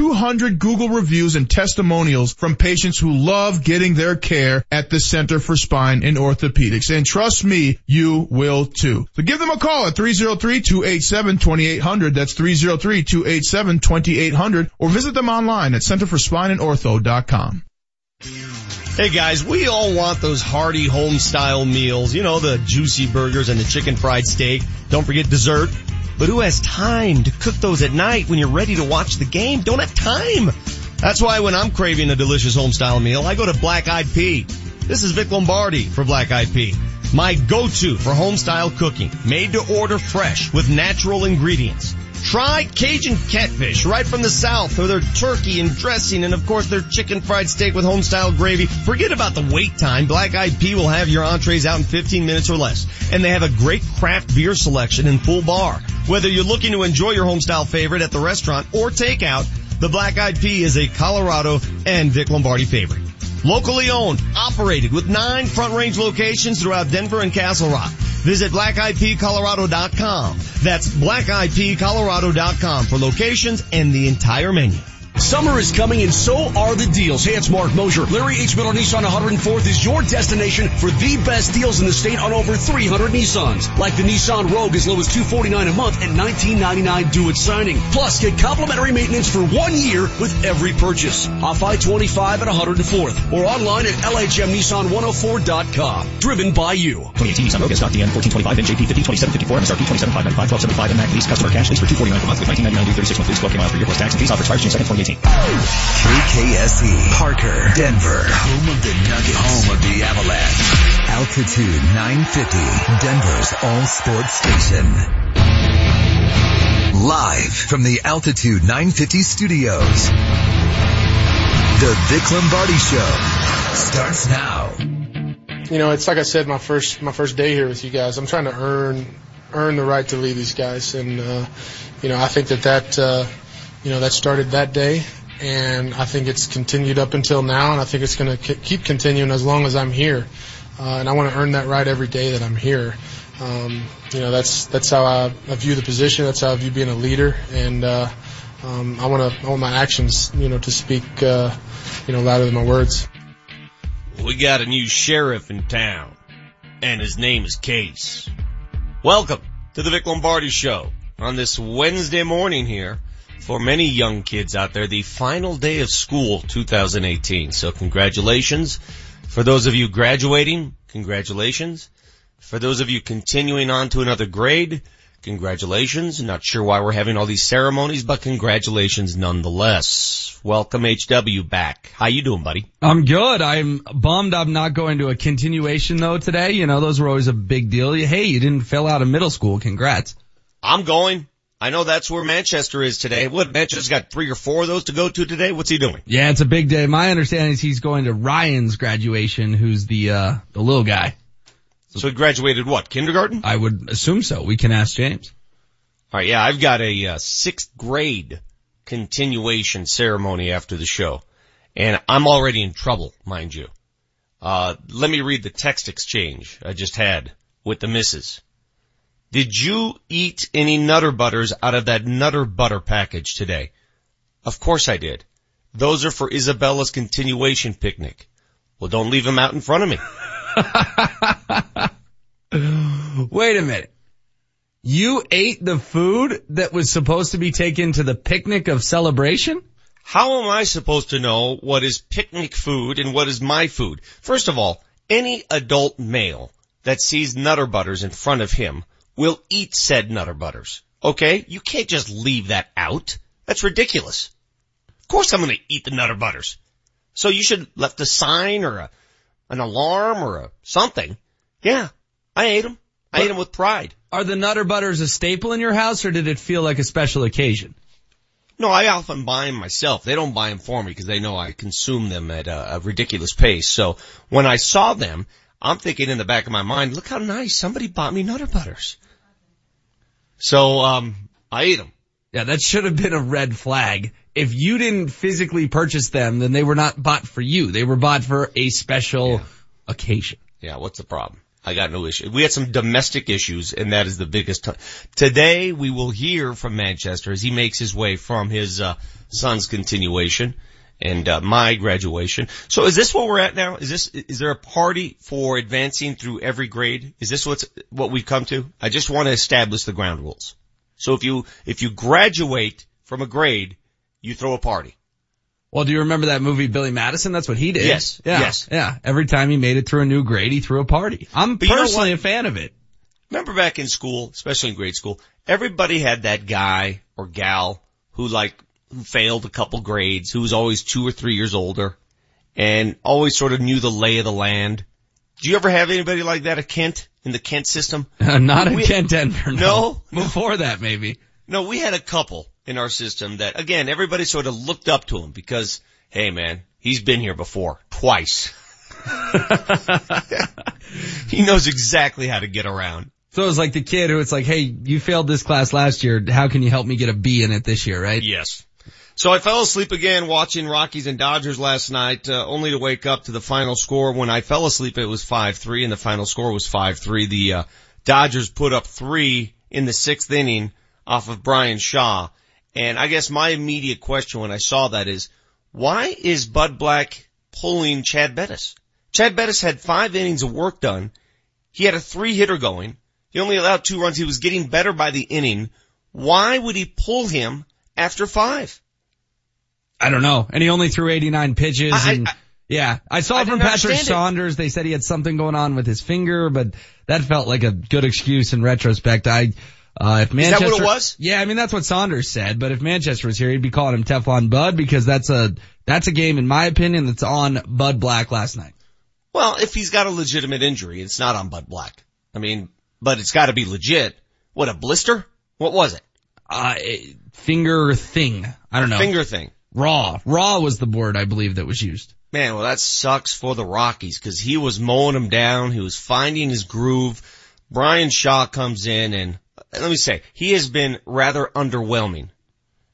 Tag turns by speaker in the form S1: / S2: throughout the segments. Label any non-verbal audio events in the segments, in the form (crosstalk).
S1: 200 Google reviews and testimonials from patients who love getting their care at the Center for Spine and Orthopedics. And trust me, you will too. So give them a call at 303-287-2800. That's 303-287-2800 or visit them online at centerforspineandortho.com.
S2: Hey guys, we all want those hearty home style meals. You know, the juicy burgers and the chicken fried steak. Don't forget dessert. But who has time to cook those at night when you're ready to watch the game? Don't have time. That's why when I'm craving a delicious home style meal, I go to Black Eyed Pea. This is Vic Lombardi for Black Eyed Pea. My go-to for home style cooking, made to order fresh with natural ingredients. Try Cajun catfish right from the south or their turkey and dressing and of course their chicken fried steak with home style gravy. Forget about the wait time. Black Eyed Pea will have your entrees out in 15 minutes or less. And they have a great craft beer selection and full bar. Whether you're looking to enjoy your home style favorite at the restaurant or takeout, the Black Eyed Pea is a Colorado and Vic Lombardi favorite. Locally owned, operated with nine front range locations throughout Denver and Castle Rock. Visit blackeyedpeacolorado.com. That's blackeyedpeacolorado.com for locations and the entire menu.
S3: Summer is coming and so are the deals. Hey, it's Mark Mosier. Larry H. Miller Nissan 104th is your destination for the best deals in the state on over 300 Nissans. Like the Nissan Rogue as low as 249 a month and $19.99 due at signing. Plus, get complimentary maintenance for one year with every purchase. Off I-25 at 104th or online at LHMNissan104.com. Driven by you.
S4: 2018 Nissan Rogue S.DN 1425 NJP 50 2754 MSRP 27595 1275 MAC lease customer cash lease for 249 per month with 1999 due 36 month lease 12 miles per year plus tax and fees offer expires June 2nd 2018.
S5: KKSE, Parker, Denver, home of the Nuggets, home of the Avalanche. Altitude 950, Denver's all sports station. Live from the Altitude 950 studios. The Vic Lombardi Show starts now.
S6: You know, it's like I said, my first my first day here with you guys. I'm trying to earn earn the right to lead these guys, and uh, you know, I think that that uh, you know that started that day, and I think it's continued up until now, and I think it's going to keep continuing as long as I'm here. Uh, and I want to earn that right every day that I'm here. Um, you know, that's that's how I, I view the position. That's how I view being a leader, and uh, um, I want to want my actions, you know, to speak, uh, you know, louder than my words.
S2: We got a new sheriff in town, and his name is Case. Welcome to the Vic Lombardi Show on this Wednesday morning here for many young kids out there, the final day of school 2018. So congratulations. For those of you graduating, congratulations. For those of you continuing on to another grade, congratulations. Not sure why we're having all these ceremonies, but congratulations nonetheless. Welcome HW back. How you doing, buddy?
S7: I'm good. I'm bummed I'm not going to a continuation though today. You know, those were always a big deal. Hey, you didn't fail out of middle school. Congrats.
S2: I'm going. I know that's where Manchester is today. What, Manchester's got three or four of those to go to today? What's he doing?
S7: Yeah, it's a big day. My understanding is he's going to Ryan's graduation, who's the, uh, the little guy.
S2: So he graduated what, kindergarten?
S7: I would assume so. We can ask James.
S2: Alright, yeah, I've got a uh, sixth grade continuation ceremony after the show. And I'm already in trouble, mind you. Uh, let me read the text exchange I just had with the missus. Did you eat any Nutter Butters out of that Nutter Butter package today? Of course I did. Those are for Isabella's continuation picnic. Well, don't leave them out in front of me. (laughs)
S7: Wait a minute. You ate the food that was supposed to be taken to the picnic of celebration?
S2: How am I supposed to know what is picnic food and what is my food? First of all, any adult male that sees Nutter Butters in front of him will eat said Nutter Butters. Okay? You can't just leave that out. That's ridiculous. Of course I'm gonna eat the Nutter Butters. So you should left a sign or a, an alarm or a something. Yeah, I ate them. I but ate them with pride.
S7: Are the Nutter Butters a staple in your house or did it feel like a special occasion?
S2: No, I often buy them myself. They don't buy them for me because they know I consume them at a, a ridiculous pace. So when I saw them, I'm thinking in the back of my mind, look how nice somebody bought me Nutter Butters. So, um, I ate them.
S7: Yeah, that should have been a red flag. If you didn't physically purchase them, then they were not bought for you. They were bought for a special yeah. occasion.
S2: Yeah, what's the problem? I got no issue. We had some domestic issues and that is the biggest. T- Today we will hear from Manchester as he makes his way from his, uh, son's continuation and uh, my graduation. So is this what we're at now? Is this is there a party for advancing through every grade? Is this what's what we've come to? I just want to establish the ground rules. So if you if you graduate from a grade, you throw a party.
S7: Well, do you remember that movie Billy Madison? That's what he did.
S2: Yes,
S7: Yeah.
S2: yes.
S7: Yeah. Every time he made it through a new grade, he threw a party. I'm
S2: But you know
S7: personally a fan of it.
S2: Remember back in school, especially in grade school, everybody had that guy or gal who like, who failed a couple grades, who was always two or three years older and always sort of knew the lay of the land. Do you ever have anybody like that at Kent, in the Kent system? (laughs)
S7: Not in Kent Denver.
S2: No? (laughs)
S7: Before that, maybe.
S2: No, we had a couple in our system that, again, everybody sort of looked up to him because, hey man, he's been here before, twice. (laughs) he knows exactly how to get around.
S7: So it was like the kid who it's like, hey, you failed this class last year. How can you help me get a B in it this year, right?
S2: Yes. So I fell asleep again watching Rockies and Dodgers last night, uh, only to wake up to the final score. When I fell asleep, it was 5-3 and the final score was 5-3. The, uh, Dodgers put up three in the sixth inning off of Bryan Shaw. And I guess my immediate question when I saw that is, why is Bud Black pulling Chad Bettis? Chad Bettis had five innings of work done. He had a three hitter going. He only allowed two runs. He was getting better by the inning. Why would he pull him after five?
S7: I don't know. And he only threw 89 pitches
S2: I-
S7: and
S2: I-
S7: yeah, I saw
S2: I
S7: from Patrick
S2: understand it.
S7: Saunders, they said he had something going on with his finger, but that felt like a good excuse in retrospect. I, uh, if
S2: that what it was?
S7: Yeah, I mean, that's what Saunders said, but if Manchester was here, he'd be calling him Teflon Bud because that's a, that's a game, in my opinion, that's on Bud Black last night.
S2: Well, if he's got a legitimate injury, it's not on Bud Black. I mean, but it's got to be legit. What a blister? What was it?
S7: Uh, finger thing. I don't know.
S2: Finger thing.
S7: Raw. Raw was the word I believe that was used.
S2: Man, well that sucks for the Rockies because he was mowing them down. He was finding his groove. Bryan Shaw comes in and let me say, he has been rather underwhelming.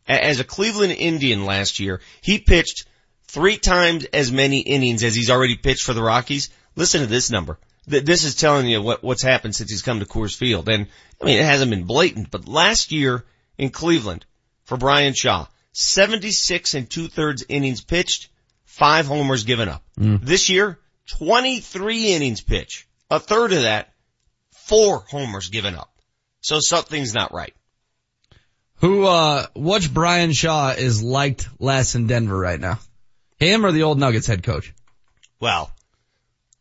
S2: As a Cleveland Indian last year, he pitched three times as many innings as he's already pitched for the Rockies. Listen to this number. This is telling you what, what's happened since he's come to Coors Field. And I mean, it hasn't been blatant, but last year in Cleveland for Bryan Shaw, 76 and two thirds innings pitched, five homers given up. This year, 23 innings pitched, a third of that, four homers given up. So something's not right.
S7: Who, uh, which Brian Shaw is liked less in Denver right now? Him or the old Nuggets head coach?
S2: Well,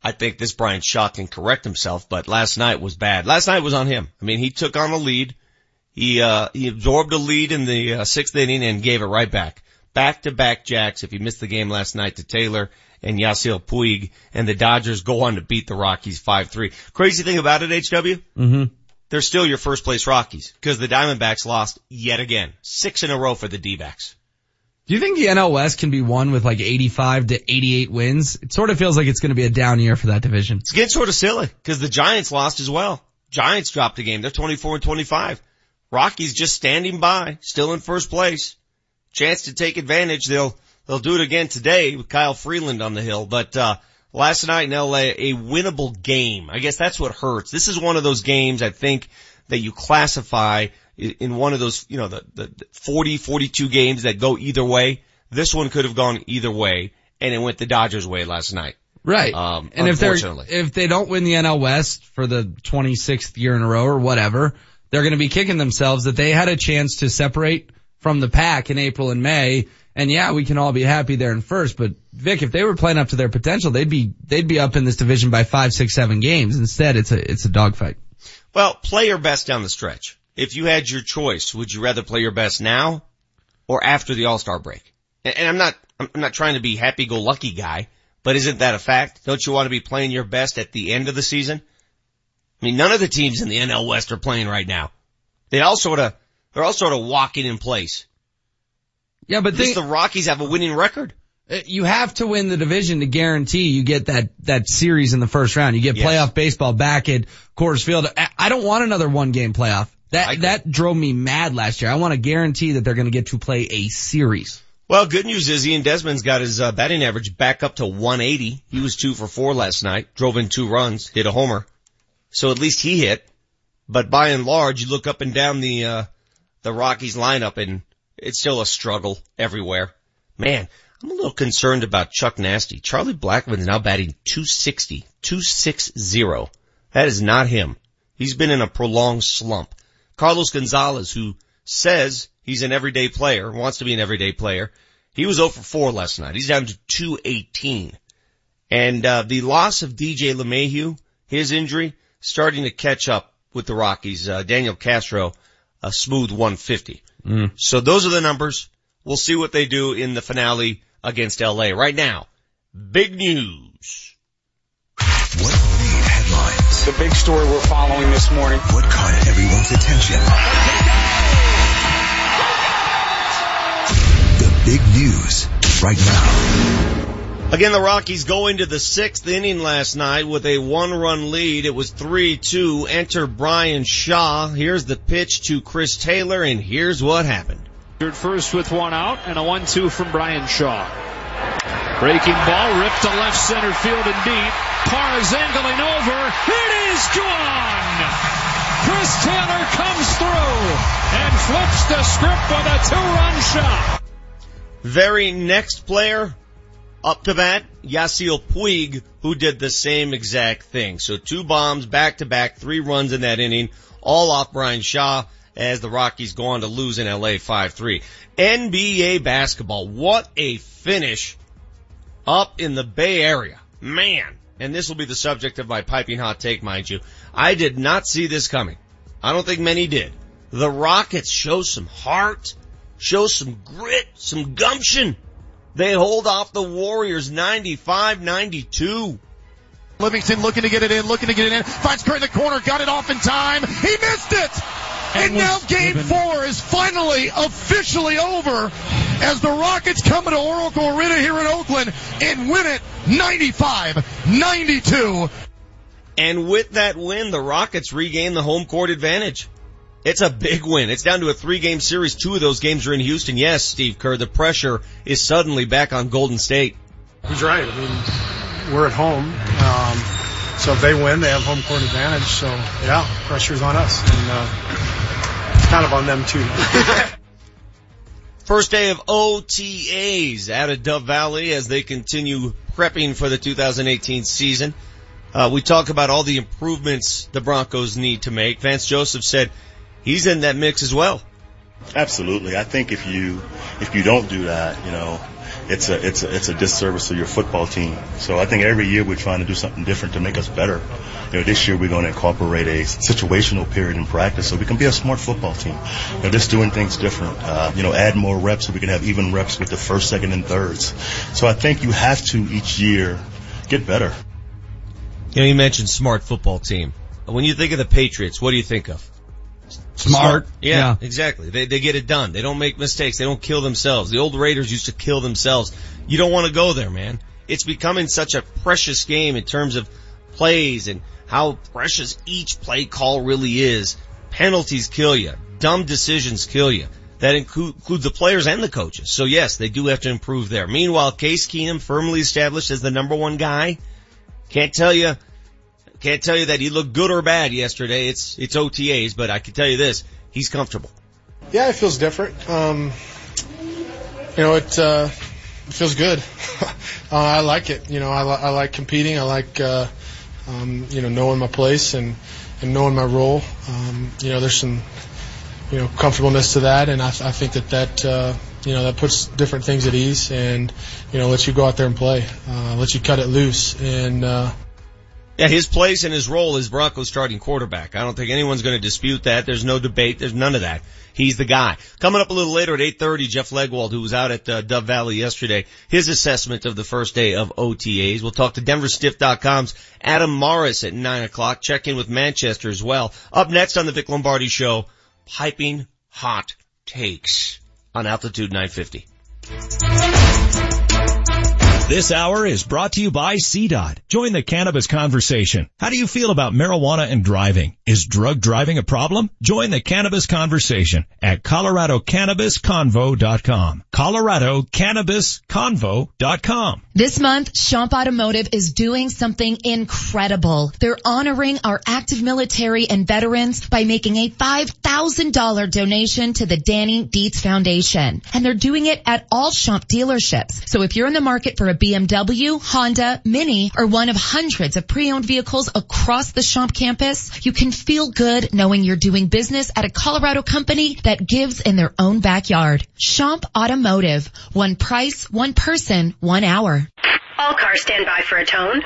S2: I think this Bryan Shaw can correct himself, but last night was bad. Last night was on him. I mean, he took on a lead. He, uh, he absorbed a lead in the uh, sixth inning and gave it right back. Back to back jacks if you missed the game last night to Taylor and Yasiel Puig and the Dodgers go on to beat the Rockies 5-3. Crazy thing about it, HW?
S7: Mm-hmm.
S2: They're still your first place Rockies because the Diamondbacks lost yet again. Six in a row for the D-backs.
S7: Do you think the NL West can be won with like 85 to 88 wins? It sort of feels like it's going to be a down year for that division.
S2: It's getting sort of silly because the Giants lost as well. Giants dropped a game. They're 24 and 25. Rockies just standing by, still in first place. Chance to take advantage. They'll, they'll do it again today with Kyle Freeland on the hill. But, uh, last night in LA, a winnable game. I guess that's what hurts. This is one of those games I think that you classify in one of those, you know, the, the 40, 42 games that go either way. This one could have gone either way and it went the Dodgers way last night.
S7: Right.
S2: Um,
S7: and if they're, if they don't win the NL West for the 26th year in a row or whatever, they're going to be kicking themselves that they had a chance to separate from the pack in April and May. And yeah, we can all be happy they're in first, but Vic, if they were playing up to their potential, they'd be, they'd be up in this division by five, six, seven games. Instead, it's a, it's a dogfight.
S2: Well, play your best down the stretch. If you had your choice, would you rather play your best now or after the All-Star break? And, I'm not, I'm not trying to be happy-go-lucky guy, but isn't that a fact? Don't you want to be playing your best at the end of the season? I mean, none of the teams in the NL West are playing right now. They all sort of, they're all sort of walking in place.
S7: Yeah, but they,
S2: the Rockies have a winning record.
S7: Uh, you have to win the division to guarantee you get that, that series in the first round. You get
S2: Yes.
S7: playoff baseball back at Coors Field. I, I don't want another one game playoff. That, that drove me mad last year. I want to guarantee that they're going to get to play a series.
S2: Well, good news is Ian Desmond's got his uh, batting average back up to 180. He was two for four last night, drove in two runs, hit a homer. So at least he hit. But by and large, you look up and down the, uh, the Rockies lineup and it's still a struggle everywhere. Man, I'm a little concerned about Chuck Nasty. Charlie Blackmon's now batting 260, 260. That is not him. He's been in a prolonged slump. Carlos Gonzalez, who says he's an everyday player, wants to be an everyday player, he was 0 for 4 last night. He's down to 218. And, uh, the loss of DJ LeMahieu, his injury, starting to catch up with the Rockies. Uh, Daniel Castro, a smooth 150. Mm. So those are the numbers. We'll see what they do in the finale against LA. Right now, big news.
S5: What made headlines?
S8: The big story we're following this morning.
S5: What caught everyone's attention? The big news right now.
S2: Again, the Rockies go into the sixth inning last night with a one run lead. It was 3-2. Enter Bryan Shaw. Here's the pitch to Chris Taylor and here's what happened.
S9: First with one out and a 1-2 from Bryan Shaw. Breaking ball ripped to left center field and deep. Parra is angling over. It is gone! Chris Taylor comes through and flips the script with a two-run shot.
S2: Very next player up to bat, Yasiel Puig, who did the same exact thing. So two bombs back to back, three runs in that inning, all off Bryan Shaw as the Rockies go on to lose in LA 5-3. NBA basketball, what a finish up in the Bay Area. Man, and this will be the subject of my piping hot take, mind you. I did not see this coming. I don't think many did. The Rockets show some heart, show some grit, some gumption. They hold off the Warriors 95-92.
S10: Livingston looking to get it in, looking to get it in, finds Curry in the corner, got it off in time, he missed it! And now game four is finally officially over as the Rockets come into Oracle Arena here in Oakland and win it 95-92.
S2: And with that win, the Rockets regain the home court advantage. It's a big win. It's down to a three game series. Two of those games are in Houston. Yes, Steve Kerr, the pressure is suddenly back on Golden State.
S6: He's right. I mean, we're at home. Um, so if they win, they have home court advantage. So yeah, pressure's on us and, uh, kind of on them too. (laughs)
S2: First day of OTAs out of Dove Valley as they continue prepping for the 2018 season. Uh, we talk about all the improvements the Broncos need to make. Vance Joseph said he's in that mix as well.
S11: Absolutely. I think if you, if you don't do that, you know, it's a, it's a, it's a disservice to your football team. So I think every year we're trying to do something different to make us better. You know, this year we're going to incorporate a situational period in practice so we can be a smart football team. You know, just doing things different. Uh, you know, add more reps so we can have even reps with the first, second, and thirds. So I think you have to each year get better.
S2: You know, you mentioned smart football team. When you think of the Patriots, what do you think of?
S7: Smart.
S2: Yeah,
S7: Yeah.
S2: exactly. They, they get it done. They don't make mistakes. They don't kill themselves. The old Raiders used to kill themselves. You don't want to go there, man. It's becoming such a precious game in terms of plays and how precious each play call really is. Penalties kill you. Dumb decisions kill you. That include, includes the players and the coaches. So yes, they do have to improve there. Meanwhile, Case Keenum firmly established as the number one guy. Can't tell you, can't tell you that he looked good or bad yesterday. It's, it's OTAs, but I can tell you this, he's comfortable.
S6: Yeah, it feels different. Um, you know, it, uh, it feels good. (laughs) uh, I like it. You know, I, li- I like competing. I like, uh, um, you know, knowing my place and, and knowing my role. Um, you know, there's some, you know, comfortableness to that, and I, th- I think that that, uh, you know, that puts different things at ease, and you know, lets you go out there and play, uh, lets you cut it loose, and uh,
S2: Yeah, his place and his role is Broncos starting quarterback. I don't think anyone's going to dispute that. There's no debate. There's none of that. He's the guy. Coming up a little later at 8.30, Jeff Legwold, who was out at uh, Dove Valley yesterday, his assessment of the first day of OTAs. We'll talk to DenverStiff.com's Adam Mares at 9 o'clock. Check in with Manchester as well. Up next on the Vic Lombardi Show, piping hot takes on Altitude 950.
S12: This hour is brought to you by CDOT. Join the cannabis conversation. How do you feel about marijuana and driving? Is drug driving a problem? Join the cannabis conversation at coloradocannabisconvo.com. coloradocannabisconvo.com.
S13: This month, Champ Automotive is doing something incredible. They're honoring our active military and veterans by making a $5,000 donation to the Danny Dietz Foundation. And they're doing it at all Champ dealerships. So if you're in the market for a BMW, Honda, Mini, or one of hundreds of pre-owned vehicles across the Champ campus, you can feel good knowing you're doing business at a Colorado company that gives in their own backyard. Champ Automotive. One price, one person, one hour.
S14: All cars stand by for a tone.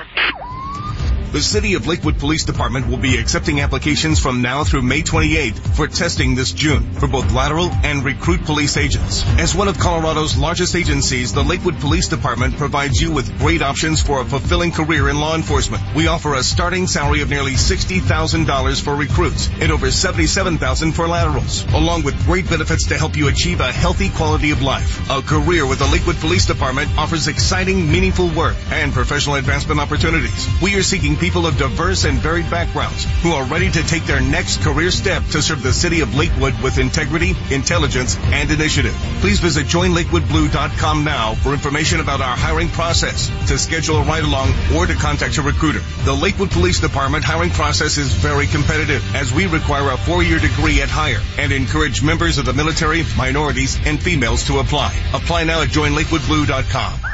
S15: The City of Lakewood Police Department will be accepting applications from now through May 28th for testing this June for both lateral and recruit police agents. As one of Colorado's largest agencies, the Lakewood Police Department provides you with great options for a fulfilling career in law enforcement. We offer a starting salary of nearly $60,000 for recruits and over $77,000 for laterals, along with great benefits to help you achieve a healthy quality of life. A career with the Lakewood Police Department offers exciting, meaningful work and professional advancement opportunities. We are seeking people of diverse and varied backgrounds who are ready to take their next career step to serve the city of Lakewood with integrity, intelligence, and initiative. Please visit joinlakewoodblue.com now for information about our hiring process, to schedule a ride along, or to contact a recruiter. The Lakewood Police Department hiring process is very competitive as we require a four-year degree at hire and encourage members of the military, minorities, and females to apply. Apply now at joinlakewoodblue.com.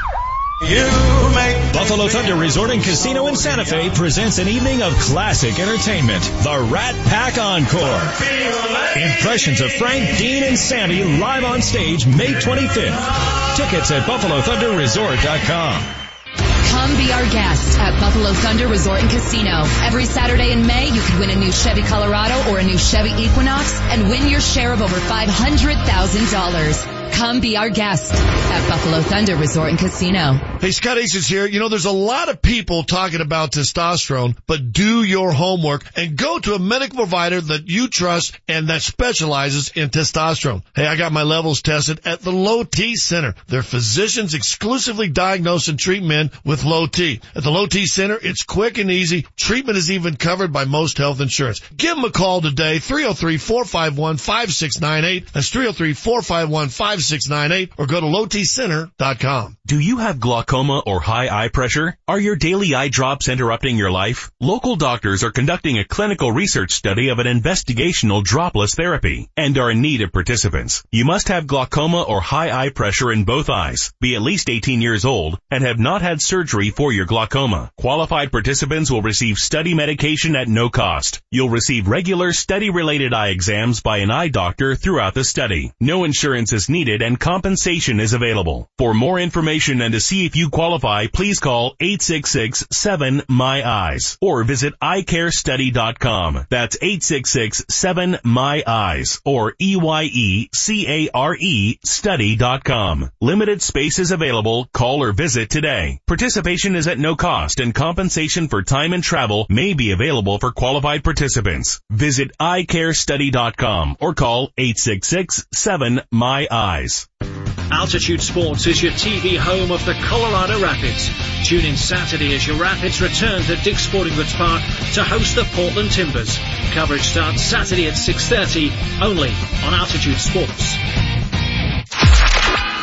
S12: Buffalo Thunder Resort and Casino in Santa Fe presents an evening of classic entertainment. The Rat Pack Encore. Impressions of Frank, Dean, and Sammy live on stage May 25th. Tickets at BuffaloThunderResort.com.
S13: Come be our guest at Buffalo Thunder Resort and Casino. Every Saturday in May, you could win a new Chevy Colorado or a new Chevy Equinox and win your share of over $500,000. Come be our guest at Buffalo Thunder Resort and Casino.
S16: Hey, Scott Aces here. You know, there's a lot of people talking about testosterone, but do your homework and go to a medical provider that you trust and that specializes in testosterone. Hey, I got my levels tested at the Low T Center. Their physicians exclusively diagnose and treat men with low T. At the Low T Center, it's quick and easy. Treatment is even covered by most health insurance. Give them a call today, 303-451-5698. That's 303-451-5698 or go to lowtcenter.com.
S17: Do you have glaucoma or high eye pressure? Are your daily eye drops interrupting your life? Local doctors are conducting a clinical research study of an investigational dropless therapy and are in need of participants. You must have glaucoma or high eye pressure in both eyes, be at least 18 years old, and have not had surgery for your glaucoma. Qualified participants will receive study medication at no cost. You'll receive regular study related eye exams by an eye doctor throughout the study. No insurance is needed and compensation is available. For more information and to see if you qualify, please call 866-7-MY-EYES or visit eyecarestudy.com. That's 866-7-MY-EYES or E-Y-E-C-A-R-E study.com. Limited space is available. Call or visit today. Participation is at no cost and compensation for time and travel may be available for qualified participants. Visit eyecarestudy.com or call 866-7-MY-EYES.
S9: Altitude Sports is your TV home of the Colorado Rapids. Tune in Saturday as your Rapids return to Dick's Sporting Goods Park to host the Portland Timbers. Coverage starts Saturday at 6.30 only on Altitude Sports.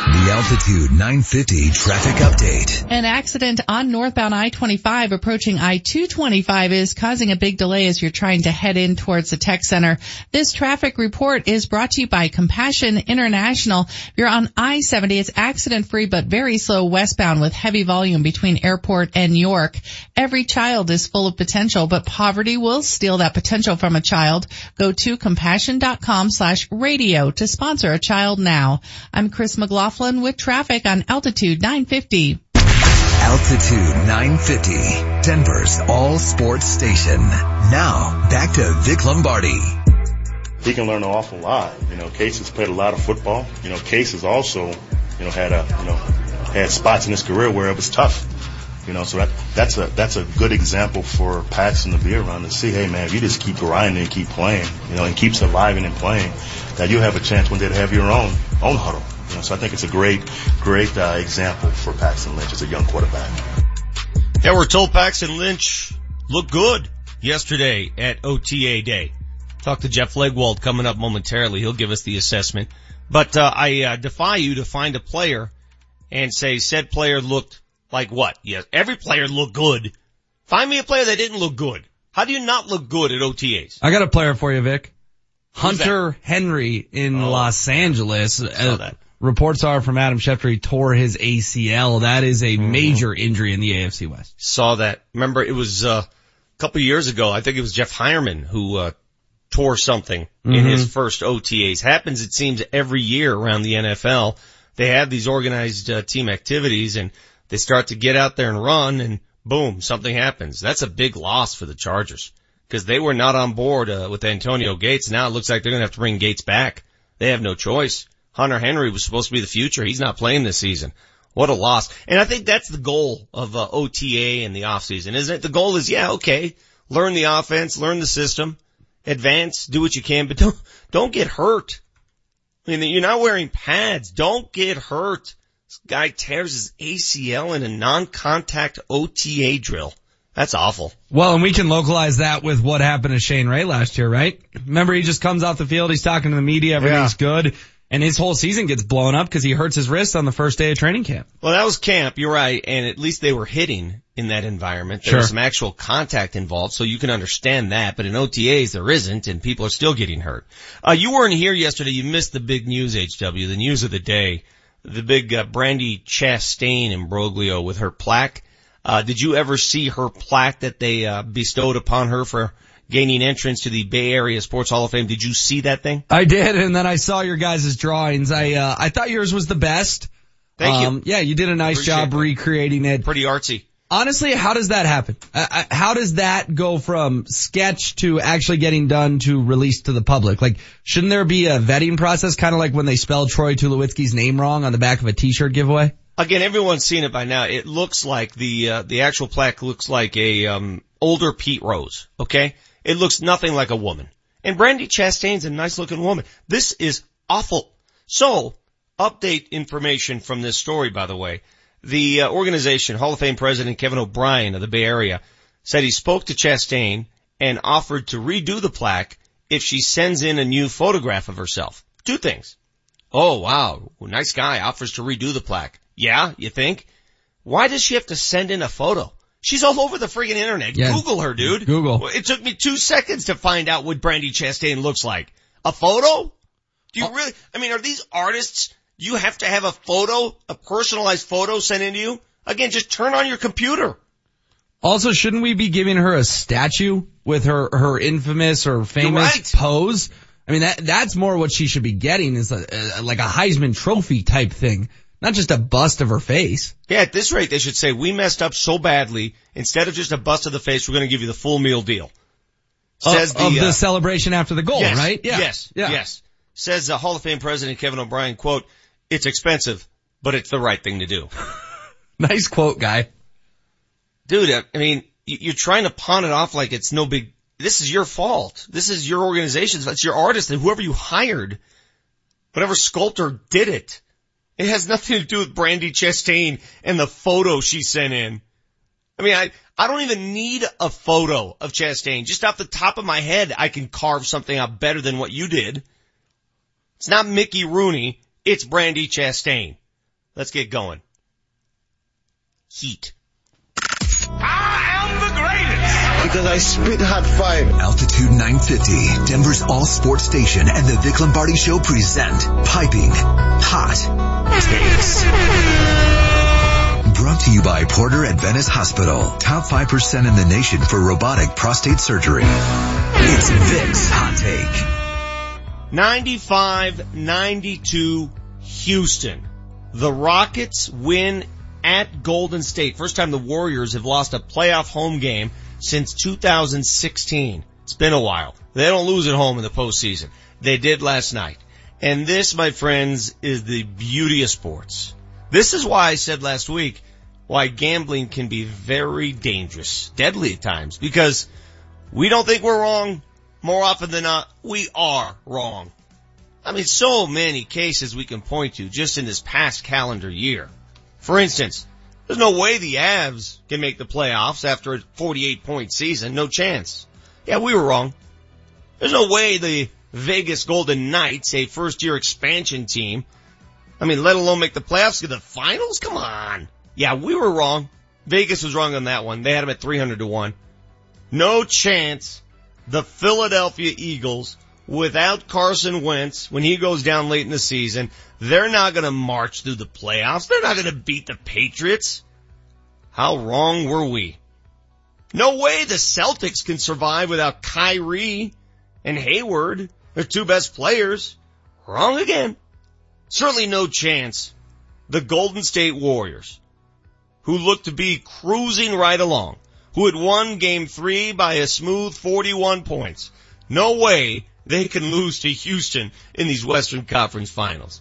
S5: The Altitude 950 traffic update.
S18: An accident on northbound I-25 approaching I-225 is causing a big delay as you're trying to head in towards the tech center. This traffic report is brought to you by Compassion International. If you're on I-70, it's accident free but very slow westbound with heavy volume between airport and York. Every child is full of potential, but poverty will steal that potential from a child. Go to compassion.com slash radio to sponsor a child now. I'm Chris McLaughlin with traffic on Altitude 950.
S5: Altitude 950, Denver's all sports station. Now, back to Vic Lombardi.
S11: He can learn an awful lot. You know, Case has played a lot of football. You know, Case has also, you know, had a, you know, had spots in his career where it was tough. You know, so that, that's a, that's a good example for Paxton to be around to see, hey man, if you just keep grinding and keep playing, you know, and keep surviving and playing, that you have a chance one day to have your own, own huddle. You know, so I think it's a great, great uh, example for Paxton Lynch as a young quarterback.
S2: Yeah, we're told Paxton Lynch looked good yesterday at OTA day. Talk to Jeff Legwold coming up momentarily. He'll give us the assessment. But uh, I uh, defy you to find a player and say said player looked like what? Yes, every player looked good. Find me a player that didn't look good. How do you not look good at OTAs?
S7: I got a player for you, Vic. Hunter Henry in
S2: Oh.
S7: Los Angeles. Uh, reports are from Adam Schefter he tore his ACL. That is
S2: Mm-hmm.
S7: a major injury in the AFC West.
S2: Saw that. Remember it was uh, a couple years ago. I think it was Jeff Heuerman who uh, tore something in
S7: Mhm.
S2: his first OTAs. Happens it seems every year around the NFL. They have these organized uh, team activities and they start to get out there and run and boom, something happens. That's a big loss for the Chargers because they were not on board uh, with Antonio Gates. Now it looks like they're going to have to bring Gates back. They have no choice. Hunter Henry was supposed to be the future. He's not playing this season. What a loss. And I think that's the goal of uh, OTA in the offseason, isn't it? The goal is, yeah, okay, learn the offense, learn the system, advance, do what you can, but (laughs) don't, don't get hurt. I mean, you're not wearing pads. Don't get hurt. This guy tears his ACL in a non-contact OTA drill. That's awful.
S7: Well, and we can localize that with what happened to Shane Ray last year, right? Remember he just comes off the field, he's talking to the media, everything's good, and his whole season gets blown up because he hurts his wrist on the first day of training camp.
S2: Well, that was camp. You're right. And at least they were hitting in that environment. There
S7: Sure.
S2: was some actual contact involved, so you can understand that. But in OTAs, there isn't, and people are still getting hurt. Uh, you weren't here yesterday. You missed the big news, HW, the news of the day. The big uh, Brandi Chastain imbroglio with her plaque. Uh, did you ever see her plaque that they uh, bestowed upon her for gaining entrance to the Bay Area Sports Hall of Fame? Did you see that thing?
S7: I did, and then I saw your guys' drawings. I, uh, I thought yours was the best.
S2: Thank you.
S7: Um, Yeah, you did a nice
S2: Appreciate
S7: job
S2: that.
S7: recreating it.
S2: Pretty artsy.
S7: Honestly, how does that happen? Uh, uh, how does that go from sketch to actually getting done to release to the public? Like, shouldn't there be a vetting process, kind of like when they spelled Troy Tulowitzki's name wrong on the back of a T-shirt giveaway?
S2: Again, everyone's seen it by now. It looks like the uh, the actual plaque looks like a um, older Pete Rose. Okay, it looks nothing like a woman. And Brandi Chastain's a nice looking woman. This is awful. So, update information from this story, by the way. The uh, organization, Hall of Fame President Kevin O'Brien of the Bay Area, said he spoke to Chastain and offered to redo the plaque if she sends in a new photograph of herself. Two things. Oh wow, nice guy offers to redo the plaque. Yeah, you think? Why does she have to send in a photo? She's all over the friggin' internet.
S7: Yeah.
S2: Google her, dude.
S7: Google.
S2: It took me two seconds to find out what Brandi Chastain looks like. A photo? Do you oh. really, I mean, are these artists, you have to have a photo, a personalized photo sent into you? Again, just turn on your computer.
S7: Also, shouldn't we be giving her a statue with her, her infamous or famous
S2: right.
S7: pose? I mean, that, that's more what she should be getting is a, a, like a Heisman trophy type thing, not just a bust of her face.
S2: Yeah, at this rate, they should say, we messed up so badly, instead of just a bust of the face, we're gonna give you the full meal deal. Says
S7: of,
S2: the,
S7: of the
S2: uh,
S7: celebration after the goal,
S2: yes,
S7: right? Yeah.
S2: Yes.
S7: Yeah.
S2: Yes. Says the Hall of Fame president Kevin O'Brien, quote, it's expensive, but it's the right thing to do. (laughs)
S7: Nice quote, guy.
S2: Dude, I mean, you- you're trying to pawn it off like it's no big, this is your fault. This is your organization. That's your artist and whoever you hired, whatever sculptor did it. It has nothing to do with Brandi Chastain and the photo she sent in. I mean, I, I don't even need a photo of Chastain. Just off the top of my head, I can carve something out better than what you did. It's not Mickey Rooney. It's Brandi Chastain. Let's get going. Heat.
S5: I am the greatest because I spit hot five. Altitude 950, Denver's all sports station and the Vic Lombardi Show present Piping Hot Takes. Brought to you by Porter Adventist Hospital. Top 5% in the nation for robotic prostate surgery. It's Vic's Hot Take.
S2: 95-92 Houston. The Rockets win at Golden State. First time the Warriors have lost a playoff home game since 2016. It's been a while. They don't lose at home in the postseason. They did last night. And this, my friends, is the beauty of sports. This is why I said last week why gambling can be very dangerous, deadly at times, because we don't think we're wrong. More often than not, we are wrong. I mean, so many cases we can point to just in this past calendar year. For instance, there's no way the Avs can make the playoffs after a 48 point season. No chance. Yeah, we were wrong. There's no way the Vegas Golden Knights, a first year expansion team, I mean, let alone make the playoffs to the finals? Come on. Yeah, we were wrong. Vegas was wrong on that one. They had them at 300 to 1. No chance the Philadelphia Eagles without Carson Wentz when he goes down late in the season, they're not going to march through the playoffs. They're not going to beat the Patriots. How wrong were we? No way the Celtics can survive without Kyrie and Hayward, their two best players. Wrong again. Certainly no chance. The Golden State Warriors, who looked to be cruising right along, who had won game three by a smooth 41 points. No way they can lose to Houston in these Western Conference finals.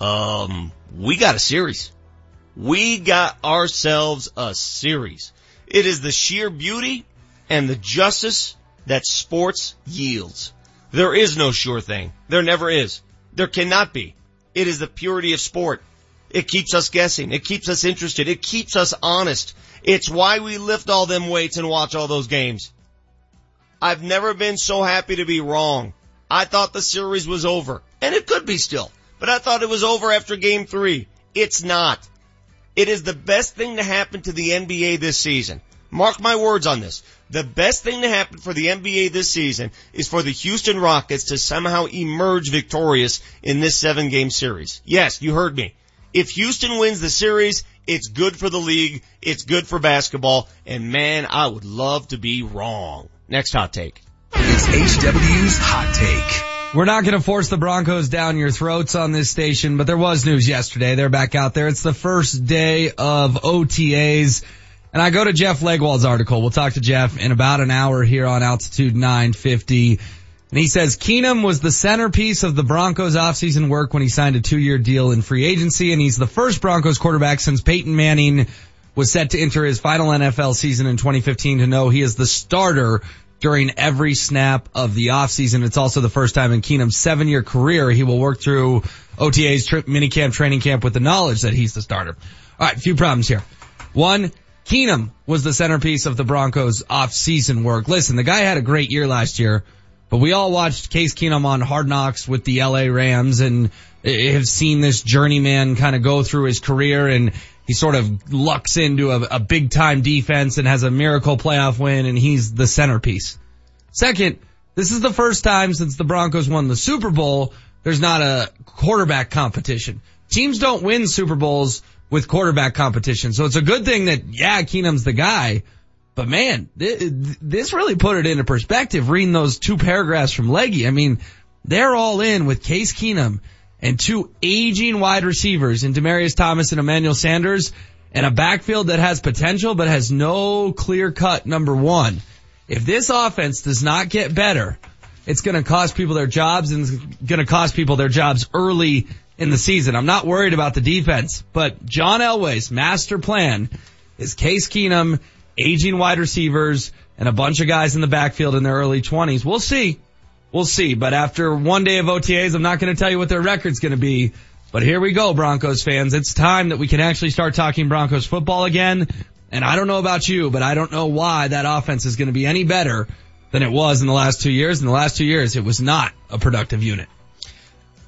S2: Um, we got a series. We got ourselves a series. It is the sheer beauty and the justice that sports yields. There is no sure thing. There never is. There cannot be. It is the purity of sport. It keeps us guessing. It keeps us interested. It keeps us honest. It's why we lift all them weights and watch all those games. I've never been so happy to be wrong. I thought the series was over, and it could be still, but I thought it was over after game three. It's not. It is the best thing to happen to the NBA this season. Mark my words on this. The best thing to happen for the NBA this season is for the Houston Rockets to somehow emerge victorious in this seven game series. Yes, you heard me. If Houston wins the series, it's good for the league. It's good for basketball. And man, I would love to be wrong. Next hot take.
S5: It's HW's hot take.
S7: We're not going to force the Broncos down your throats on this station, but there was news yesterday. They're back out there. It's the first day of OTAs. And I go to Jeff Legwold's article. We'll talk to Jeff in about an hour here on Altitude 950. And he says Keenum was the centerpiece of the Broncos offseason work when he signed a two-year deal in free agency. And he's the first Broncos quarterback since Peyton Manning was set to enter his final NFL season in 2015 to know he is the starter during every snap of the offseason. It's also the first time in Keenum's seven year career he will work through OTA's tri- minicamp training camp with the knowledge that he's the starter. All right, a few problems here. One, Keenum was the centerpiece of the Broncos off-season work. Listen, the guy had a great year last year, but we all watched Case Keenum on Hard Knocks with the LA Rams and have seen this journeyman kind of go through his career and he sort of lucks into a, a big time defense and has a miracle playoff win and he's the centerpiece. Second, this is the first time since the Broncos won the Super Bowl, there's not a quarterback competition. Teams don't win Super Bowls with quarterback competition. So it's a good thing that, yeah, Keenum's the guy. But man, this really put it into perspective reading those two paragraphs from Leggy. I mean, they're all in with Case Keenum and two aging wide receivers in Demaryius Thomas and Emmanuel Sanders and a backfield that has potential but has no clear cut number one. If this offense does not get better, it's going to cost people their jobs and it's going to cost people their jobs early in the season. I'm not worried about the defense, but John Elway's master plan is Case Keenum, aging wide receivers, and a bunch of guys in the backfield in their early 20s. We'll see. We'll see. But after one day of OTAs, I'm not going to tell you what their record's going to be. But here we go, Broncos fans. It's time that we can actually start talking Broncos football again. And I don't know about you, but I don't know why that offense is going to be any better than it was in the last two years. In the last two years, it was not a productive unit.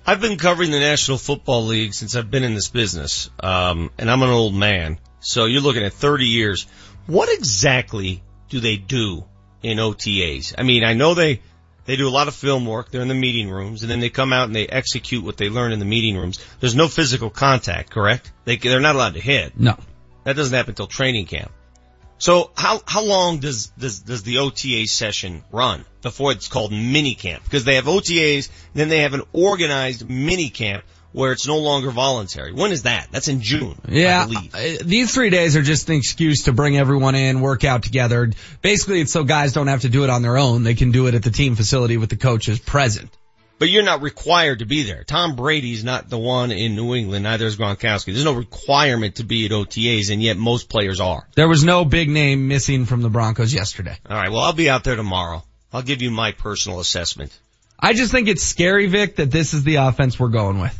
S2: I've been covering the National Football League since I've been in this business, um, and I'm an old man. So you're looking at 30 years. What exactly do they do in OTAs? I mean, I know they they do a lot of film work. They're in the meeting rooms, and then they come out and they execute what they learn in the meeting rooms. There's no physical contact, correct? They they're not allowed to hit.
S7: No,
S2: that doesn't happen until training camp. So how how long does does does the OTA session run before it's called mini camp? Because they have OTAs, then they have an organized mini camp where it's no longer voluntary. When is that? That's in June.
S7: Yeah. These three days are just an excuse to bring everyone in, work out together. Basically, it's so guys don't have to do it on their own. They can do it at the team facility with the coaches present.
S2: But you're not required to be there. Tom Brady's not the one in New England, neither is Gronkowski. There's no requirement to be at OTAs, and yet most players are.
S7: There was no big name missing from the Broncos yesterday.
S2: All right, well, I'll be out there tomorrow. I'll give you my personal assessment.
S7: I just think it's scary, Vic, that this is the offense we're going with.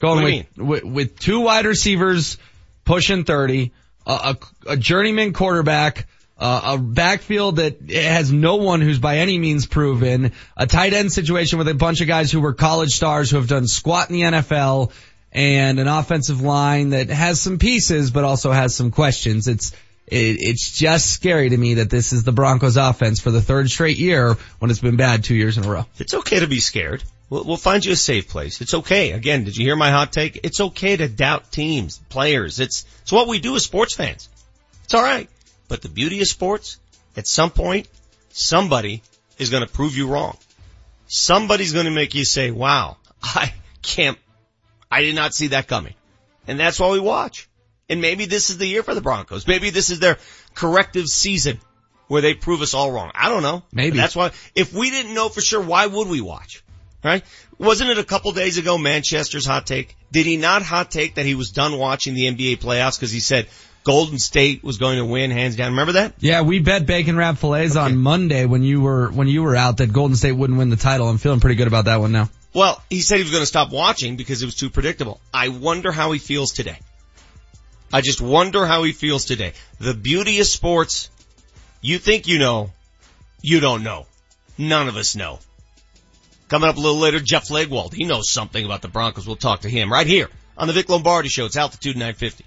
S7: Going with, with with two wide receivers pushing thirty, a, a, a journeyman quarterback, uh, a backfield that has no one who's by any means proven, a tight end situation with a bunch of guys who were college stars who have done squat in the NFL, and an offensive line that has some pieces but also has some questions. It's it, it's just scary to me that this is the Broncos offense for the third straight year when it's been bad two years in a row.
S2: It's okay to be scared. We'll, we'll find you a safe place. It's okay. Again, did you hear my hot take? It's okay to doubt teams, players. It's, it's what we do as sports fans. It's alright. But the beauty of sports, at some point, somebody is going to prove you wrong. Somebody's going to make you say, wow, I can't, I did not see that coming. And that's why we watch. And maybe this is the year for the Broncos. Maybe this is their corrective season where they prove us all wrong. I don't know.
S7: Maybe.
S2: That's why, if we didn't know for sure, why would we watch? Right? Wasn't it a couple days ago Manchester's hot take? Did he not hot take that he was done watching the NBA playoffs because he said Golden State was going to win hands down? Remember that?
S7: Yeah, we bet bacon wrap fillets on Monday when you were when you were out that Golden State wouldn't win the title. I'm feeling pretty good about that one now.
S2: Well, he said he was going to stop watching because it was too predictable. I wonder how he feels today. I just wonder how he feels today. The beauty of sports, you think you know, you don't know. None of us know. Coming up a little later, Jeff Legwold. He knows something about the Broncos. We'll talk to him right here on the Vic Lombardi Show. It's Altitude 950.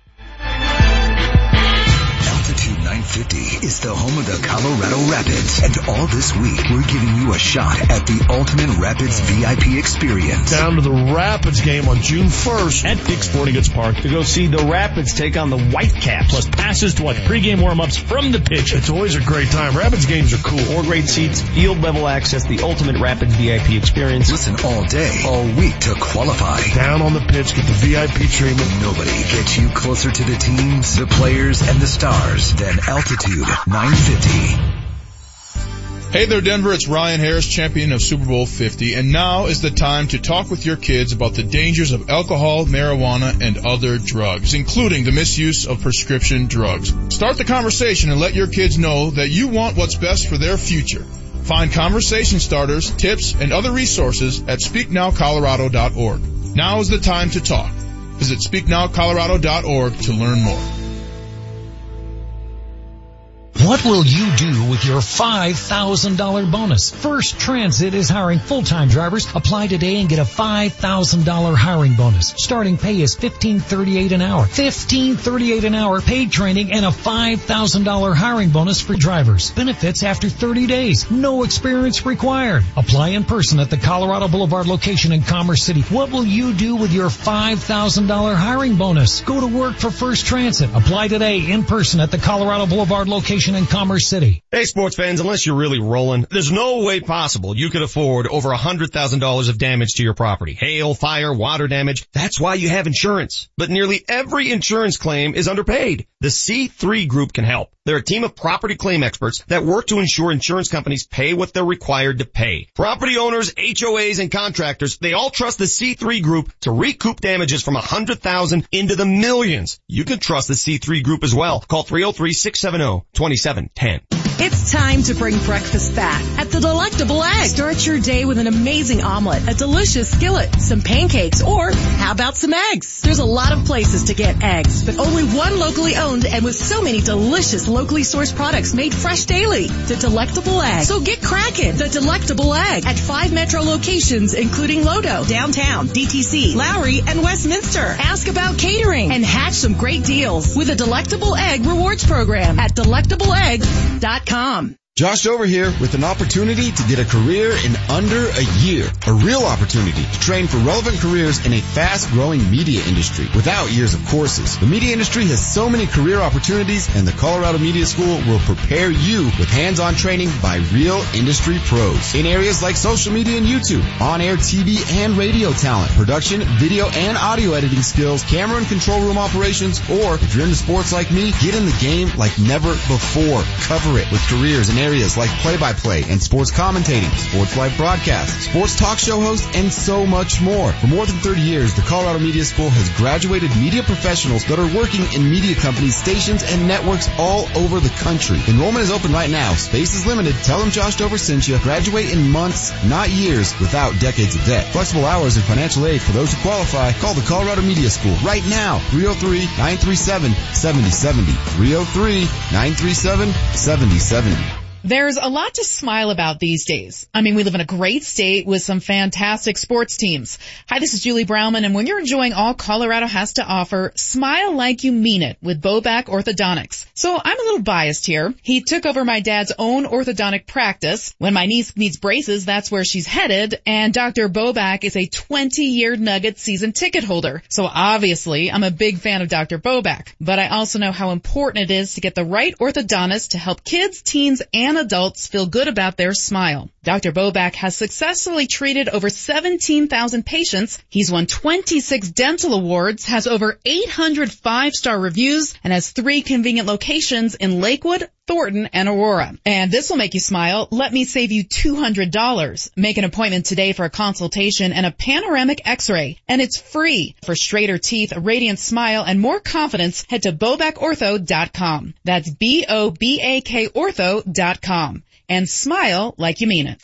S5: Altitude 950 is the home of the Colorado Rapids. And all this week, we're giving you a shot at the ultimate Rapids VIP experience.
S16: Down to the Rapids game on June 1st at Dick's Sporting Goods Park to go see the Rapids take on the Whitecaps. Plus passes to watch pregame warm-ups from the pitch. It's always a great time. Rapids games are cool.
S19: Four great seats, field level access, the ultimate Rapids VIP experience.
S5: Listen all day, all week to qualify.
S16: Down on the pitch, get the VIP treatment.
S5: Nobody gets you closer to the teams, the players, and the stars than Altitude 950.
S20: Hey there Denver, it's Ryan Harris, champion of Super Bowl 50, and now is the time to talk with your kids about the dangers of alcohol, marijuana, and other drugs, including the misuse of prescription drugs. Start the conversation and let your kids know that you want what's best for their future. Find conversation starters, tips, and other resources at speaknowcolorado.org. Now is the time to talk. Visit speaknowcolorado.org to learn more.
S21: What will you do with your $5,000 bonus? First Transit is hiring full-time drivers. Apply today and get a $5,000 hiring bonus. Starting pay is $15.38 an hour. $15.38 an hour paid training and a $5,000 hiring bonus for drivers. Benefits after 30 days. No experience required. Apply in person at the Colorado Boulevard location in Commerce City. What will you do with your $5,000 hiring bonus? Go to work for First Transit. Apply today in person at the Colorado Boulevard location in Commerce City.
S2: Hey sports fans, unless you're really rolling, there's no way possible you could afford over $100,000 of damage to your property. Hail, fire, water damage. That's why you have insurance. But nearly every insurance claim is underpaid. The C3 Group can help. They're a team of property claim experts that work to ensure insurance companies pay what they're required to pay. Property owners, HOAs, and contractors, they all trust the C3 Group to recoup damages from 100,000 into the millions. You can trust the C3 Group as well. Call oh 303-670-2710.
S22: It's time to bring breakfast back at the Delectable Egg. Start your day with an amazing omelet, a delicious skillet, some pancakes, or how about some eggs? There's a lot of places to get eggs, but only one locally owned and with so many delicious locally sourced products made fresh daily. The Delectable Egg. So get cracking. The Delectable Egg at five metro locations including Lodo, downtown, DTC, Lowry, and Westminster. Ask about catering and hatch some great deals with a Delectable Egg rewards program at delectableegg.com com.
S23: Josh over here with an opportunity to get a career in under a year. A real opportunity to train for relevant careers in a fast growing media industry without years of courses. The media industry has so many career opportunities and the Colorado Media School will prepare you with hands-on training by real industry pros in areas like social media and YouTube, on-air TV and radio talent, production, video and audio editing skills, camera and control room operations, or if you're into sports like me, get in the game like never before. Cover it with careers in areas like play-by-play and sports commentating, sports live broadcast, sports talk show host, and so much more. For more than 30 years, the Colorado Media School has graduated media professionals that are working in media companies, stations, and networks all over the country. Enrollment is open right now. Space is limited. Tell them Josh Dover sent you. Graduate in months, not years, without decades of debt. Flexible hours and financial aid for those who qualify. Call the Colorado Media School right now. 303-937-7070. 303-937-7070.
S24: There's a lot to smile about these days. I mean, we live in a great state with some fantastic sports teams. Hi, this is Julie Browman, and when you're enjoying all Colorado has to offer, smile like you mean it with Bobak Orthodontics. So I'm a little biased here. He took over my dad's own orthodontic practice. When my niece needs braces, that's where she's headed, and Dr. Bobak is a 20-year Nugget season ticket holder. So obviously, I'm a big fan of Dr. Bobak, but I also know how important it is to get the right orthodontist to help kids, teens, and adults feel good about their smile. Dr. Bobak has successfully treated over 17,000 patients. He's won 26 dental awards, has over 800 five-star reviews, and has three convenient locations in Lakewood, Thornton, and Aurora. And this will make you smile. Let me save you $200. Make an appointment today for a consultation and a panoramic x-ray. And it's free. For straighter teeth, a radiant smile, and more confidence, head to bobakortho.com. That's B-O-B-A-K ortho.com. And smile like you mean it.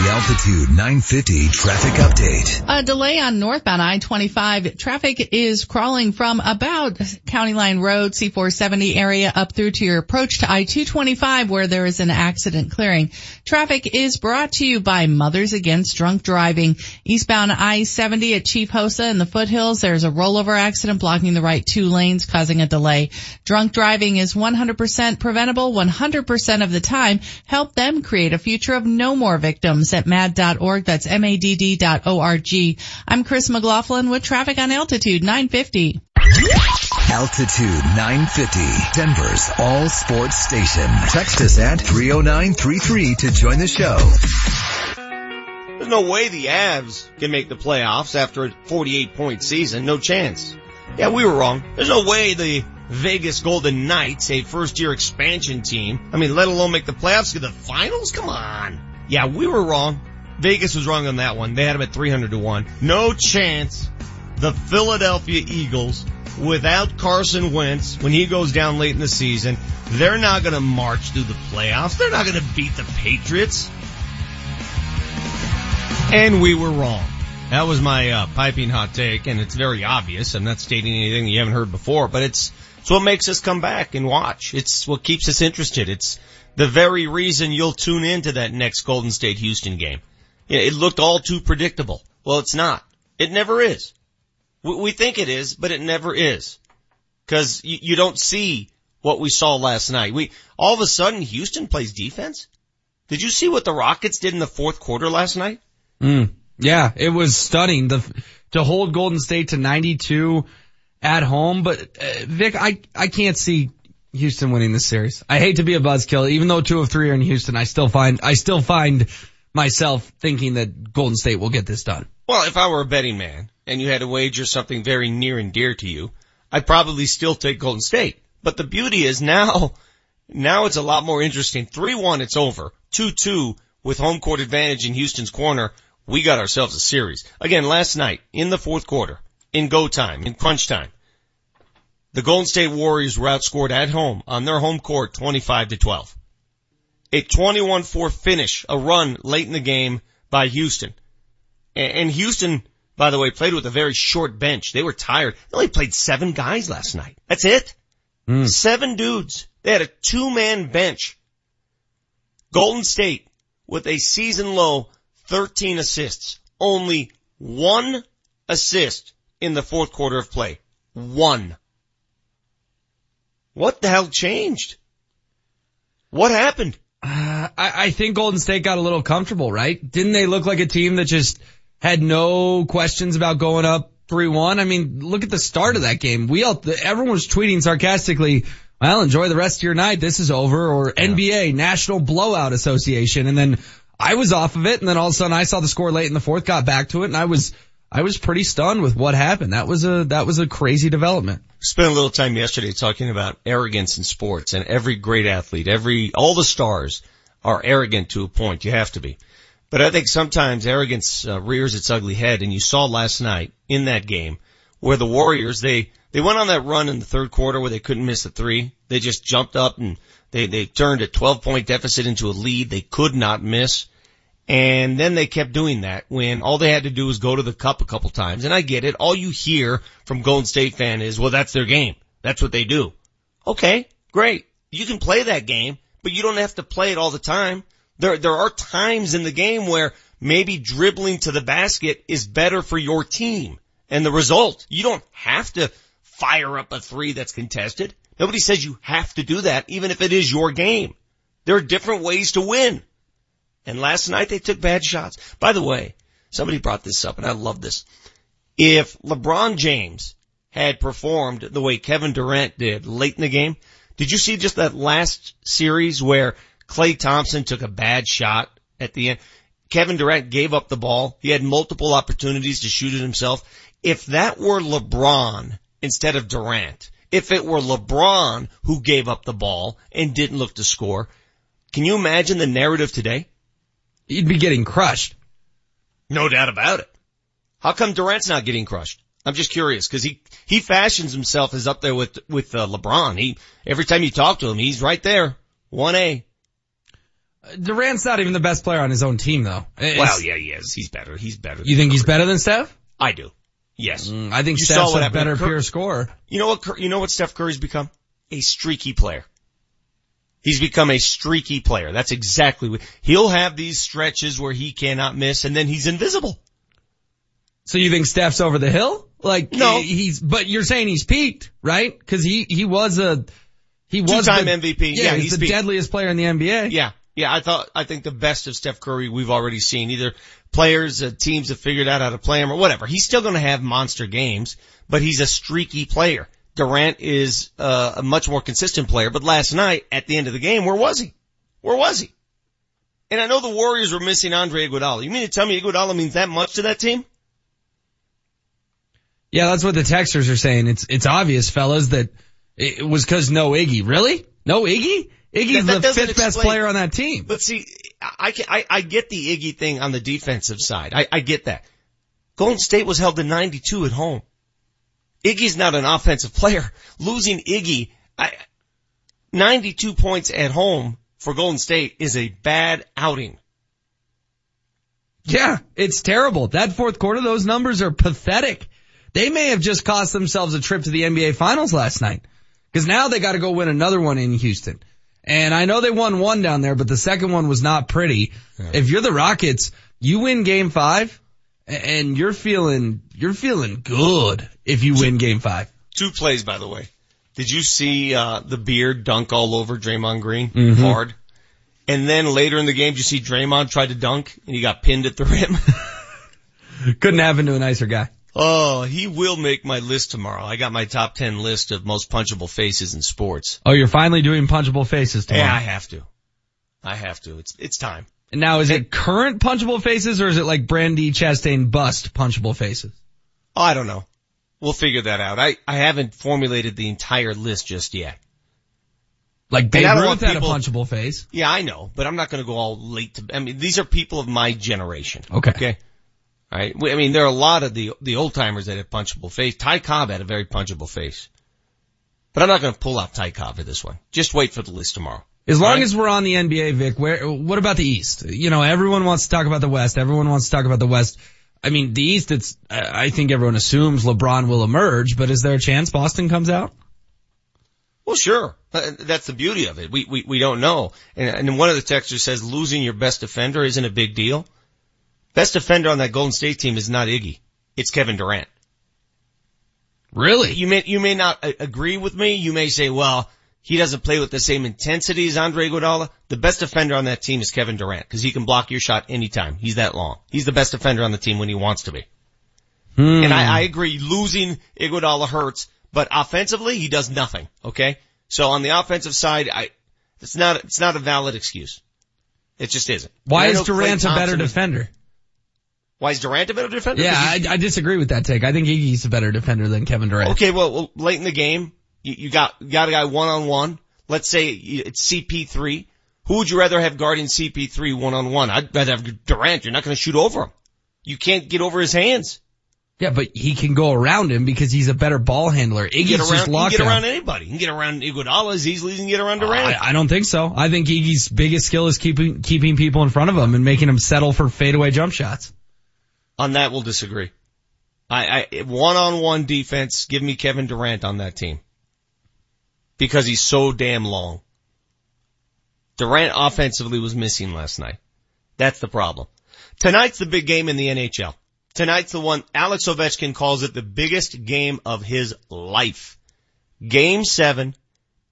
S5: The Altitude 950 traffic update.
S24: A delay on northbound I-25. Traffic is crawling from about County Line Road, C470 area up through to your approach to I-225 where there is an accident clearing. Traffic is brought to you by Mothers Against Drunk Driving. Eastbound I-70 at Chief Hosa in the foothills, there's a rollover accident blocking the right two lanes causing a delay. Drunk driving is 100% preventable 100% of the time. Help them create a future of no more victims at mad.org. That's M-A-D-D.org. I'm Chris McLaughlin with traffic on Altitude 950.
S5: Altitude 950, Denver's all sports station. Text us at 30933 to join the show.
S2: There's no way the Avs can make the playoffs after a 48 point season. No chance. Yeah, we were wrong. There's no way the Vegas Golden Knights, a first year expansion team, I mean, let alone make the playoffs to the finals? Come on. Yeah, we were wrong. Vegas was wrong on that one. They had them at 300 to 1. No chance the Philadelphia Eagles without Carson Wentz when he goes down late in the season, they're not going to march through the playoffs. They're not going to beat the Patriots. And we were wrong. That was my uh, piping hot take, and it's very obvious. I'm not stating anything you haven't heard before, but it's it's what makes us come back and watch. It's what keeps us interested. It's the very reason you'll tune into that next Golden State Houston game. It looked all too predictable. Well, it's not. It never is. We think it is, but it never is. Cause you, don't see what we saw last night. We, all of a sudden Houston plays defense. Did you see what the Rockets did in the fourth quarter last night?
S7: Mm, yeah, it was stunning. The, to hold Golden State to 92 at home, but uh, Vic, I, I can't see Houston winning this series. I hate to be a buzzkill, even though two of three are in Houston, I still find, I still find myself thinking that Golden State will get this done.
S2: Well, if I were a betting man and you had to wager something very near and dear to you, I'd probably still take Golden State. But the beauty is now, now it's a lot more interesting. 3-1, it's over. 2-2 with home court advantage in Houston's corner. We got ourselves a series. Again, last night in the fourth quarter, in go time, in crunch time, the Golden State Warriors were outscored at home on their home court 25 to 12. A 21-4 finish, a run late in the game by Houston. And Houston, by the way, played with a very short bench. They were tired. They only played seven guys last night. That's it. Mm. Seven dudes. They had a two-man bench. Golden State with a season low 13 assists. Only one assist in the fourth quarter of play. One. What the hell changed? What happened?
S7: Uh, I, I think Golden State got a little comfortable, right? Didn't they look like a team that just had no questions about going up 3-1? I mean, look at the start of that game. We all, everyone was tweeting sarcastically, well, enjoy the rest of your night. This is over. Or yeah. NBA, National Blowout Association. And then I was off of it. And then all of a sudden I saw the score late in the fourth, got back to it. And I was, I was pretty stunned with what happened. That was a, that was a crazy development.
S2: Spent a little time yesterday talking about arrogance in sports and every great athlete, every, all the stars are arrogant to a point. You have to be. But I think sometimes arrogance uh, rears its ugly head and you saw last night in that game where the Warriors, they, they went on that run in the third quarter where they couldn't miss a three. They just jumped up and they, they turned a 12 point deficit into a lead. They could not miss. And then they kept doing that when all they had to do was go to the cup a couple times. And I get it. All you hear from Golden State fan is, well, that's their game. That's what they do. Okay, great. You can play that game, but you don't have to play it all the time. There, there are times in the game where maybe dribbling to the basket is better for your team and the result. You don't have to fire up a three that's contested. Nobody says you have to do that, even if it is your game. There are different ways to win. And last night they took bad shots. By the way, somebody brought this up and I love this. If LeBron James had performed the way Kevin Durant did late in the game, did you see just that last series where Klay Thompson took a bad shot at the end? Kevin Durant gave up the ball. He had multiple opportunities to shoot it himself. If that were LeBron instead of Durant, if it were LeBron who gave up the ball and didn't look to score, can you imagine the narrative today?
S7: You'd be getting crushed.
S2: No doubt about it. How come Durant's not getting crushed? I'm just curious because he he fashions himself as up there with with uh, LeBron. He every time you talk to him, he's right there, one A.
S7: Durant's not even the best player on his own team though. It's,
S2: well, yeah, he is. He's better. He's better.
S7: You think he's better than Steph?
S2: I do. Yes.
S7: Mm, I think you Steph's a better pure scorer.
S2: You know what? You know what Steph Curry's become? A streaky player. He's become a streaky player. That's exactly what he'll have these stretches where he cannot miss, and then he's invisible.
S7: So you think Steph's over the hill? Like
S2: no,
S7: he's. But you're saying he's peaked, right? Because he he was a he was
S2: two-time
S7: the,
S2: MVP.
S7: Yeah,
S2: yeah
S7: he's,
S2: he's
S7: the
S2: peaked.
S7: deadliest player in the NBA.
S2: Yeah, yeah. I thought I think the best of Steph Curry we've already seen. Either players, uh, teams have figured out how to play him or whatever. He's still going to have monster games, but he's a streaky player. Durant is uh, a much more consistent player, but last night at the end of the game, where was he? Where was he? And I know the Warriors were missing Andre Iguodala. You mean to tell me Iguodala means that much to that team?
S7: Yeah, that's what the texters are saying. It's it's obvious, fellas, that it was because no Iggy. Really? No Iggy? Iggy's
S2: That- that
S7: the fifth best player on that team.
S2: But see, I, can- I, I get the Iggy thing on the defensive side. I, I get that. Golden State was held to 92 at home. Iggy's not an offensive player. Losing Iggy, I, 92 points at home for Golden State is a bad outing.
S7: Yeah, it's terrible. That fourth quarter, those numbers are pathetic. They may have just cost themselves a trip to the NBA finals last night. Cause now they gotta go win another one in Houston. And I know they won one down there, but the second one was not pretty. If you're the Rockets, you win game five and you're feeling, you're feeling good if you win game five.
S2: Two plays, by the way. Did you see, uh, the beard dunk all over Draymond Green?
S7: Mhm.
S2: Hard. And then later in the game, did you see Draymond try to dunk and he got pinned at the rim? (laughs)
S7: Couldn't happen to a nicer guy.
S2: Oh, he will make my list tomorrow. I got my top 10 list of most punchable faces in sports.
S7: Oh, you're finally doing punchable faces tomorrow.
S2: Yeah, I have to. I have to. It's, it's time.
S7: And now is it current punchable faces or is it like Brandi Chastain bust punchable faces?
S2: Oh, I don't know. We'll figure that out. I, I haven't formulated the entire list just yet.
S7: Like Babe Ruth had a punchable face.
S2: Yeah, I know, but I'm not going to go all late to, I mean, these are people of my generation.
S7: Okay.
S2: Okay. All right. I mean, there are a lot of the, the old timers that have punchable face. Ty Cobb had a very punchable face. But I'm not going to pull out Ty Cobb for this one. Just wait for the list tomorrow.
S7: As long
S2: right?
S7: as we're on the NBA, Vic, where, what about the East? You know, everyone wants to talk about the West. Everyone wants to talk about the West. I mean, the East, it's, I think everyone assumes LeBron will emerge, but is there a chance Boston comes out?
S2: Well, sure. Uh, That's the beauty of it. We, we, we don't know. And, and one of the texters says losing your best defender isn't a big deal. Best defender on that Golden State team is not Iggy. It's Kevin Durant.
S7: Really?
S2: You may, you may not agree with me. You may say, well, he doesn't play with the same intensity as Andre Iguodala. The best defender on that team is Kevin Durant because he can block your shot anytime. He's that long. He's the best defender on the team when he wants to be.
S7: Hmm.
S2: And I, I agree, losing Iguodala hurts, but offensively, he does nothing. Okay? So on the offensive side, I, it's not, it's not a valid excuse. It just isn't.
S7: Why is Durant a better
S2: is-
S7: defender?
S2: Why is Durant a better defender?
S7: Yeah, I, I disagree with that take. I think Iggy's a better defender than Kevin Durant.
S2: Okay, well, well, late in the game, you, you got you got a guy one on one. Let's say it's CP3. Who would you rather have guarding CP3 one on one? I'd rather have Durant. You're not going to shoot over him. You can't get over his hands.
S7: Yeah, but he can go around him because he's a better ball handler.
S2: He
S7: Iggy's
S2: around,
S7: just
S2: he
S7: locked
S2: can get around anybody. He can get around Iguodala as easily as he can get around Durant.
S7: I, I don't think so. I think Iggy's biggest skill is keeping keeping people in front of him and making them settle for fadeaway jump shots.
S2: on that, we'll disagree. I, I one-on-one defense. Give me Kevin Durant on that team because he's so damn long. Durant offensively was missing last night. That's the problem. Tonight's the big game in the NHL. Tonight's the one Alex Ovechkin calls it the biggest game of his life. Game seven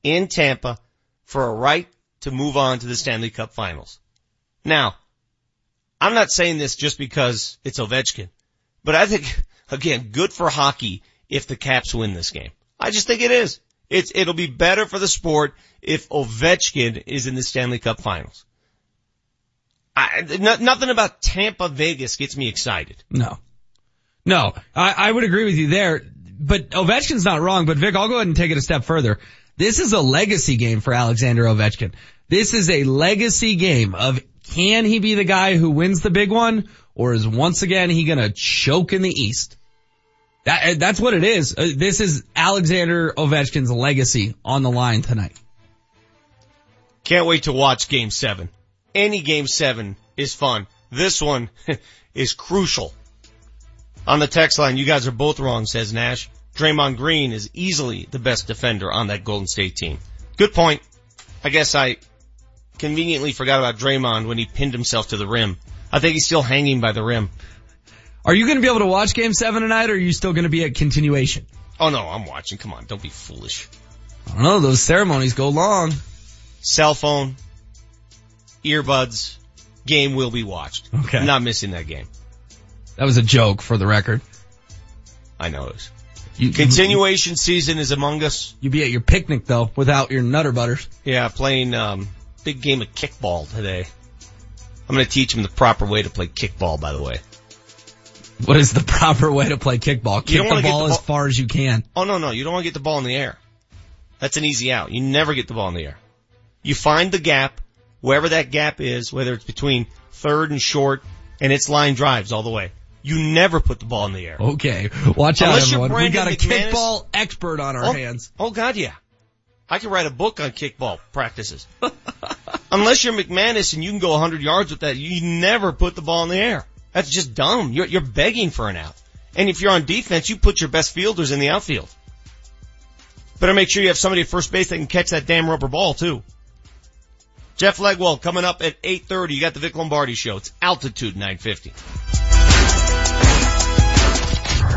S2: in Tampa for a right to move on to the Stanley Cup finals. Now, I'm not saying this just because it's Ovechkin, but I think, (laughs) again, good for hockey if the Caps win this game. I just think it is. It's, it'll be better for the sport if Ovechkin is in the Stanley Cup finals. I, no, nothing about Tampa Vegas gets me excited.
S7: No. No, I, I would agree with you there, but Ovechkin's not wrong, but Vic, I'll go ahead and take it a step further. This is a legacy game for Alexander Ovechkin. This is a legacy game of can he be the guy who wins the big one or is once again he gonna choke in the East? That, that's what it is. Uh, This is Alexander Ovechkin's legacy on the line tonight.
S2: Can't wait to watch game seven. Any game seven is fun. This one (laughs) is crucial. On the text line, you guys are both wrong, says Nash. Draymond Green is easily the best defender on that Golden State team. Good point. I guess I conveniently forgot about Draymond when he pinned himself to the rim. I think he's still hanging by the rim.
S7: Are you gonna be able to watch game seven tonight or are you still gonna be at continuation?
S2: Oh no, I'm watching. Come on, don't be foolish.
S7: I don't know, those ceremonies go long.
S2: Cell phone, earbuds, game will be watched.
S7: Okay.
S2: I'm not missing that game.
S7: That was a joke for the record.
S2: I know it is.
S7: You,
S2: Continuation season is among us.
S7: You'd be at your picnic though without your nutter butters.
S2: Yeah, playing um big game of kickball today. I'm gonna teach him the proper way to play kickball, by the way.
S7: What is the proper way to play kickball? Kick the ball
S2: the
S7: as
S2: ball-
S7: far as you can.
S2: Oh no, no, you don't want to get the ball in the air. That's an easy out. You never get the ball in the air. You find the gap, wherever that gap is, whether it's between third and short, and it's line drives all the way. You never put the ball in the air.
S7: Okay, watch out
S2: Unless
S7: everyone. We got a
S2: McManus-
S7: kickball expert on our
S2: oh,
S7: hands.
S2: Oh god, yeah. I could write a book on kickball practices. (laughs) Unless you're McManus and you can go 100 yards with that, you never put the ball in the air. That's just dumb. You're, you're begging for an out. And if you're on defense, you put your best fielders in the outfield. Better make sure you have somebody at first base that can catch that damn rubber ball too. Jeff Legwold coming up at 8.30. You got the Vic Lombardi show. It's Altitude 950.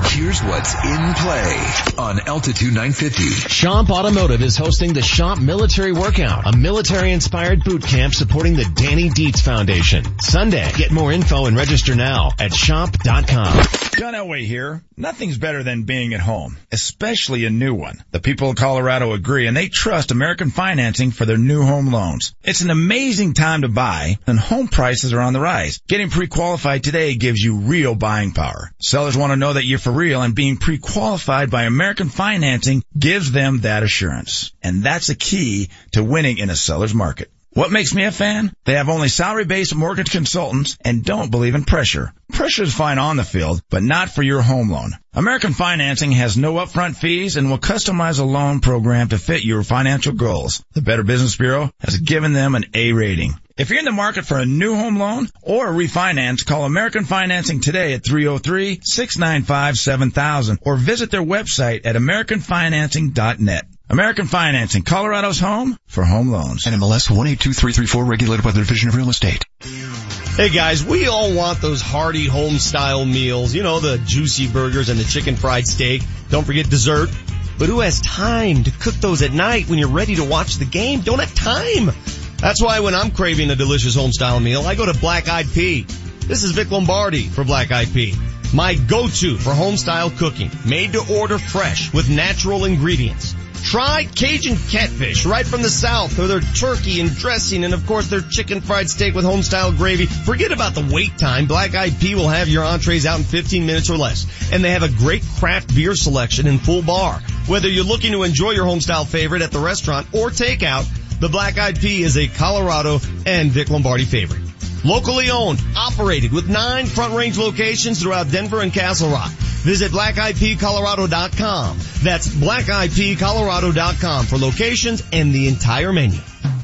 S5: Here's what's in play on Altitude 950.
S25: Schomp Automotive is hosting the Schomp Military Workout, a military-inspired boot camp supporting the Danny Dietz Foundation. Sunday. Get more info and register now at schomp.com.
S26: John Elway here. Nothing's better than being at home, especially a new one. The people of Colorado agree and they trust American Financing for their new home loans. It's an amazing time to buy and home prices are on the rise. Getting pre-qualified today gives you real buying power. Sellers want to know that you're for real and being pre-qualified by American Financing gives them that assurance. And that's a key to winning in a seller's market. What makes me a fan? They have only salary-based mortgage consultants and don't believe in pressure. Pressure is fine on the field, but not for your home loan. American Financing has no upfront fees and will customize a loan program to fit your financial goals. The Better Business Bureau has given them an A rating. If you're in the market for a new home loan or a refinance, call American Financing today at 303-695-7000 or visit their website at americanfinancing.net. American Financing, Colorado's home for home loans.
S27: NMLS 182334 regulated by the Division of Real Estate.
S2: Hey guys, we all want those hearty home style meals. You know, the juicy burgers and the chicken fried steak. Don't forget dessert. But who has time to cook those at night when you're ready to watch the game? Don't have time. That's why when I'm craving a delicious home style meal, I go to Black Eyed Pea. This is Vic Lombardi for Black Eyed Pea. My go-to for home style cooking, made to order fresh with natural ingredients. Try Cajun catfish right from the south or their turkey and dressing and of course their chicken fried steak with home style gravy. Forget about the wait time. Black Eyed Pea will have your entrees out in 15 minutes or less. And they have a great craft beer selection and full bar. Whether you're looking to enjoy your home style favorite at the restaurant or takeout, the Black Eyed Pea is a Colorado and Vic Lombardi favorite. Locally owned, operated with nine front range locations throughout Denver and Castle Rock. Visit blackeyedpeacolorado.com. That's blackeyedpeacolorado.com for locations and the entire menu.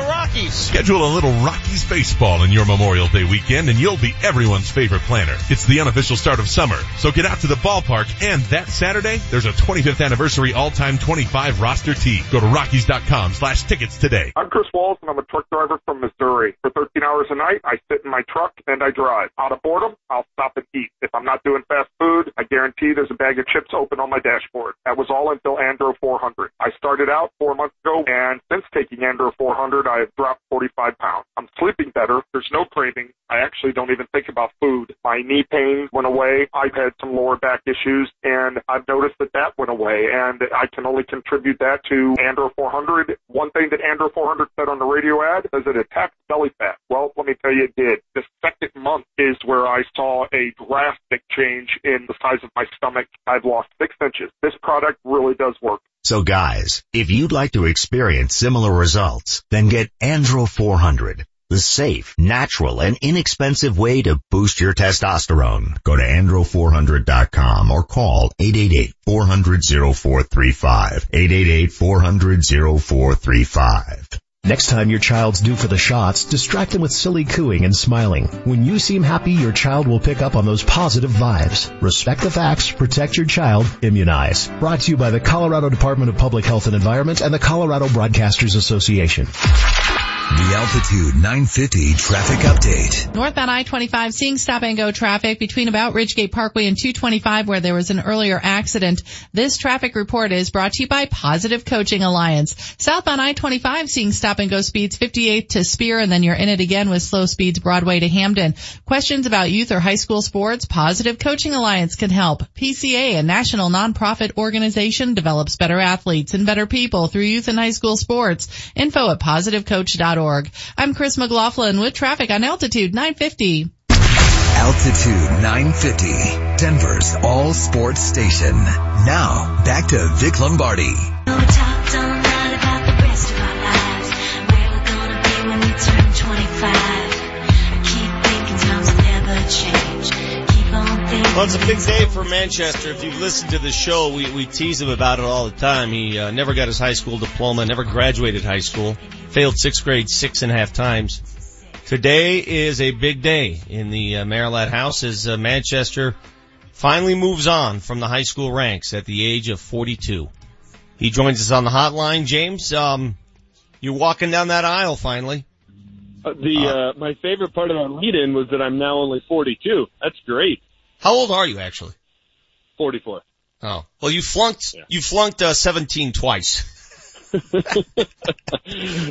S2: Rockies.
S28: Schedule a little Rockies baseball in your Memorial Day weekend and you'll be everyone's favorite planner. It's the unofficial start of summer, so get out to the ballpark and that Saturday, there's a 25th anniversary all-time 25 roster tee. Go to Rockies.com slash tickets today.
S29: I'm Chris Walls and I'm a truck driver from Missouri. For 13 hours a night, I sit in my truck and I drive. Out of boredom, I'll stop and eat. If I'm not doing fast food, I guarantee there's a bag of chips open on my dashboard. That was all until Andro 400. I started out four months ago and since taking Andro 400, I have dropped 45 pounds. I'm sleeping better. There's no craving. I actually don't even think about food. My knee pain went away. I've had some lower back issues and I've noticed that that went away and I can only contribute that to Andro 400. One thing that Andro 400 said on the radio ad is it attacks belly fat. Well, let me tell you it did. The second month is where I saw a drastic change in the size of my stomach. I've lost six inches. This product really does work.
S30: So guys, if you'd like to experience similar results, then get Andro 400. The safe, natural, and inexpensive way to boost your testosterone. Go to andro400.com or call 888-400-0435. 888-400-0435.
S25: Next time your child's due for the shots, distract them with silly cooing and smiling. When you seem happy, your child will pick up on those positive vibes. Respect the facts, protect your child, immunize. Brought to you by the Colorado Department of Public Health and Environment and the Colorado Broadcasters Association.
S5: The Altitude 950 traffic update.
S18: Northbound I-25 seeing stop and go traffic between about Ridgegate Parkway and 225 where there was an earlier accident. This traffic report is brought to you by Positive Coaching Alliance. Southbound I-25 seeing stop and go speeds 58 to Spear and then you're in it again with slow speeds Broadway to Hampden. Questions about youth or high school sports? Positive Coaching Alliance can help. PCA, a national nonprofit organization, develops better athletes and better people through youth and high school sports. Info at positivecoach.org. I'm Chris McLaughlin with traffic on Altitude 950.
S5: Altitude 950, Denver's all sports station. Now, back to Vic Lombardi.
S2: Well, it's a big day for Manchester. If you've listened to the show, we, we tease him about it all the time. He uh, never got his high school diploma, never graduated high school, failed sixth grade six and a half times. Today is a big day in the uh, Merilatt house as uh, Manchester finally moves on from the high school ranks at the age of 42. He joins us on the hotline. James, um, you're walking down that aisle finally.
S31: Uh, the uh, my favorite part of that lead-in was that I'm now only 42. That's great.
S2: How old are you actually?
S31: 44.
S2: Oh, well, you flunked.
S31: Yeah.
S2: You flunked uh, 17 twice. (laughs)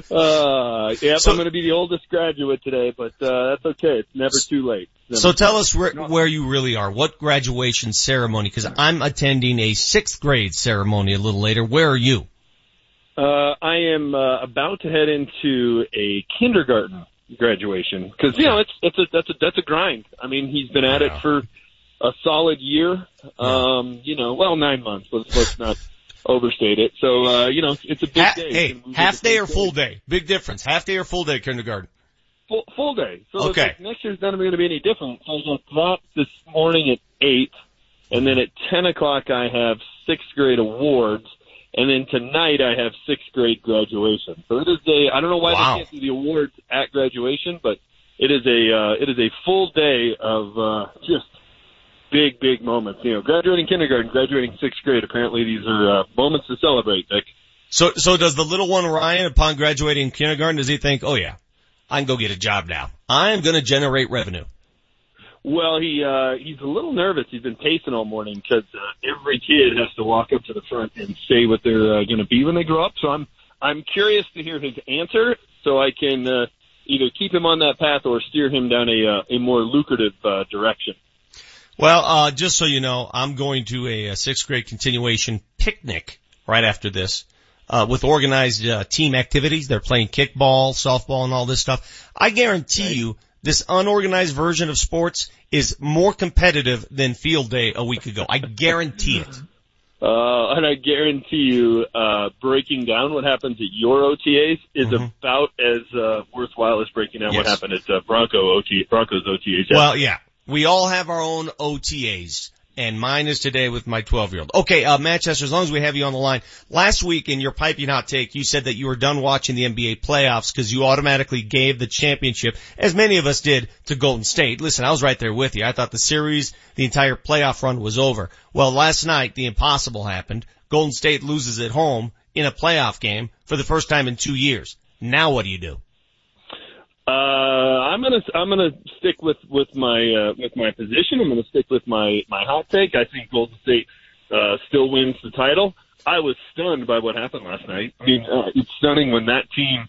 S31: Uh, yep,
S2: So-
S31: I'm going to be the oldest graduate today, but uh, that's okay. It's never too late.
S2: So tell us where, where you really are. What graduation ceremony? Because I'm attending a sixth grade ceremony a little later. Where are you?
S31: Uh, I am uh, about to head into a kindergarten graduation because you know it's it's a that's a that's a grind. I mean, he's been at it for a solid year. Um, you know, well, nine months. Let's let's not overstate it. So uh, you know, it's a big
S2: Ha-
S31: day.
S2: hey,
S31: It's gonna move
S2: half day or full day? Big difference. Half day or full day kindergarten?
S31: Full, full day. So
S2: Okay.
S31: like next year's not going to be any different. So I got dropped this morning at eight, and then at ten o'clock I have sixth grade awards, and then tonight I have sixth grade graduation. So it is a I don't know why
S2: Wow.
S31: they can't do the awards at graduation, but it is a uh, it is a full day of uh, just big big moments. You know, graduating kindergarten, graduating sixth grade. Apparently these are uh, moments to celebrate. Vic.
S2: So, so does the little one Ryan, upon graduating kindergarten, does he think, oh yeah, I can go get a job now. I'm going to generate revenue.
S31: Well, he uh, he's a little nervous. He's been pacing all morning because uh, every kid has to walk up to the front and say what they're uh, going to be when they grow up. So I'm I'm curious to hear his answer, so I can uh, either keep him on that path or steer him down a uh, a more lucrative uh, direction.
S2: Well, uh, just so you know, I'm going to a, a sixth grade continuation picnic right after this. Uh, with organized uh, team activities, they're playing kickball, softball, and all this stuff. I guarantee right. you, this unorganized version of sports is more competitive than field day a week ago. I guarantee it.
S31: Uh, and I guarantee you, uh, breaking down what happens at your OTAs is mm-hmm. about as, uh, worthwhile as breaking down yes. what happened at, uh, Bronco OT, Broncos OTAs.
S2: Well, yeah. We all have our own OTAs and mine is today with my 12 year old. Okay, uh, Manchester, as long as we have you on the line, last week in your piping hot take, you said that you were done watching the NBA playoffs because you automatically gave the championship, as many of us did, to Golden State. Listen, I was right there with you. I thought the series, the entire playoff run was over. Well, last night, the impossible happened. Golden State loses at home in a playoff game for the first time in two years. Now what do you do?
S31: Uh, I'm gonna I'm gonna stick with with my uh, with my position. I'm gonna stick with my my hot take. I think Golden State uh, still wins the title. I was stunned by what happened last night. I mean, uh, it's stunning when that team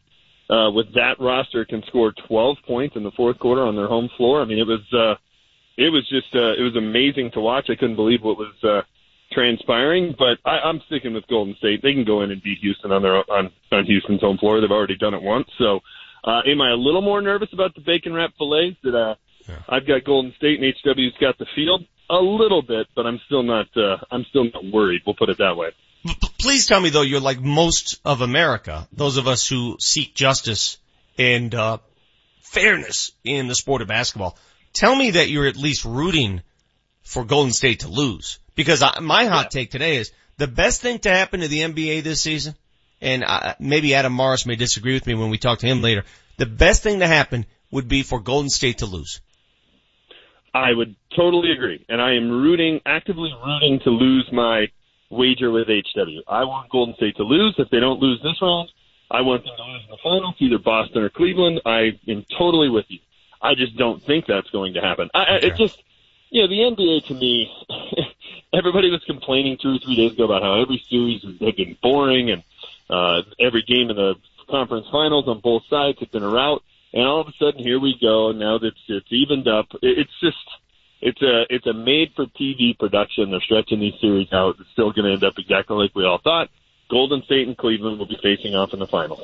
S31: uh, with that roster can score 12 points in the fourth quarter on their home floor. I mean, it was uh, it was just uh, it was amazing to watch. I couldn't believe what was uh, transpiring. But I, I'm sticking with Golden State. They can go in and beat Houston on their on on Houston's home floor. They've already done it once, so. Uh, am I a little more nervous about the bacon wrap fillets that uh, yeah. I've got Golden State and HW's got the field? A little bit, but I'm still not. Uh, I'm still not worried. We'll put it that way.
S2: Please tell me though, you're like most of America, those of us who seek justice and uh, fairness in the sport of basketball. Tell me that you're at least rooting for Golden State to lose, because I, my hot yeah. take today is the best thing to happen to the NBA this season and uh, maybe Adam Mares may disagree with me when we talk to him later. The best thing to happen would be for Golden State to lose.
S31: I would totally agree, and I am rooting, actively rooting to lose my wager with HW. I want Golden State to lose. If they don't lose this round, I want them to lose in the finals, either Boston or Cleveland. I am totally with you. I just don't think that's going to happen. I, okay. It just, you know, the NBA to me, (laughs) everybody was complaining two or three days ago about how every series has been boring and uh, every game in the conference finals on both sides had been a rout, and all of a sudden here we go. Now that it's evened up, it's just it's a it's a made for TV production. They're stretching these series out. It's still going to end up exactly like we all thought. Golden State and Cleveland will be facing off in the finals.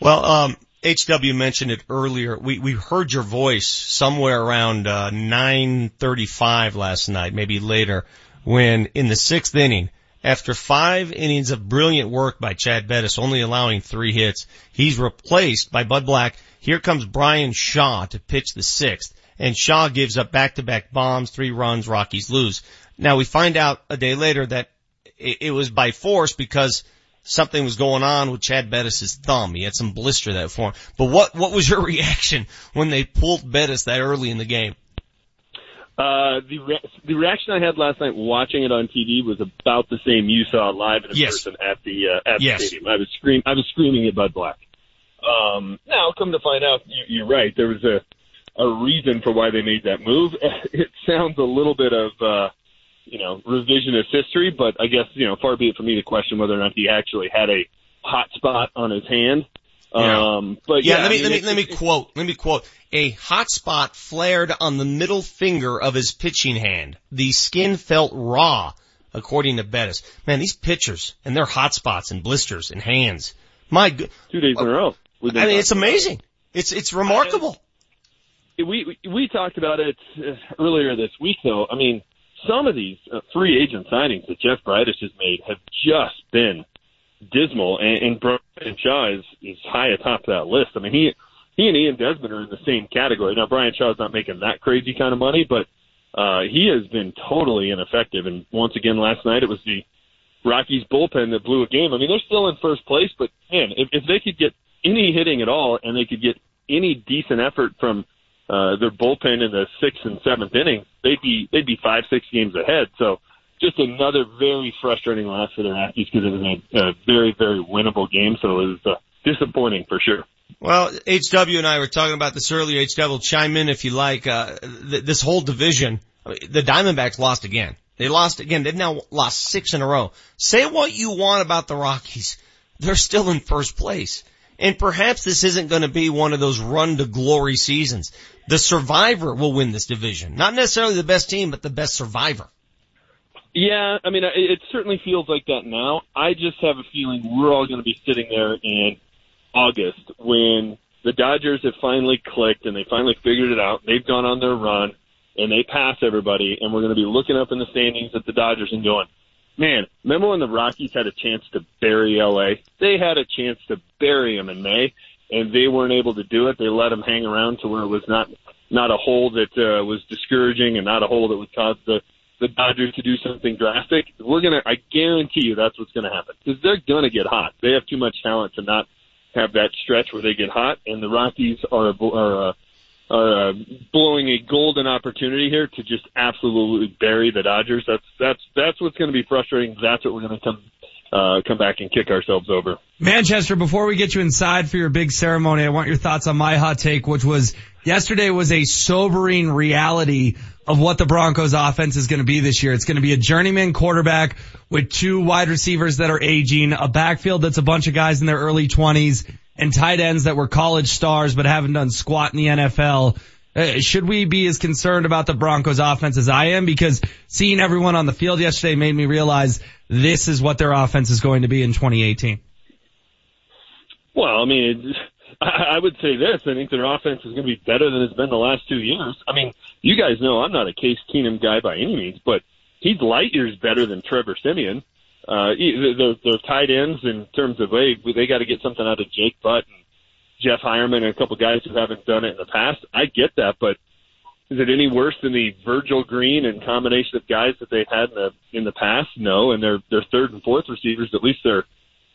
S2: Well, um, HW mentioned it earlier. We we heard your voice somewhere around uh, 9:35 last night, maybe later, when in the sixth inning after five innings of brilliant work by Chad Bettis, only allowing three hits, he's replaced by Bud Black. Here comes Bryan Shaw to pitch the sixth, and Shaw gives up back-to-back bombs, three runs, Rockies lose. Now we find out a day later that it, was by force because something was going on with Chad Bettis' thumb. He had some blister that formed. But what, what was your (laughs) reaction when they pulled Bettis that early in the game?
S31: Uh, the re- the reaction I had last night watching it on TV was about the same you saw live in
S2: yes.
S31: person at the uh, at
S2: yes.
S31: the stadium. I was scream I was screaming at Bud Black. Um, now, come to find out, you, you're right. There was a a reason for why they made that move. (laughs) It sounds a little bit of uh, you know revisionist history, but I guess you know far be it for me to question whether or not he actually had a hot spot on his hand.
S2: Yeah.
S31: Um, but
S2: yeah,
S31: yeah
S2: let me
S31: I mean,
S2: let me let me quote let me quote a hot spot flared on the middle finger of his pitching hand. The skin felt raw, according to Bettis. Man, these pitchers and their hot spots and blisters and hands. My good,
S31: two days in a row.
S2: I mean, it's amazing. It's it's remarkable.
S31: We we, we talked about it uh, earlier this week, though. I mean, some of these uh, free agent signings that Jeff Bridich has made have just been dismal, and, and Bryan Shaw is, is high atop that list. I mean, he he and Ian Desmond are in the same category. Now, Bryan Shaw's not making that crazy kind of money, but uh, he has been totally ineffective. And once again, last night it was the Rockies bullpen that blew a game. I mean, they're still in first place, but man, if, if they could get any hitting at all, and they could get any decent effort from uh, their bullpen in the sixth and seventh innings, they'd be they'd be five six games ahead. So just another very frustrating loss for the Rockies because it was a, a very, very winnable game. So it was uh, disappointing for sure.
S2: Well, HW and I were talking about this earlier. HW, chime in if you like. Uh, th- this whole division, I mean, the Diamondbacks lost again. They lost again. They've now lost six in a row. Say what you want about the Rockies. They're still in first place. And perhaps this isn't going to be one of those run to glory seasons. The survivor will win this division. Not necessarily the best team, but the best survivor.
S31: Yeah, I mean, it, certainly feels like that now. I just have a feeling we're all going to be sitting there in August when the Dodgers have finally clicked and they finally figured it out. They've gone on their run and they pass everybody and we're going to be looking up in the standings at the Dodgers and going, man, remember when the Rockies had a chance to bury LA? They had a chance to bury them in May and they weren't able to do it. They let them hang around to where it was not, not a hole that uh, was discouraging and not a hole that would cause the, the Dodgers to do something drastic. We're to, I guarantee you that's what's to happen because they're to get hot. They have too much talent to not have that stretch where they get hot and the Rockies are, are, uh, are uh, blowing a golden opportunity here to just absolutely bury the Dodgers. That's that's that's what's going to be frustrating. That's what we're going to come uh, come back and kick ourselves over.
S7: Manchester, before we get you inside for your big ceremony, I want your thoughts on my hot take, which was yesterday was a sobering reality of what the Broncos offense is going to be this year. It's going to be a journeyman quarterback with two wide receivers that are aging, a backfield that's a bunch of guys in their early 20s, and tight ends that were college stars but haven't done squat in the NFL. Uh, should we be as concerned about the Broncos offense as I am? Because seeing everyone on the field yesterday made me realize this is what their offense is going to be in 2018.
S31: Well, I mean, (laughs) I would say this. I think their offense is going to be better than it's been the last two years. I mean, you guys know I'm not a Case Keenum guy by any means, but he's light years better than Trevor Siemian uh, they're, they're tight ends in terms of, hey, they got to get something out of Jake Butt and Jeff Heuerman and a couple guys who haven't done it in the past. I get that, but is it any worse than the Virgil Green and combination of guys that they had in the in the past? No, and their their third and fourth receivers, at least they're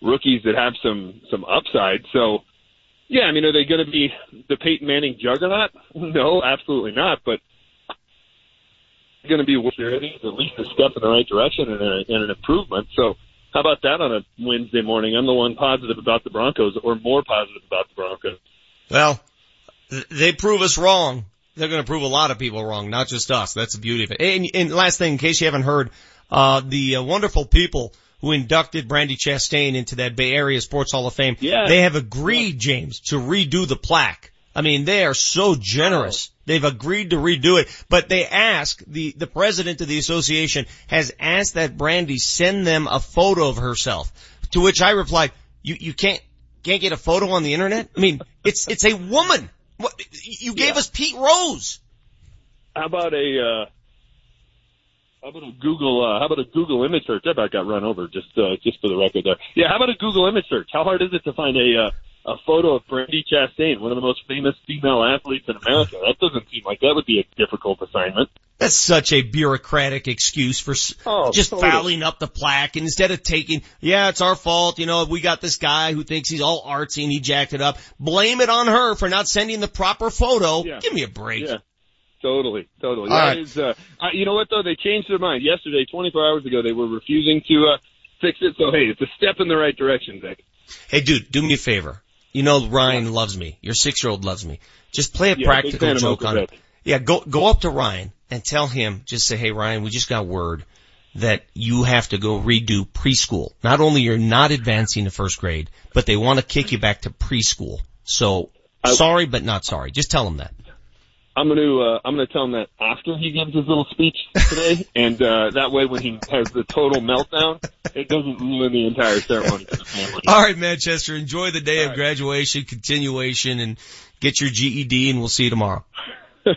S31: rookies that have some some upside. So, yeah, I mean, are they going to be the Peyton Manning juggernaut? (laughs) No, absolutely not. But going to be at least a step in the right direction and, a, and an improvement. So how about that on a Wednesday morning? I'm the one positive about the Broncos or more positive about the Broncos.
S2: Well, they prove us wrong. They're going to prove a lot of people wrong, not just us. That's the beauty of it. And, and last thing, in case you haven't heard, uh, the uh, wonderful people who inducted Brandi Chastain into that Bay Area Sports Hall of Fame,
S31: yeah.
S2: they have agreed, James, to redo the plaque. I mean, they are so generous. They've agreed to redo it, but they ask, the, the president of the association has asked that Brandi send them a photo of herself. To which I replied, you, you can't, can't get a photo on the internet? I mean, it's, it's a woman. What, you gave yeah. us Pete Rose.
S31: How about a, uh, how about a Google? Uh, how about a Google image search? That about got run over. Just uh, just for the record, there. Yeah. How about a Google image search? How hard is it to find a uh, a photo of Brandi Chastain, one of the most famous female athletes in America. That doesn't seem like that would be a difficult assignment.
S2: That's such a bureaucratic excuse for oh, just totally. fouling up the plaque and instead of taking, yeah, it's our fault, you know, we got this guy who thinks he's all artsy and he jacked it up. Blame it on her for not sending the proper photo.
S31: Yeah.
S2: Give me a break.
S31: Yeah. Totally, totally.
S2: All right.
S31: Is, uh, you know what though? They changed their mind yesterday. 24 hours ago, they were refusing to uh, fix it. So hey, it's a step in the right direction, Vic.
S2: Hey, dude, do me a favor. You know Ryan loves me. Your six year old loves me. Just play a yeah, practical joke on it. Yeah, go go up to Ryan and tell him, just say, Hey Ryan, we just got word that you have to go redo preschool. Not only you're not advancing to first grade, but they want to kick you back to preschool. So I, sorry, but not sorry. Just tell him that.
S31: I'm going to uh, I'm going to tell him that after he gives his little speech today, (laughs) and uh, that way when he has the total meltdown, it doesn't ruin the entire ceremony for the family.
S2: All right, Manchester, enjoy the day All of right. graduation, continuation, and get your GED, and we'll see you tomorrow. (laughs)
S31: All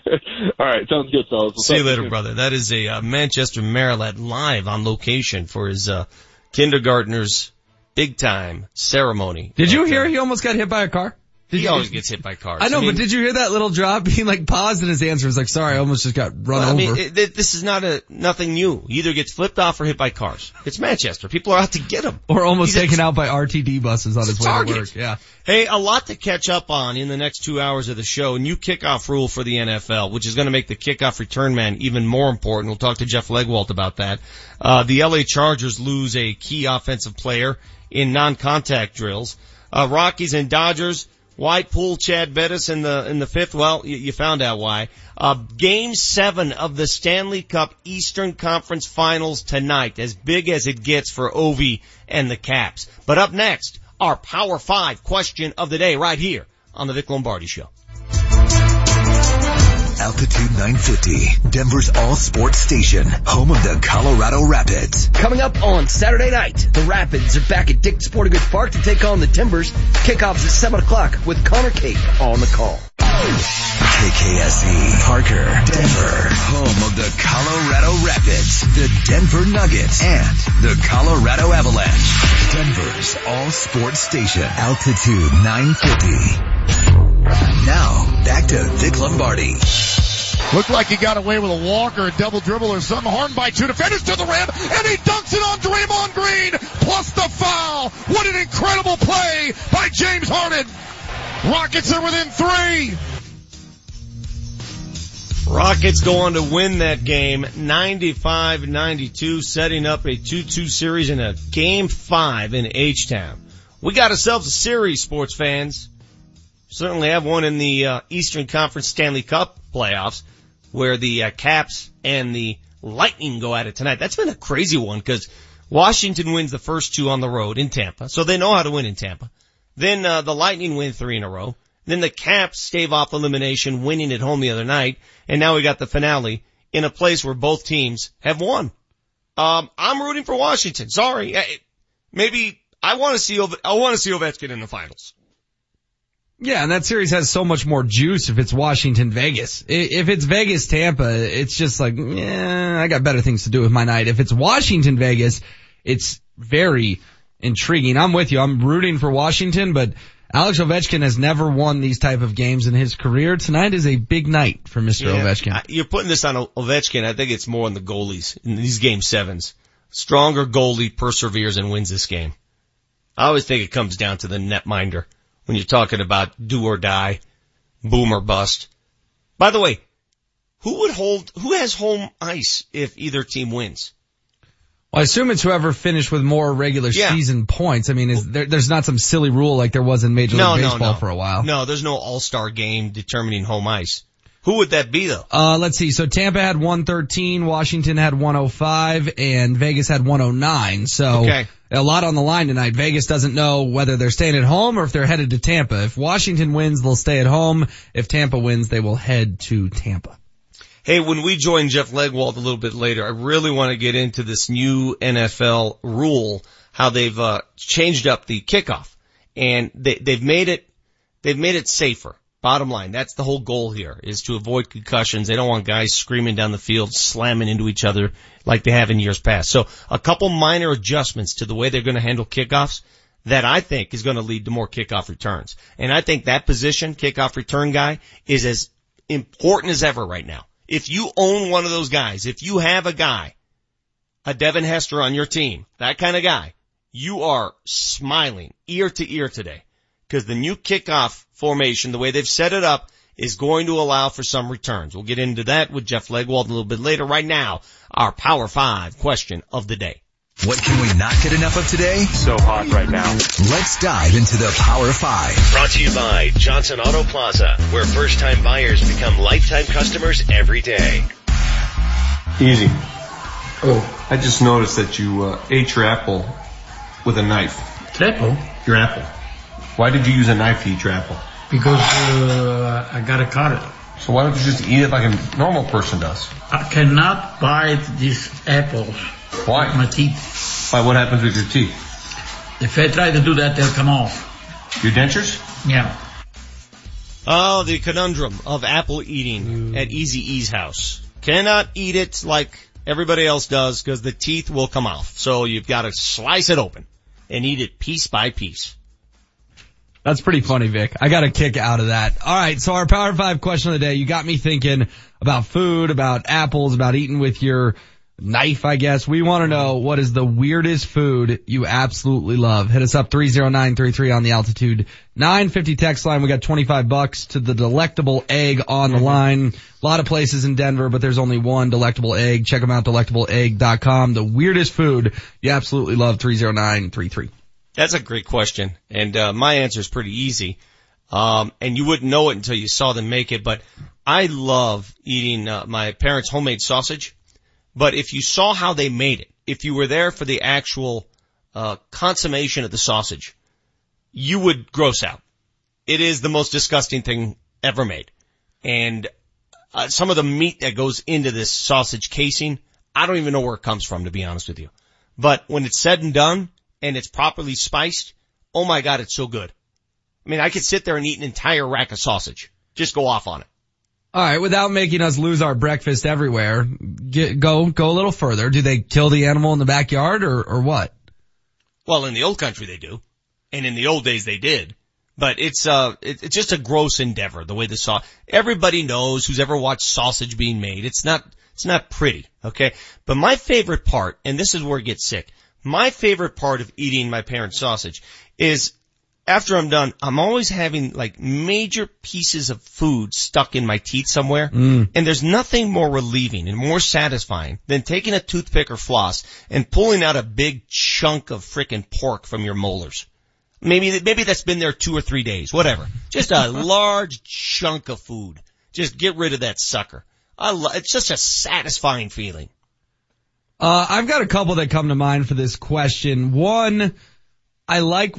S31: right, sounds good, fellas. We'll
S2: see you later, brother. That is a uh, Manchester Maryland live on location for his uh, kindergartner's big time ceremony.
S7: Did you hear he almost got hit by a car? Did
S2: he
S7: you-
S2: always gets hit by cars.
S7: I know,
S2: mean,
S7: but did you hear that little drop? (laughs) He like paused in his answer. Was like, "Sorry, I almost just got run
S2: Well, I
S7: over."
S2: mean, it, this is not a nothing new. He either gets flipped off or hit by cars. It's Manchester. People are out to get him.
S7: or almost
S2: He's a-
S7: taken out by RTD buses on his way
S2: Target.
S7: to work. Yeah.
S2: Hey, a lot to catch up on in the next two hours of the show. New kickoff rule for the NFL, which is going to make the kickoff return man even more important. We'll talk to Jeff Legwold about that. Uh, the LA Chargers lose a key offensive player in non-contact drills. Uh, Rockies and Dodgers. Why pull Chad Bettis in the in the fifth? Well, you, you found out why. Uh, game seven of the Stanley Cup Eastern Conference Finals tonight, as big as it gets for Ovi and the Caps. But up next, our Power Five question of the day, right here on the Vic Lombardi Show.
S5: Altitude 950, Denver's all sports station, home of the Colorado Rapids.
S32: Coming up on Saturday night, the Rapids are back at Dick Sporting Goods Park to take on the Timbers. Kickoffs at 7 o'clock with Connor Cape on the call.
S5: KKSE, Parker, Denver, home of the Colorado Rapids, the Denver Nuggets, and the Colorado Avalanche. Denver's all sports station, Altitude 950. Now, back to Vic Lombardi.
S33: Looked like he got away with a walk or a double dribble or something. Harden by two defenders to the rim, and he dunks it on Draymond Green, plus the foul. What an incredible play by James Harden. Rockets are within three.
S2: Rockets go on to win that game 95-92, setting up a 2-2 series in a game five in H-Town. We got ourselves a series, sports fans. Certainly have one in the uh, Eastern Conference Stanley Cup playoffs where the uh, Caps and the Lightning go at it tonight. That's been a crazy one because Washington wins the first two on the road in Tampa, so they know how to win in Tampa. Then uh, the Lightning win three in a row. Then the Caps stave off elimination, winning at home the other night, and now we got the finale in a place where both teams have won. Um, I'm rooting for Washington. Sorry, maybe I want to see I want to see Ovechkin in the finals.
S7: Yeah, and that series has so much more juice if it's Washington Vegas. If it's Vegas Tampa, it's just like, yeah, I got better things to do with my night. If it's Washington Vegas, it's very intriguing. I'm with you. I'm rooting for Washington, but Alex Ovechkin has never won these type of games in his career. Tonight is a big night for Mr.
S2: Yeah,
S7: Ovechkin.
S2: You're putting this on Ovechkin. I think it's more on the goalies in these game sevens. Stronger goalie perseveres and wins this game. I always think it comes down to the netminder when you're talking about do or die, boom or bust. By the way, who would hold, who has home ice if either team wins?
S7: Well, I assume it's whoever finished with more regular
S2: Yeah.
S7: season points. I mean, is there, there's not some silly rule like there was in Major League
S2: No, no,
S7: Baseball
S2: no.
S7: for a while.
S2: No, there's no all-star game determining home ice. Who would that be though?
S7: Uh, let's see. So Tampa had 113, Washington had 105, and Vegas had 109. So
S2: Okay.
S7: A lot on the line tonight. Vegas doesn't know whether they're staying at home or if they're headed to Tampa. If Washington wins, they'll stay at home. If Tampa wins, they will head to Tampa.
S2: Hey, when we join Jeff Legwold a little bit later, I really want to get into this new NFL rule, how they've uh, changed up the kickoff, and they, they've made it they've made it safer. Bottom line, that's the whole goal here is to avoid concussions. They don't want guys screaming down the field, slamming into each other like they have in years past. So a couple minor adjustments to the way they're going to handle kickoffs that I think is going to lead to more kickoff returns. And I think that position, kickoff return guy, is as important as ever right now. If you own one of those guys, if you have a guy, a Devin Hester on your team, that kind of guy, you are smiling ear to ear today because the new kickoff formation, the way they've set it up, is going to allow for some returns. We'll get into that with Jeff Legwold a little bit later. Right now, our Power 5 question of the day.
S5: What can we not get enough of today?
S34: So hot right now.
S5: Let's dive into the Power 5.
S35: Brought to you by Johnson Auto Plaza, where first time buyers become lifetime customers every day.
S34: Easy. Oh, I just noticed that you uh, ate your apple with a knife.
S36: Apple?
S34: Your apple. Why did you use a knife to eat your apple?
S36: Because uh, I gotta cut it.
S34: So why don't you just eat it like a normal person does?
S36: I cannot bite these apples.
S34: Why?
S36: with My teeth.
S34: Why? What happens with your teeth?
S36: If I try to do that, they'll come off.
S34: Your dentures?
S36: Yeah.
S2: Oh, the conundrum of apple eating at Easy E's house. Cannot eat it like everybody else does because the teeth will come off. So you've got to slice it open and eat it piece by piece.
S7: That's pretty funny, Vic. I got a kick out of that. All right, so our Power Five question of the day, you got me thinking about food, about apples, about eating with your knife, I guess. We want to know what is the weirdest food you absolutely love. Hit us up 30933 on the altitude 950 text line. We got 25 bucks to the delectable egg on the line. A lot of places in Denver, but there's only one delectable egg. Check them out, delectableegg.com. The weirdest food you absolutely love 30933.
S2: That's a great question. And, uh, my answer is pretty easy. Um, and you wouldn't know it until you saw them make it, but I love eating, uh, my parents' homemade sausage. But if you saw how they made it, if you were there for the actual, uh, consummation of the sausage, you would gross out. It is the most disgusting thing ever made. And, uh, some of the meat that goes into this sausage casing, I don't even know where it comes from, to be honest with you. But when it's said and done, and it's properly spiced, oh my god, it's so good. I mean, I could sit there and eat an entire rack of sausage. Just go off on it.
S7: All right, without making us lose our breakfast everywhere, get, go go a little further. Do they kill the animal in the backyard or or what?
S2: Well, in the old country they do, and in the old days they did. But it's uh, it, it's just a gross endeavor the way the saw. Everybody knows who's ever watched sausage being made. It's not it's not pretty, okay. But my favorite part, and this is where it gets sick. My favorite part of eating my parents' sausage is after I'm done, I'm always having like major pieces of food stuck in my teeth somewhere.
S7: Mm.
S2: And there's nothing more relieving and more satisfying than taking a toothpick or floss and pulling out a big chunk of frickin' pork from your molars. Maybe, maybe that's been there two or three days, whatever. Just a (laughs) large chunk of food. Just get rid of that sucker. I lo- it's just a satisfying feeling.
S7: Uh, I've got a couple that come to mind for this question. One, I like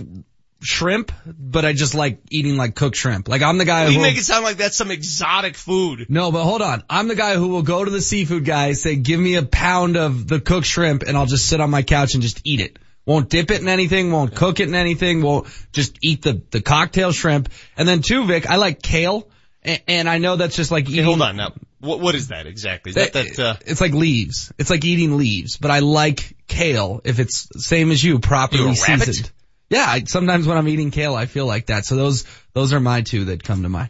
S7: shrimp, but I just like eating like cooked shrimp. Like I'm the guy
S2: You
S7: who
S2: make it sound like that's some exotic food.
S7: No, but hold on. I'm the guy who will go to the seafood guy, say, give me a pound of the cooked shrimp and I'll just sit on my couch and just eat it. Won't dip it in anything, won't cook it in anything, won't just eat the, the cocktail shrimp. And then two, Vic, I like kale. And, and I know that's just like eating.
S2: Hey, hold on now. What, what is that exactly? Is that, that, uh,
S7: It's like leaves. It's like eating leaves, but I like kale if it's same as you, properly
S2: a rabbit?
S7: seasoned. Yeah, I, sometimes when I'm eating kale, I feel like that. So those, those are my two that come to mind.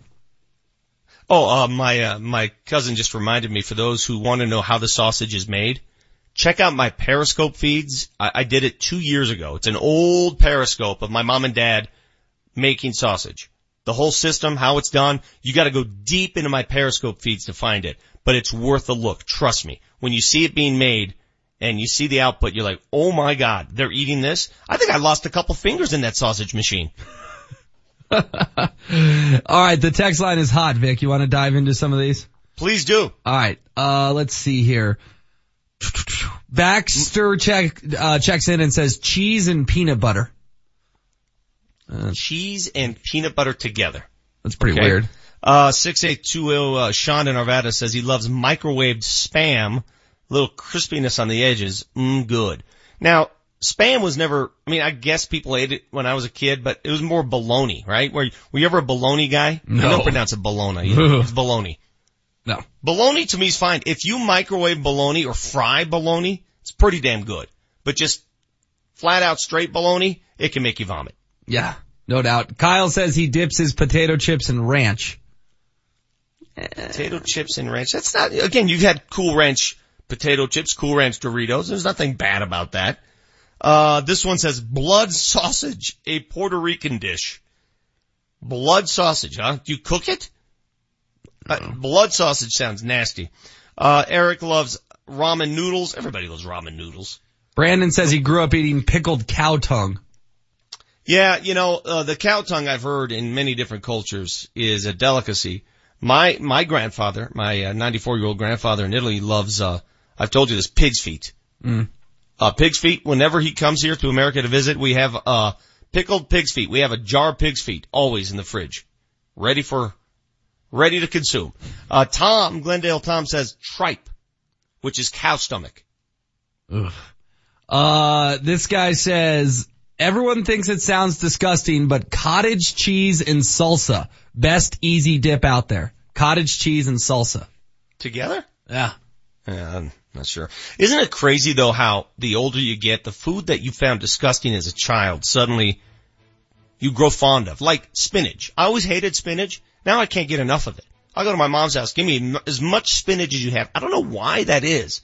S2: Oh, uh, my, uh, my cousin just reminded me for those who want to know how the sausage is made. Check out my Periscope feeds. I, I did it two years ago. It's an old Periscope of my mom and dad making sausage. The whole system, how it's done, you gotta go deep into my Periscope feeds to find it. But it's worth a look. Trust me. When you see it being made and you see the output, you're like, oh my god, they're eating this? I think I lost a couple fingers in that sausage machine. (laughs)
S7: All right, the text line is hot, Vic. You want to dive into some of these?
S2: Please do.
S7: All right, uh, let's see here. Baxter check uh, checks in and says cheese and peanut butter.
S2: Cheese and peanut butter together.
S7: That's pretty
S2: Okay.
S7: weird.
S2: Uh, 6820, uh, Sean in Arvada says he loves microwaved spam. Little crispiness on the edges. Mmm, good. Now, spam was never, I mean, I guess people ate it when I was a kid, but it was more bologna, right? Were, were you ever a bologna guy?
S7: No.
S2: I don't pronounce it bologna. either. It's (laughs) bologna.
S7: No.
S2: Bologna to me is fine. If you microwave bologna or fry bologna, it's pretty damn good. But just flat out straight bologna, it can make you vomit.
S7: Yeah, no doubt. Kyle says he dips his potato chips in ranch.
S2: Potato chips and ranch. That's not, again, you've had Cool Ranch potato chips, Cool Ranch Doritos. There's nothing bad about that. Uh, this one says blood sausage, a Puerto Rican dish. Blood sausage, huh? Do you cook it? Uh, blood sausage sounds nasty. Uh, Eric loves ramen noodles. Everybody loves ramen noodles.
S7: Brandon says he grew up eating pickled cow tongue.
S2: Yeah, you know, uh, the cow tongue I've heard in many different cultures is a delicacy. My, my grandfather, my 94 year old grandfather in Italy loves, uh, I've told you this, pig's feet.
S7: Mm.
S2: Uh, pig's feet, whenever he comes here to America to visit, we have, uh, pickled pig's feet. We have a jar of pig's feet always in the fridge. Ready for, ready to consume. Uh, Tom, Glendale Tom says tripe, which is cow stomach.
S7: Ugh. Uh, this guy says, everyone thinks it sounds disgusting, but cottage cheese and salsa, best easy dip out there. Cottage cheese and salsa.
S2: Together?
S7: Yeah.
S2: Yeah, I'm not sure. Isn't it crazy though how the older you get, the food that you found disgusting as a child suddenly, you grow fond of, like spinach. I always hated spinach. Now I can't get enough of it. I go to my mom's house, give me as much spinach as you have. I don't know why that is.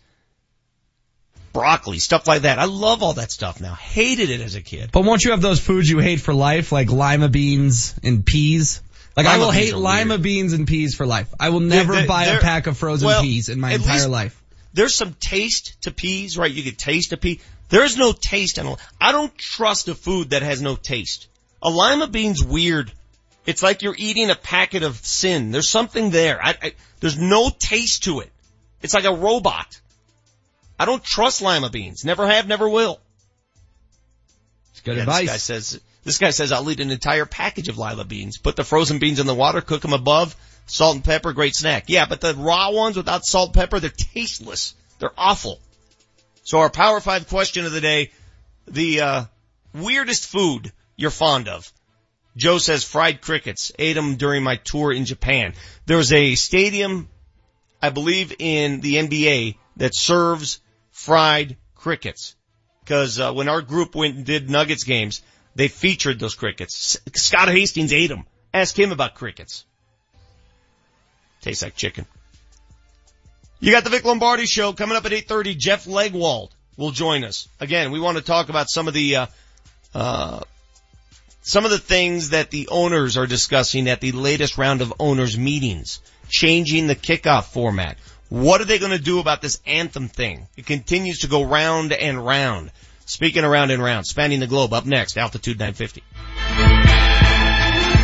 S2: Broccoli, stuff like that. I love all that stuff now. Hated it as a kid.
S7: But won't you have those foods you hate for life, like lima beans and peas? Like I will hate lima
S2: weird.
S7: beans and peas for life. I will never
S2: They're-
S7: buy a
S2: they're-
S7: pack of frozen
S2: well,
S7: peas in my entire life.
S2: There's some taste to peas, right? You could taste a pea. There's no taste in a, I don't trust a food that has no taste. A lima bean's weird. It's like you're eating a packet of sin. There's something there. I, I, there's no taste to it. It's like a robot. I don't trust lima beans. Never have, never will.
S7: It's good
S2: Yeah,
S7: advice.
S2: This guy says, this guy says I'll eat an entire package of lima beans. Put the frozen beans in the water, cook them above, salt and pepper, great snack. Yeah, but the raw ones without salt and pepper, they're tasteless. They're awful. So our Power 5 question of the day, the, uh, weirdest food you're fond of. Joe says fried crickets. Ate them during my tour in Japan. There's a stadium, I believe in the NBA that serves fried crickets. Cause, uh, when our group went and did Nuggets games, they featured those crickets. S- Scott Hastings ate them. Ask him about crickets. Tastes like chicken. You got the Vic Lombardi show coming up at 8.30. Jeff Legwold will join us. Again, we want to talk about some of the, uh, uh, some of the things that the owners are discussing at the latest round of owners meetings. Changing the kickoff format. What are they going to do about this anthem thing? It continues to go round and round. Speaking around and round, spanning the globe. Up next, Altitude 950.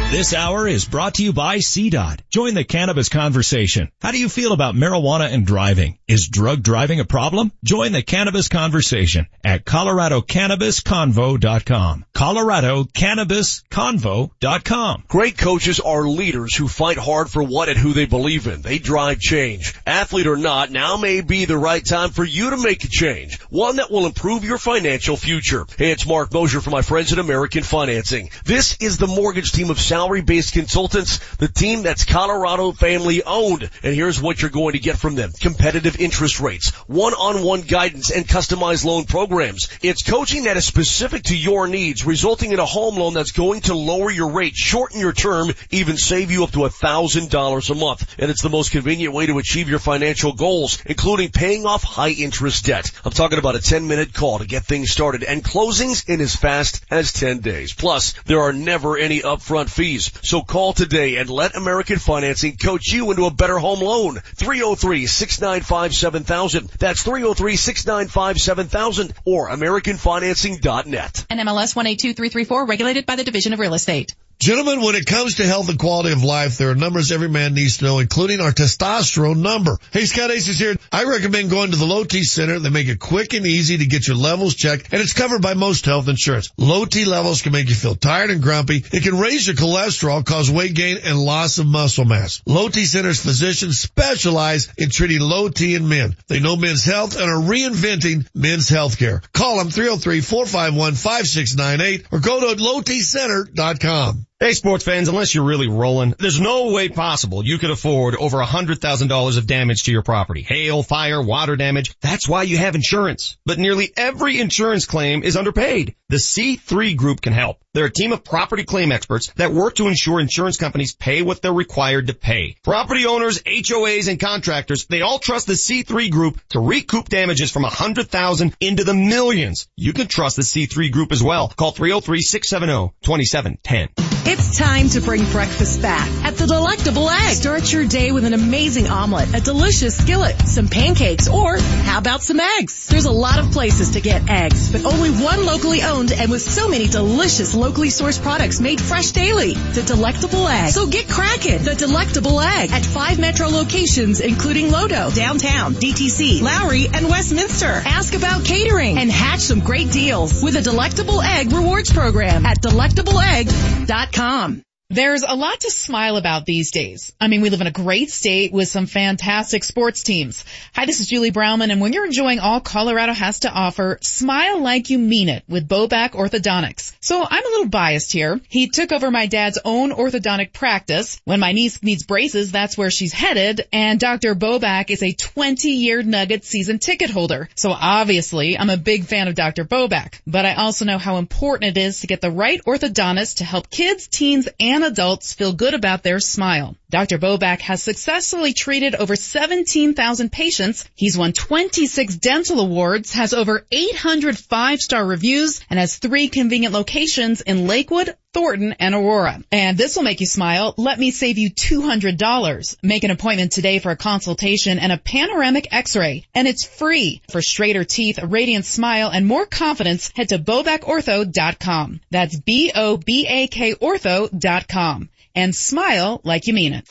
S37: This hour is brought to you by CDOT. Join the cannabis conversation. How do you feel about marijuana and driving? Is drug driving a problem? Join the cannabis conversation at ColoradoCannabisConvo.com. ColoradoCannabisConvo.com.
S38: Great coaches are leaders who fight hard for what and who they believe in. They drive change. Athlete or not, now may be the right time for you to make a change. One that will improve your financial future. Hey, it's Mark Mosier for my friends at American Financing. This is the mortgage team of salary-based consultants, the team that's Colorado family owned. And here's what you're going to get from them. Competitive interest rates, one-on-one guidance, and customized loan programs. It's coaching that is specific to your needs, resulting in a home loan that's going to lower your rate, shorten your term, even save you up to a thousand dollars a month. And it's the most convenient way to achieve your financial goals, including paying off high interest debt. I'm talking about a 10 minute call to get things started and closings in as fast as 10 days. Plus, there are never any upfront fees. So call today and let American Financing coach you into a better home loan. 303-695-7000. That's 303-695-7000 or AmericanFinancing.net.
S18: NMLS 182334 regulated by the Division of Real Estate.
S16: Gentlemen, when it comes to health and quality of life, there are numbers every man needs to know, including our testosterone number. Hey, Scott Aces here. I recommend going to the Low T Center. They make it quick and easy to get your levels checked, and it's covered by most health insurance. Low T levels can make you feel tired and grumpy. It can raise your cholesterol, cause weight gain, and loss of muscle mass. Low T Center's physicians specialize in treating low T in men. They know men's health and are reinventing men's health care. Call them 303-451-5698 or go to lowtcenter.com.
S2: Hey sports fans, unless you're really rolling, there's no way possible you could afford over $100,000 of damage to your property. Hail, fire, water damage. That's why you have insurance. But nearly every insurance claim is underpaid. The C3 Group can help. They're a team of property claim experts that work to ensure insurance companies pay what they're required to pay. Property owners, HOAs, and contractors, they all trust the C3 Group to recoup damages from 100,000 into the millions. You can trust the C3 Group as well. Call 303-670-2710.
S22: It's time to bring breakfast back at the Delectable Egg. Start your day with an amazing omelet, a delicious skillet, some pancakes, or how about some eggs? There's a lot of places to get eggs, but only one locally owned and with so many delicious locally sourced products made fresh daily. The Delectable Egg. So get cracking. The Delectable Egg at five metro locations including Lodo, downtown, DTC, Lowry, and Westminster. Ask about catering and hatch some great deals with a Delectable Egg rewards program at delectableegg.com.
S24: There's a lot to smile about these days. I mean, we live in a great state with some fantastic sports teams. Hi, this is Julie Browman, and when you're enjoying all Colorado has to offer, smile like you mean it with Bobak Orthodontics. So I'm a little biased here. He took over my dad's own orthodontic practice. When my niece needs braces, that's where she's headed, and Dr. Bobak is a 20-year Nugget season ticket holder. So obviously, I'm a big fan of Dr. Bobak, but I also know how important it is to get the right orthodontist to help kids, teens, and adults feel good about their smile. Dr. Bobak has successfully treated over 17,000 patients. He's won 26 dental awards, has over 800 five-star reviews, and has three convenient locations in Lakewood, Thornton, and Aurora. And this will make you smile. Let me save you $200. Make an appointment today for a consultation and a panoramic x-ray. And it's free. For straighter teeth, a radiant smile, and more confidence, head to bobakortho.com. That's B-O-B-A-K ortho.com. And smile like you mean it.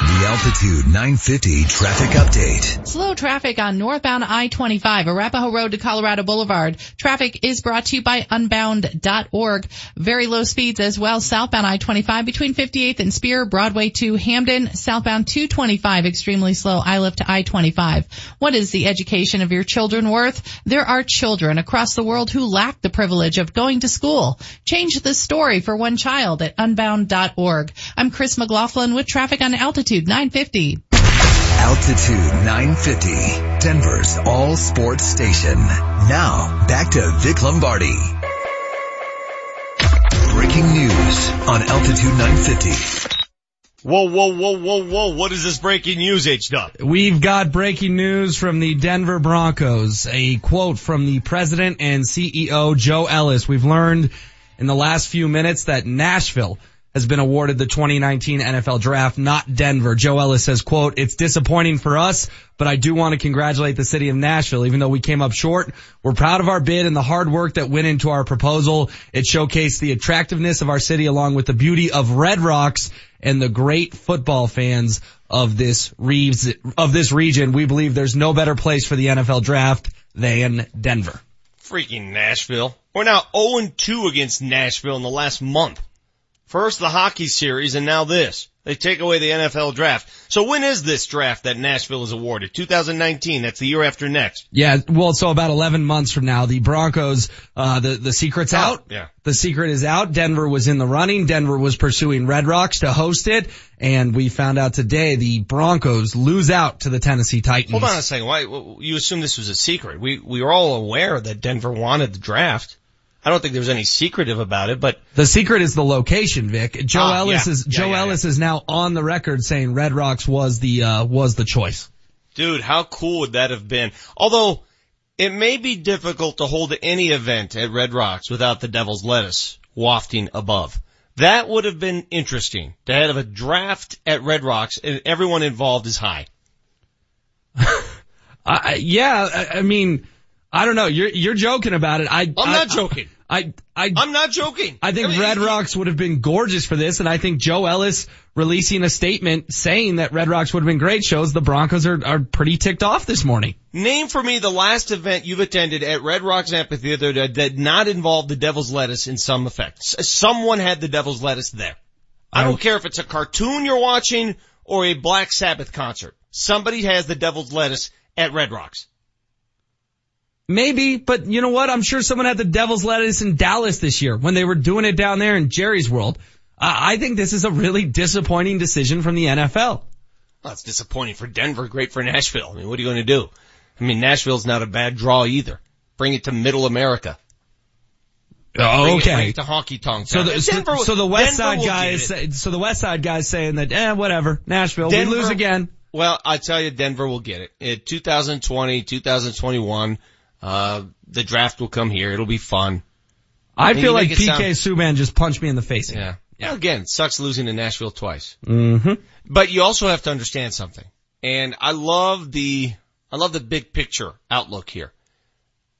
S5: The Altitude 950 traffic update.
S18: Slow traffic on northbound I-25, Arapahoe Road to Colorado Boulevard. Traffic is brought to you by unbound.org. Very low speeds as well. Southbound I-25 between 58th and Speer, Broadway to Hampden, southbound 225 extremely slow. I live to I-25. What is the education of your children worth? There are children across the world who lack the privilege of going to school. Change the story for one child at unbound.org. I'm Chris McLaughlin with traffic on Altitude 950.
S5: Altitude 950, Denver's all sports station. Now, back to Vic Lombardi. Breaking news on Altitude 950.
S2: Whoa, whoa, whoa, whoa, whoa. What is this breaking news, H-Dub?
S7: We've got breaking news from the Denver Broncos. A quote from the president and CEO, Joe Ellis. We've learned in the last few minutes that Nashville has been awarded the 2019 NFL draft, not Denver. Joe Ellis says, quote, it's disappointing for us, but I do want to congratulate the city of Nashville. Even though we came up short, we're proud of our bid and the hard work that went into our proposal. It showcased the attractiveness of our city along with the beauty of Red Rocks and the great football fans of this Reeves, of this region. We believe there's no better place for the NFL draft than Denver.
S2: Freaking Nashville. We're now 0-2 against Nashville in the last month. First the hockey series and now this. They take away the NFL draft. So when is this draft that Nashville is awarded? 2019. That's the year after next.
S7: Yeah, well, so about 11 months from now, the Broncos, uh, the, the secret's out.
S2: Yeah.
S7: The secret is out. Denver was in the running. Denver was pursuing Red Rocks to host it. And we found out today the Broncos lose out to the Tennessee Titans.
S2: Hold on a second. Why, you assume this was a secret. We, we were all aware that Denver wanted the draft. I don't think there was any secretive about it, but
S7: the secret is the location, Vic. Joe
S2: Ah,
S7: Ellis
S2: yeah.
S7: is
S2: Yeah,
S7: Joe
S2: yeah,
S7: Ellis is now on the record saying Red Rocks was the uh, was the choice.
S2: dude, how cool would that have been? Although it may be difficult to hold any event at Red Rocks without the Devil's Lettuce wafting above. That would have been interesting to have a draft at Red Rocks and everyone involved is high. (laughs)
S7: Yeah, I, I mean, I don't know. You're you're joking about it. I
S2: I'm
S7: I-
S2: not joking.
S7: I I
S2: I'm not joking.
S7: I think
S2: I mean,
S7: Red Rocks would have been gorgeous for this, and I think Joe Ellis releasing a statement saying that Red Rocks would have been great shows the Broncos are are pretty ticked off this morning.
S2: Name for me the last event you've attended at Red Rocks Amphitheater that did not involve the Devil's Lettuce in some effect. S- Someone had the Devil's Lettuce there. I don't care if it's a cartoon you're watching or a Black Sabbath concert. Somebody has the Devil's Lettuce at Red Rocks.
S7: Maybe, but you know what? I'm sure someone had the Devil's Lettuce in Dallas this year when they were doing it down there in Jerry's World. I I think this is a really disappointing decision from the NFL.
S2: Well, it's disappointing for Denver, great for Nashville. I mean, what are you going to do? I mean, Nashville's not a bad draw either. Bring it to middle America.
S7: Oh, okay.
S2: bring it to honky tonk.
S7: So the, so,
S2: Denver,
S7: so the West
S2: Denver
S7: Side
S2: guys,
S7: guy
S2: get
S7: is
S2: it.
S7: say- so the West Side guy is saying that eh whatever Nashville
S2: Denver-
S7: we lose again.
S2: Well, I tell you, Denver will get it. In 2020, 2021, uh, the draft will come here. It'll be fun.
S7: I
S2: And
S7: feel like PK
S2: sound-
S7: Subban just punched me in the face.
S2: Yeah. Well, again, sucks losing to Nashville twice.
S7: Mm-hmm.
S2: But you also have to understand something. And I love the, I love the big picture outlook here.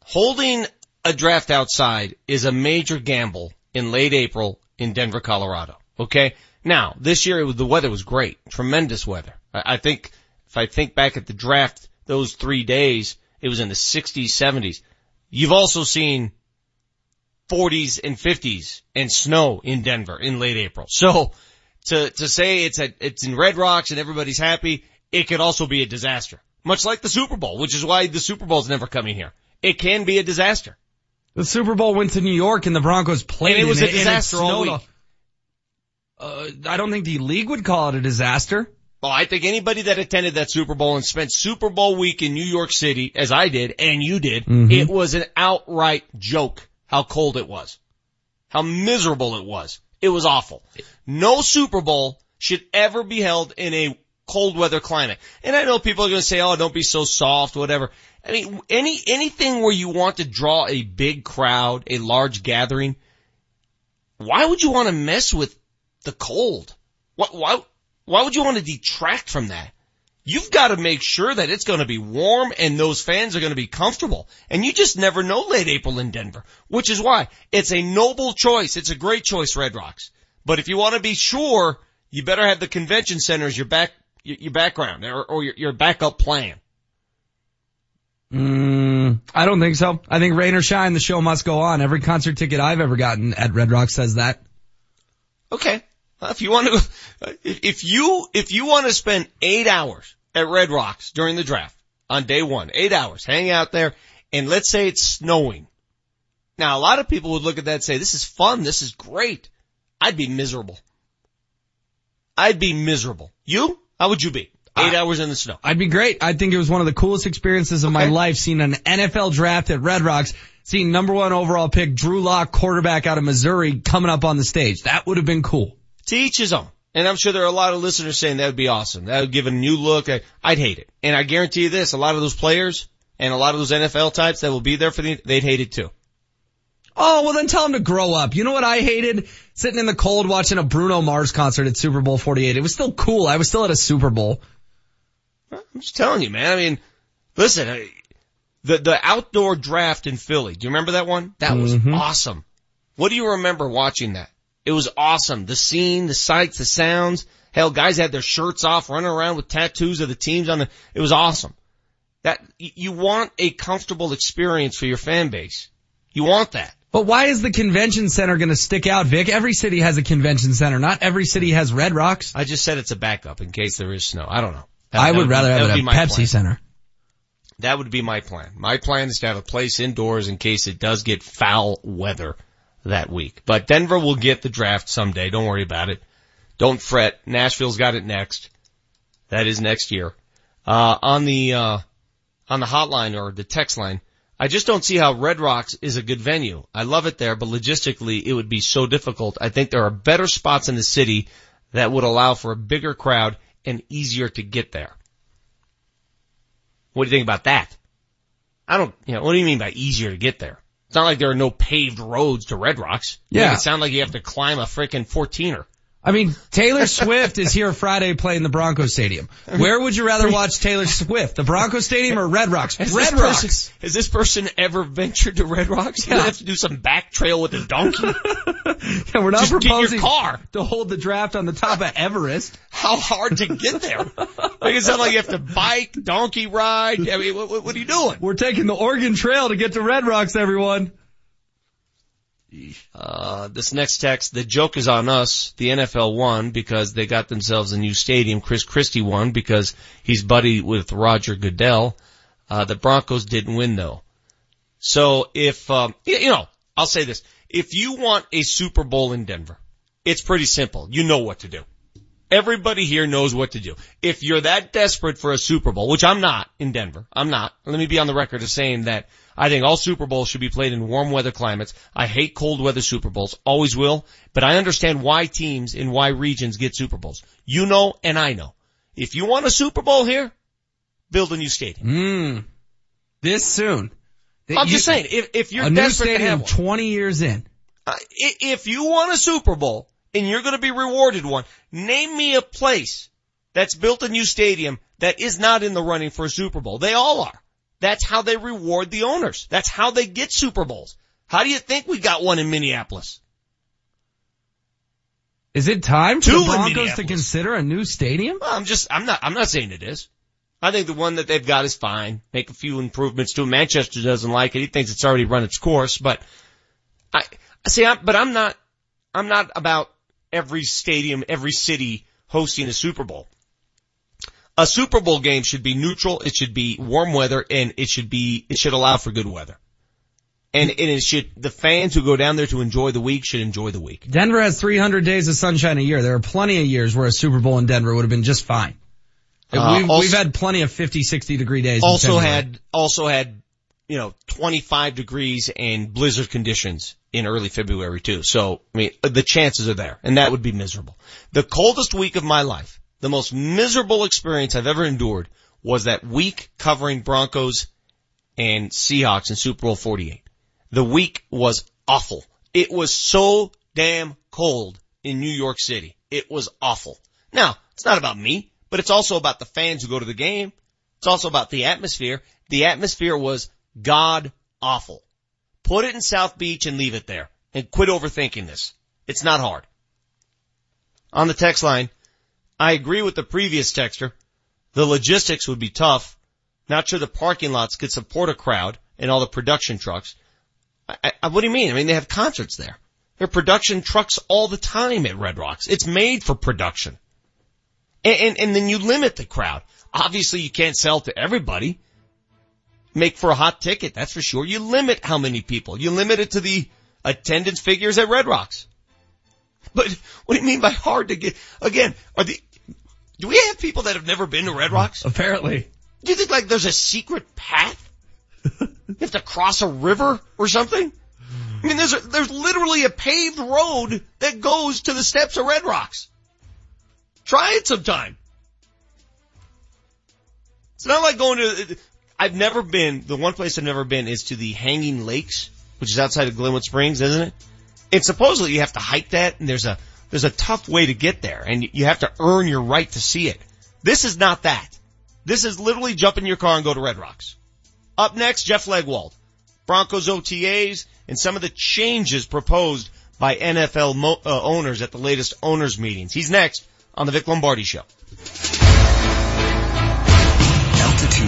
S2: Holding a draft outside is a major gamble in late April in Denver, Colorado. Okay? Now, this year it was, the weather was great. Tremendous weather. I, I think, if I think back at the draft, those three days, it was in the 60s, 70s. You've also seen 40s and 50s and snow in Denver in late April. So to, to say it's a, it's in Red Rocks and everybody's happy, it could also be a disaster. Much like the Super Bowl, which is why the Super Bowl's never coming here. It can be a disaster.
S7: The Super Bowl went to New York and the Broncos played
S2: And it was a disaster all week.
S7: Uh, I don't think the league would call it a disaster.
S2: Well, I think anybody that attended that Super Bowl and spent Super Bowl week in New York City, as I did, and you did,
S7: Mhm.
S2: it was an outright joke how cold it was. How miserable it was. It was awful. No Super Bowl should ever be held in a cold weather climate. And I know people are going to say, oh, don't be so soft, whatever. I mean, any, anything where you want to draw a big crowd, a large gathering, why would you want to mess with the cold? What, why, why would you want to detract from that? You've got to make sure that it's going to be warm and those fans are going to be comfortable. And you just never know late April in Denver, which is why it's a noble choice. It's a great choice, Red Rocks. But if you want to be sure, you better have the convention center as your back, your, background or, or your, your backup plan.
S7: Mm, I don't think so. I think rain or shine, the show must go on. Every concert ticket I've ever gotten at Red Rock says that.
S2: Okay. If you want to, if you, if you want to spend eight hours at Red Rocks during the draft on day one, eight hours, hang out there, and let's say it's snowing. Now a lot of people would look at that and say, this is fun, this is great. I'd be miserable. I'd be miserable. You? How would you be? Eight hours in the snow.
S7: I'd be great. I think it was one of the coolest experiences of my life seeing an NFL draft at Red Rocks, seeing number one overall pick Drew Lock, quarterback out of Missouri, coming up on the stage. That would have been cool.
S2: To each his own. And I'm sure there are a lot of listeners saying that would be awesome. That would give a new look. I, I'd hate it. And I guarantee you this, a lot of those players and a lot of those NFL types that will be there for the, they'd hate it too.
S7: Oh, well then tell him to grow up. You know what I hated? Sitting in the cold watching a Bruno Mars concert at Super Bowl 48. It was still cool. I was still at a Super Bowl.
S2: I'm just telling you, man. I mean, listen, I- the, the outdoor draft in Philly. Do you remember that one? That was
S7: Mhm.
S2: awesome. What do you remember watching that? It was awesome. The scene, the sights, the sounds. Hell, guys had their shirts off, running around with tattoos of the teams on the, it was awesome. That, you want a comfortable experience for your fan base. You want that.
S7: But why is the convention center going to stick out, Vic? Every city has a convention center. Not every city has Red Rocks.
S2: I just said it's a backup in case there is snow. I don't know. That-
S7: I
S2: that
S7: would
S2: be-
S7: rather
S2: that
S7: have
S2: would my
S7: Pepsi
S2: plan.
S7: Center.
S2: That would be my plan. My plan is to have a place indoors in case it does get foul weather that week. But Denver will get the draft someday. Don't worry about it. Don't fret. Nashville's got it next. That is next year. Uh, on the, uh, on the hotline or the text line, I just don't see how Red Rocks is a good venue. I love it there, but logistically it would be so difficult. I think there are better spots in the city that would allow for a bigger crowd and easier to get there. What do you think about that? I don't, you know, what do you mean by easier to get there? It's not like there are no paved roads to Red Rocks. You
S7: Yeah.
S2: It sound like you have to climb a frickin' 14er.
S7: I mean, Taylor Swift is here Friday playing the Broncos Stadium. Where would you rather watch Taylor Swift? The Broncos Stadium or Red Rocks?
S2: Has
S7: Red Rocks.
S2: person- has this person ever ventured to Red Rocks? You
S7: Yeah.
S2: have to do some back trail with a donkey? (laughs)
S7: Yeah, we're not
S2: Just
S7: proposing
S2: car.
S7: to hold the draft on the top of Everest.
S2: How hard to get there? Make it sound like you have to bike, donkey ride. I mean, what, what are you doing?
S7: We're taking the Oregon Trail to get to Red Rocks, everyone.
S2: Uh, this next text, the joke is on us. The NFL won because they got themselves a new stadium. Chris Christie won because he's buddy with Roger Goodell. Uh, the Broncos didn't win though. So if, um, you know, I'll say this. If you want a Super Bowl in Denver, it's pretty simple. You know what to do. Everybody here knows what to do. If you're that desperate for a Super Bowl, which I'm not in Denver, I'm not. Let me be on the record of saying that I think all Super Bowls should be played in warm weather climates. I hate cold weather Super Bowls, always will, but I understand why teams in why regions get Super Bowls. You know and I know. If you want a Super Bowl here, build a new stadium.
S7: Mm. This soon.
S2: I'm just saying, if, if you're
S7: a new
S2: desperate to
S7: stadium
S2: have one,
S7: 20 years in.
S2: Uh, if you want a Super Bowl and you're going to be rewarded one, name me a place that's built a new stadium that is not in the running for a Super Bowl. They all are. That's how they reward the owners. That's how they get Super Bowls. How do you think we got one in Minneapolis?
S7: Is it time for
S2: Two
S7: the Broncos to consider a new stadium?
S2: Well, I'm just, I'm not, I'm not saying it is. I think the one that they've got is fine. Make a few improvements to it. Manchester doesn't like it. He thinks it's already run its course, but I, See, I'm, but I'm not, I'm not about every stadium, every city hosting a Super Bowl. A Super Bowl game should be neutral, it should be warm weather, and it should be, it should allow for good weather. And, and it should, the fans who go down there to enjoy the week should enjoy the week.
S7: Denver has 300 days of sunshine a year. There are plenty of years where a Super Bowl in Denver would have been just fine.
S2: Uh,
S7: we've,
S2: also-
S7: we've had plenty of 50, 60 degree days.
S2: Also had, also had, you know, 25 degrees and blizzard conditions in early February too. So, I mean, the chances are there and that would be miserable. The coldest week of my life, the most miserable experience I've ever endured was that week covering Broncos and Seahawks in Super Bowl 48. The week was awful. It was so damn cold in New York City. It was awful. Now, it's not about me, but it's also about the fans who go to the game. It's also about the atmosphere. The atmosphere was god awful. Put it in South Beach and leave it there and quit overthinking this. It's not hard. On the text line, I agree with the previous texter. The logistics would be tough. Not sure the parking lots could support a crowd and all the production trucks. I, I, what do you mean? I mean, they have concerts there. There are production trucks all the time at Red Rocks. It's made for production. And, and, and then you limit the crowd. Obviously you can't sell to everybody. Make for a hot ticket, that's for sure. You limit how many people. You limit it to the attendance figures at Red Rocks. But what do you mean by hard to get? Again, are the, do we have people that have never been to Red Rocks?
S7: Apparently.
S2: Do you think like there's a secret path? (laughs) you have to cross a river or something? I mean, there's a, there's literally a paved road that goes to the steps of Red Rocks. Try it sometime. It's not like going to, I've never been, the one place I've never been is to the Hanging Lakes, which is outside of Glenwood Springs, isn't it? And supposedly you have to hike that and there's a, there's a tough way to get there and you have to earn your right to see it. This is not that. This is literally jump in your car and go to Red Rocks. Up next, Jeff Legwold. Broncos OTAs and some of the changes proposed by NFL mo- uh, owners at the latest owners meetings. He's next on the Vic Lombardi Show.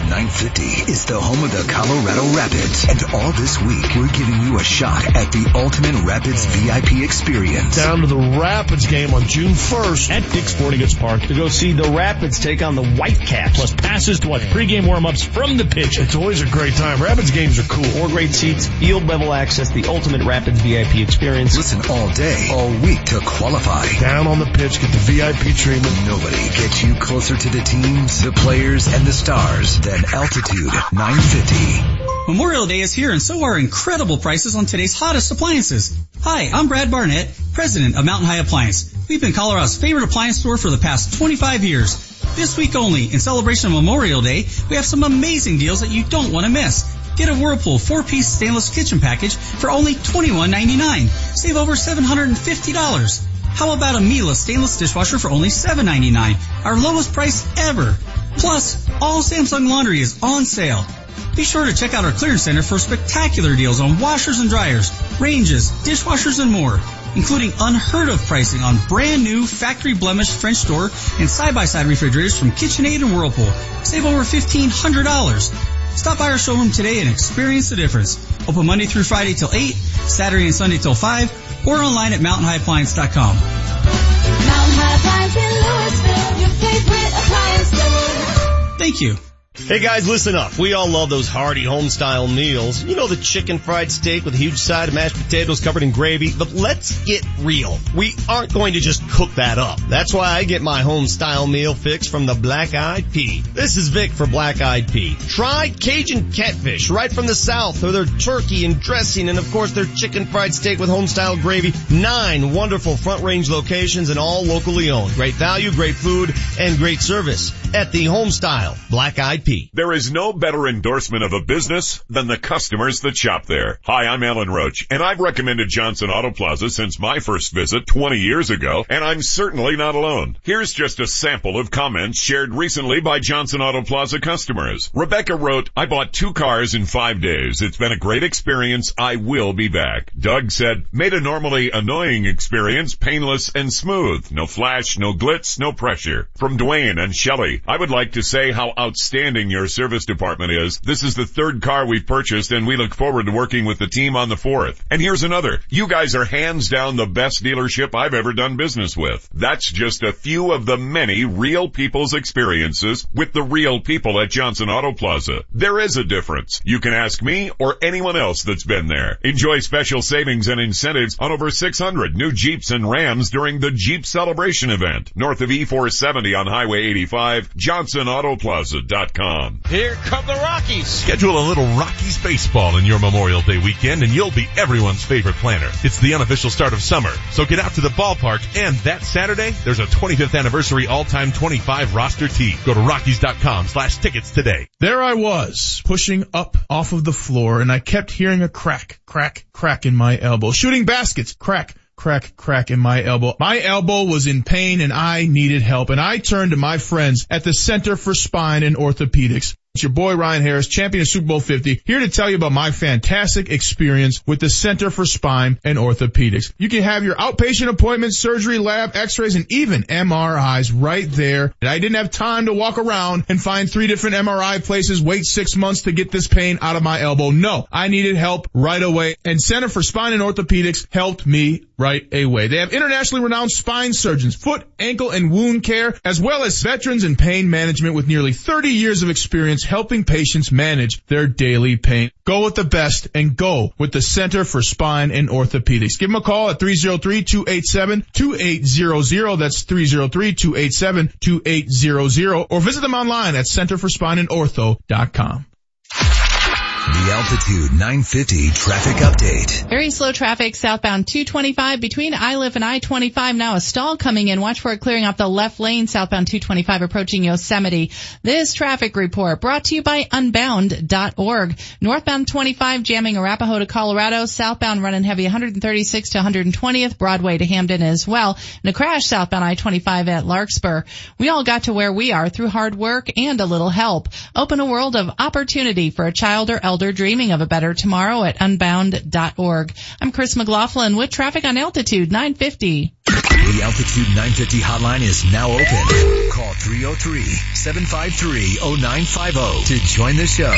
S5: Altitude 950 is the home of the Colorado Rapids. And all this week, we're giving you a shot at the ultimate Rapids VIP experience.
S16: Down to the Rapids game on June 1st.
S39: at Dick's Sporting Goods Park to go see the Rapids take on the Whitecaps, plus passes to watch pregame warm-ups from the pitch.
S16: It's always a great time. Rapids games are cool.
S39: Or great seats, field level access, the ultimate Rapids VIP experience.
S5: Listen all day, all week to qualify.
S16: Down on the pitch, get the VIP treatment.
S5: Nobody gets you closer to the teams, the players, and the stars than Altitude 950.
S40: Memorial Day is here and so are incredible prices on today's hottest appliances. Hi, I'm Brad Barnett, president of Mountain High Appliance. We've been Colorado's favorite appliance store for the past 25 years. This week only, in celebration of Memorial Day, we have some amazing deals that you don't want to miss. Get a Whirlpool four-piece stainless kitchen package for only $21.99. Save over $750. How about a Miele stainless dishwasher for only $7.99? Our lowest price ever. Plus, all Samsung laundry is on sale. Be sure to check out our clearance center for spectacular deals on washers and dryers, ranges, dishwashers, and more, including unheard of pricing on brand new factory blemish French door and side-by-side refrigerators from KitchenAid and Whirlpool. Save over $1,500. Stop by our showroom today and experience the difference. Open Monday through Friday till 8, Saturday and Sunday till 5, or online at mountainhighappliance.com. Thank you.
S2: Hey guys, listen up. We all love those hearty home style meals. You know the chicken fried steak with a huge side of mashed potatoes covered in gravy. But let's get real. We aren't going to just cook that up. That's why I get my home style meal fix from the Black Eyed Pea. This is Vic for Black Eyed Pea. Try Cajun catfish right from the south or their turkey and dressing and of course their chicken fried steak with home style gravy. Nine wonderful front range locations and all locally owned. Great value, great food, and great service at the home style Black Eyed Pea.
S17: There is no better endorsement of a business than the customers that shop there. Hi, I'm Alan Roach, and I've recommended Johnson Auto Plaza since my first visit 20 years ago, and I'm certainly not alone. Here's just a sample of comments shared recently by Johnson Auto Plaza customers. Rebecca wrote, I bought two cars in five days. It's been a great experience. I will be back. Doug said, made a normally annoying experience painless and smooth. No flash, no glitz, no pressure. From Dwayne and Shelley, I would like to say how outstanding your service department is. This is the third car we've purchased and we look forward to working with the team on the fourth. And here's another. You guys are hands down the best dealership I've ever done business with. That's just a few of the many real people's experiences with the real people at Johnson Auto Plaza. There is a difference. You can ask me or anyone else that's been there. Enjoy special savings and incentives on over 600 new Jeeps and Rams during the Jeep Celebration event. North of E470 on Highway 85, JohnsonAutoplaza.com.
S41: Here come the Rockies.
S42: Schedule a little Rockies baseball in your Memorial Day weekend and you'll be everyone's favorite planner. It's the unofficial start of summer, so get out to the ballpark and that Saturday, there's a 25th anniversary all-time 25 roster tee. Go to Rockies.com slash tickets today.
S20: There I was, pushing up off of the floor and I kept hearing a crack, crack, crack in my elbow. Shooting baskets, crack, crack, crack in my elbow. My elbow was in pain and I needed help and I turned to my friends at the Center for Spine and Orthopedics. It's your boy Ryan Harris, champion of Super Bowl 50, here to tell you about my fantastic experience with the Center for Spine and Orthopedics. You can have your outpatient appointments, surgery, lab, x-rays, and even MRIs right there. I didn't have time to walk around and find three different MRI places, wait six months to get this pain out of my elbow. No, I needed help right away. And Center for Spine and Orthopedics helped me right away. They have internationally renowned spine surgeons, foot, ankle, and wound care, as well as veterans and pain management with nearly 30 years of experience helping patients manage their daily pain. Go with the best and go with the Center for Spine and Orthopedics. Give them a call at 303-287-2800. That's 303-287-2800 or visit them online at centerforspineandortho.com.
S5: The Altitude 950 traffic update.
S18: Very slow traffic southbound 225 between Iliff and I-25. Now a stall coming in. Watch for it clearing off the left lane southbound 225 approaching Yosemite. This traffic report brought to you by unbound.org. Northbound 25 jamming Arapahoe to Colorado. Southbound running heavy 136 to 120th. Broadway to Hampden as well. And a crash southbound I-25 at Larkspur. We all got to where we are through hard work and a little help. Open a world of opportunity for a child or elder dreaming of a better tomorrow at unbound.org. I'm Chris McLaughlin with traffic on altitude 950.
S5: The Altitude 950 hotline is now open. Call 303-753-0950 to join the show.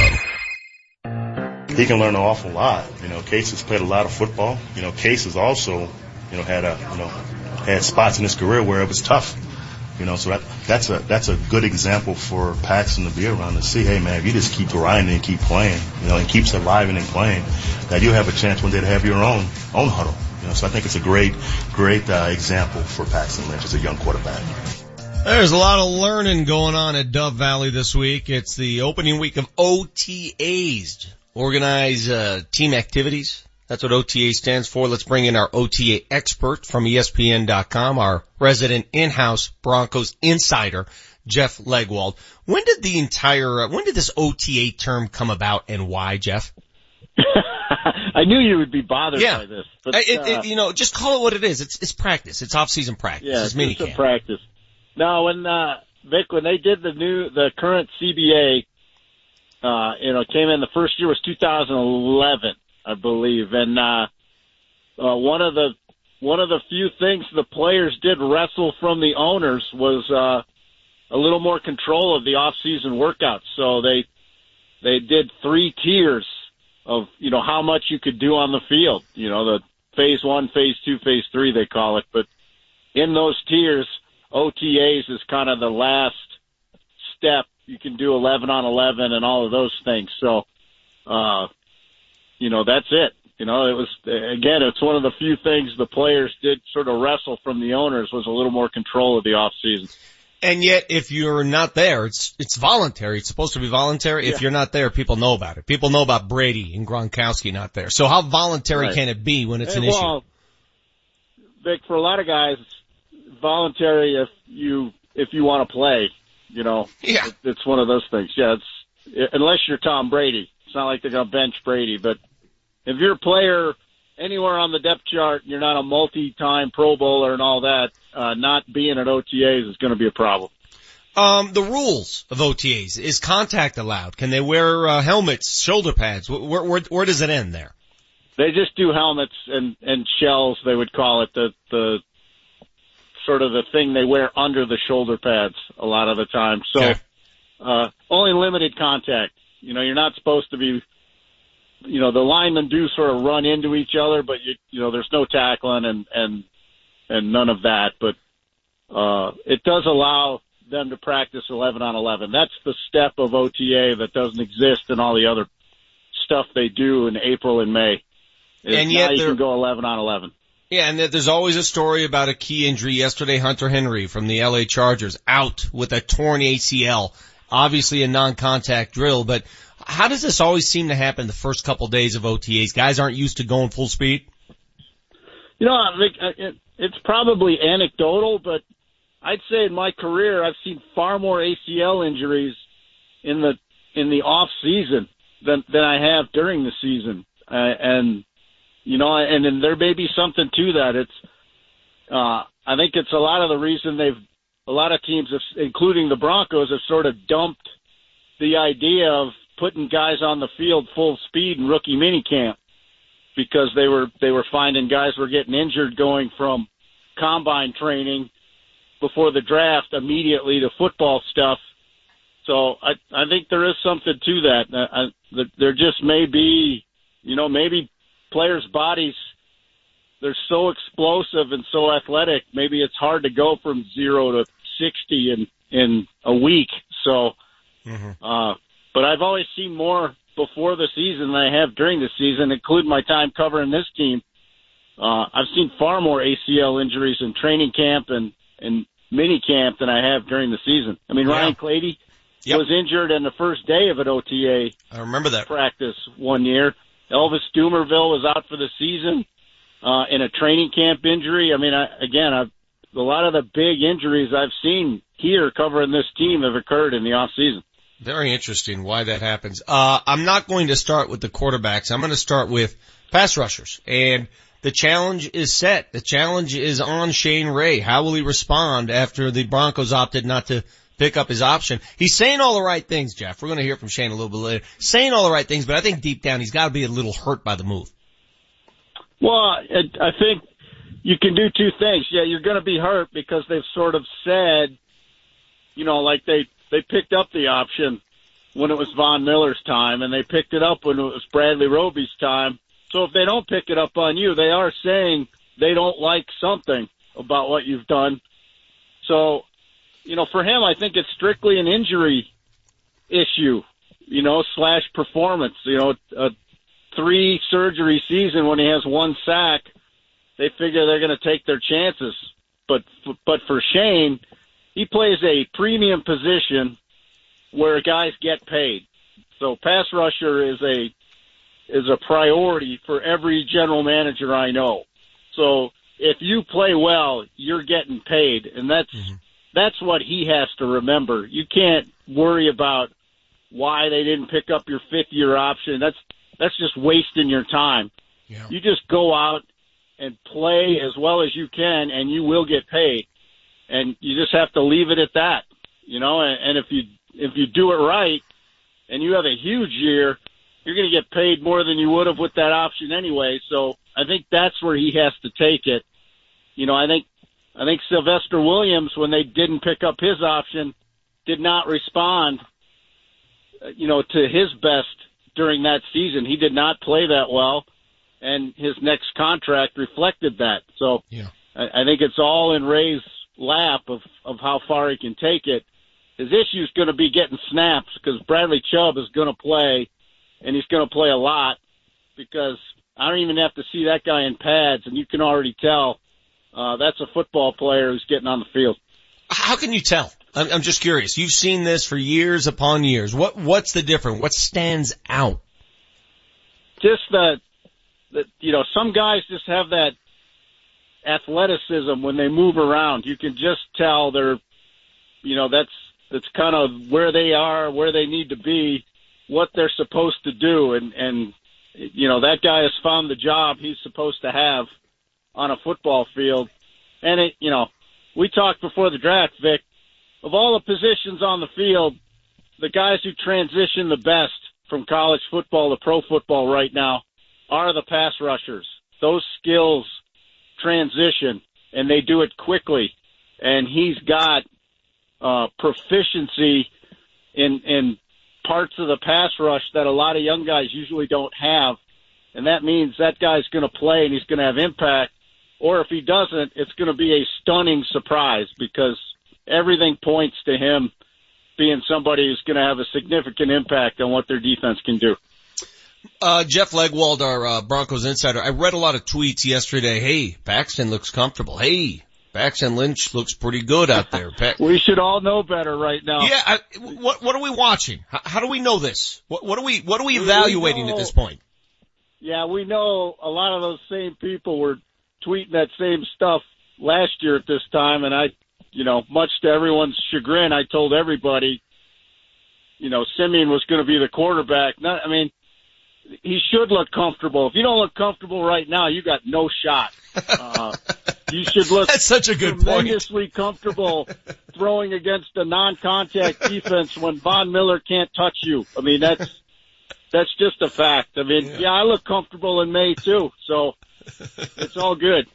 S11: He can learn an awful lot. You know, Case has played a lot of football. You know, Case has also, you know, had a, you know, had spots in his career where it was tough. You know, so that, that's a that's a good example for Paxton to be around to see, hey man, if you just keep grinding and keep playing, you know, and keep surviving and playing, that you have a chance one day to have your own own huddle. You know, so I think it's a great great uh, example for Paxton Lynch as a young quarterback.
S2: There's a lot of learning going on at Dove Valley this week. It's the opening week of OTAs, organize uh, team activities. That's what OTA stands for. Let's bring in our OTA expert from ESPN.com, our resident in-house Broncos insider, Jeff Legwold. When did the entire, uh, when did this OTA term come about and why, Jeff? (laughs)
S43: I knew you would be bothered
S2: Yeah.
S43: by this. But,
S2: it,
S43: uh,
S2: it, you know, just call it what it is. It's, it's practice. It's off-season practice.
S43: yeah,
S2: it's
S43: just a practice. No, when uh, Vic, when they did the new, the current CBA, uh, you know, came in. The first year was 2011, I believe, and uh, uh, one of the one of the few things the players did wrestle from the owners was uh, a little more control of the off-season workouts. So they they did three tiers of you know how much you could do on the field. You know the phase one, phase two, phase three they call it. But in those tiers, OTAs is kind of the last step. You can do 11 on 11 and all of those things. So, uh, you know that's it. You know, it was again, it's one of the few things the players did sort of wrestle from the owners was a little more control of the off season.
S2: And yet, if you're not there, it's it's voluntary. It's supposed to be voluntary. If you're not there, people know about it. People know about Brady and Gronkowski not there. So how voluntary
S43: Right.
S2: can it be when it's an issue?
S43: well, Vic, for a lot of guys, it's voluntary if you if you want to play. You know,
S2: yeah,
S43: it, it's one of those things. Yeah, it's unless you're Tom Brady, it's not like they're going to bench Brady. But if you're a player anywhere on the depth chart, you're not a multi-time Pro Bowler and all that. Uh, not being at OTAs is going to be a problem.
S2: Um, the rules of OTAs is contact allowed? Can they wear uh, helmets, shoulder pads? Where, where where does it end there?
S43: They just do helmets and and shells. They would call it the the sort of the thing they wear under the shoulder pads a lot of the time. So, uh, only limited contact. You know, you're not supposed to be, you know, the linemen do sort of run into each other, but you, you know, there's no tackling and, and, and none of that. But, uh, it does allow them to practice 11 on 11. That's the step of OTA that doesn't exist in all the other stuff they do in April and May. Is
S2: And yet
S43: you can go 11 on 11.
S2: Yeah, and there's always a story about a key injury. Yesterday, Hunter Henry from the LA Chargers out with a torn ACL. Obviously a non-contact drill, but how does this always seem to happen the first couple days of OTAs? Guys aren't used to going full speed.
S43: You know, uh, it's probably anecdotal, but I'd say in my career I've seen far more ACL injuries in the in the off season than than I have during the season, uh, and you know, and then there may be something to that. It's uh, I think it's a lot of the reason they've a lot of teams, have, including the Broncos, have sort of dumped the idea of putting guys on the field full speed in rookie minicamp because they were they were finding guys were getting injured going from combine training before the draft immediately to football stuff. So I I think there is something to that. I, I, there just may be, you know, maybe players' bodies they're so explosive and so athletic. Maybe it's hard to go from zero to sixty in in a week. So, uh, but I've always seen more before the season than I have during the season, including my time covering this team. Uh, I've seen far more ACL injuries in training camp and, and mini camp than I have during the season. I mean, Ryan Clady was injured in the first day of an OTA
S2: I remember that.
S43: practice one year. Elvis Dumervil was out for the season, uh, in a training camp injury. I mean, I, again, I've, a lot of the big injuries I've seen here covering this team have occurred in the off season.
S2: Very interesting why that happens. Uh, I'm not going to start with the quarterbacks. I'm going to start with pass rushers. And the challenge is set. The challenge is on Shane Ray. How will he respond after the Broncos opted not to pick up his option? He's saying all the right things, Jeff. We're going to hear from Shane a little bit later. Saying all the right things, but I think deep down he's got to be a little hurt by the move.
S43: Well, I, think you can do two things. Yeah, you're going to be hurt because they've sort of said, you know, like they they picked up the option when it was Von Miller's time, and they picked it up when it was Bradley Roby's time. So if they don't pick it up on you, they are saying they don't like something about what you've done. So, you know, for him, I think it's strictly an injury issue, you know, slash performance. You know, a three surgery season when he has one sack, they figure they're going to take their chances. But but for Shane, he plays a premium position where guys get paid. So pass rusher is a is a priority for every general manager I know. So if you play well, you're getting paid, and that's mm-hmm. that's what he has to remember. You can't worry about why they didn't pick up your fifth year option. That's that's just wasting your time. You just go out and play as well as you can, and you will get paid. And you just have to leave it at that, you know. And, and if you if you do it right, and you have a huge year, you're going to get paid more than you would have with that option anyway. So I think that's where he has to take it. You know, I think I think Sylvester Williams, when they didn't pick up his option, did not respond. uh, You know, to his best during that season. He did not play that well, and his next contract reflected that. So
S2: yeah.
S43: I, I think it's all in Ray's lap of of how far he can take it. His issue is going to be getting snaps because Bradley Chubb is going to play, and he's going to play a lot because I don't even have to see that guy in pads, and you can already tell uh, that's a football player who's getting on the field.
S2: How can you tell? I'm, I'm just curious. You've seen this for years upon years. What what's the difference? What stands out?
S43: Just that, that you know, some guys just have that athleticism when they move around. You can just tell they're, you know, that's that's kind of where they are, where they need to be, what they're supposed to do, and and you know that guy has found the job he's supposed to have on a football field. And it, you know, we talked before the draft, Vic. Of all the positions on the field, the guys who transition the best from college football to pro football right now are the pass rushers. Those skills transition and they do it quickly. and he's got uh, proficiency in in parts of the pass rush that a lot of young guys usually don't have, and that means that guy's going to play and he's going to have impact. Or if he doesn't, it's going to be a stunning surprise because everything points to him being somebody who's going to have a significant impact on what their defense can do.
S2: Uh, Jeff Legwold, our uh, Broncos insider, I read a lot of tweets yesterday. Hey, Paxton looks comfortable. Hey, Paxton Lynch looks pretty good out there. (laughs) Pa-
S43: We should all know better right now.
S2: yeah, I, what what are we watching? How, how do we know this? What what are we what are we
S43: We- we
S2: evaluating at this point?
S43: Yeah, we know a lot of those same people were tweeting that same stuff last year at this time, and I, you know, much to everyone's chagrin, I told everybody, you know, Siemian was going to be the quarterback. Not, I mean, he should look comfortable. If you don't look comfortable right now, you got no shot. Uh, you should look (laughs)
S2: That's such a good point.
S43: tremendously comfortable throwing against a non-contact defense when Von Miller can't touch you. I mean, that's that's just a fact. I mean, yeah, I look comfortable in May too, so it's all good.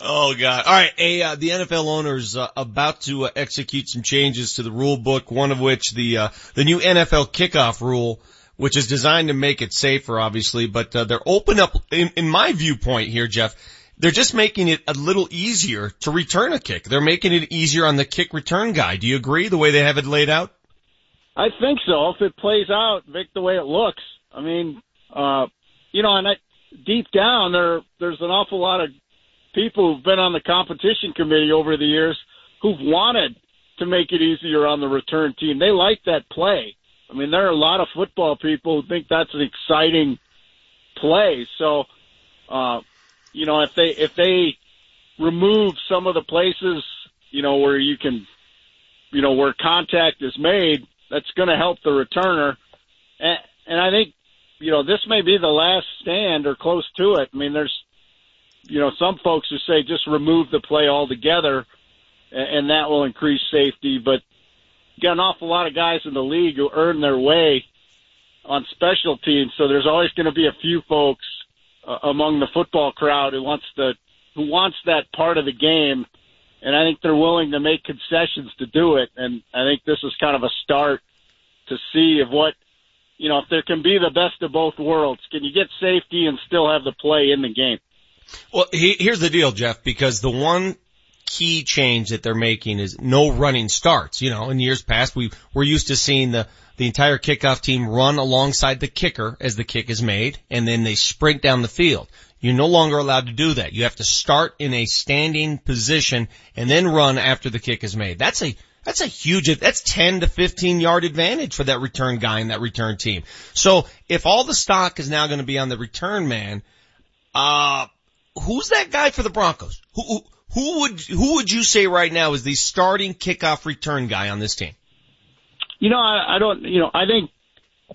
S2: Oh God! All right, a uh, the NFL owners uh, about to uh, execute some changes to the rule book. One of which the uh, the new NFL kickoff rule, which is designed to make it safer, obviously. But uh, they're open up, in, in my viewpoint here, Jeff. They're just making it a little easier to return a kick. They're making it easier on the kick return guy. Do you agree the way they have it laid out?
S43: I think so. If it plays out, Vic, the way it looks, I mean, uh, you know, and I, deep down there, there's an awful lot of people who've been on the competition committee over the years who've wanted to make it easier on the return team. They like that play. I mean, there are a lot of football people who think that's an exciting play. So, uh, you know, if they if they remove some of the places, you know, where you can, you know, where contact is made, that's going to help the returner. And, and I think, you know, this may be the last stand or close to it. I mean, there's, you know, some folks who say just remove the play altogether, and, and that will increase safety. But you got an awful lot of guys in the league who earn their way on special teams, so there's always going to be a few folks uh, among the football crowd who wants to who wants that part of the game, and I think they're willing to make concessions to do it. And I think this is kind of a start to see if what you know if there can be the best of both worlds. Can you get safety and still have the play in the game?
S2: Well, he, here's the deal, Jeff, because the one key change that they're making is no running starts. You know, in years past, we we're used to seeing the the entire kickoff team run alongside the kicker as the kick is made, and then they sprint down the field. You're no longer allowed to do that. You have to start in a standing position and then run after the kick is made. That's a that's a huge, that's 10 to 15 yard advantage for that return guy and that return team. So if all the stock is now going to be on the return man, uh, who's that guy for the Broncos? Who, who, who would, who would you say right now is the starting kickoff return guy on this team?
S43: You know, I, I don't. You know, I think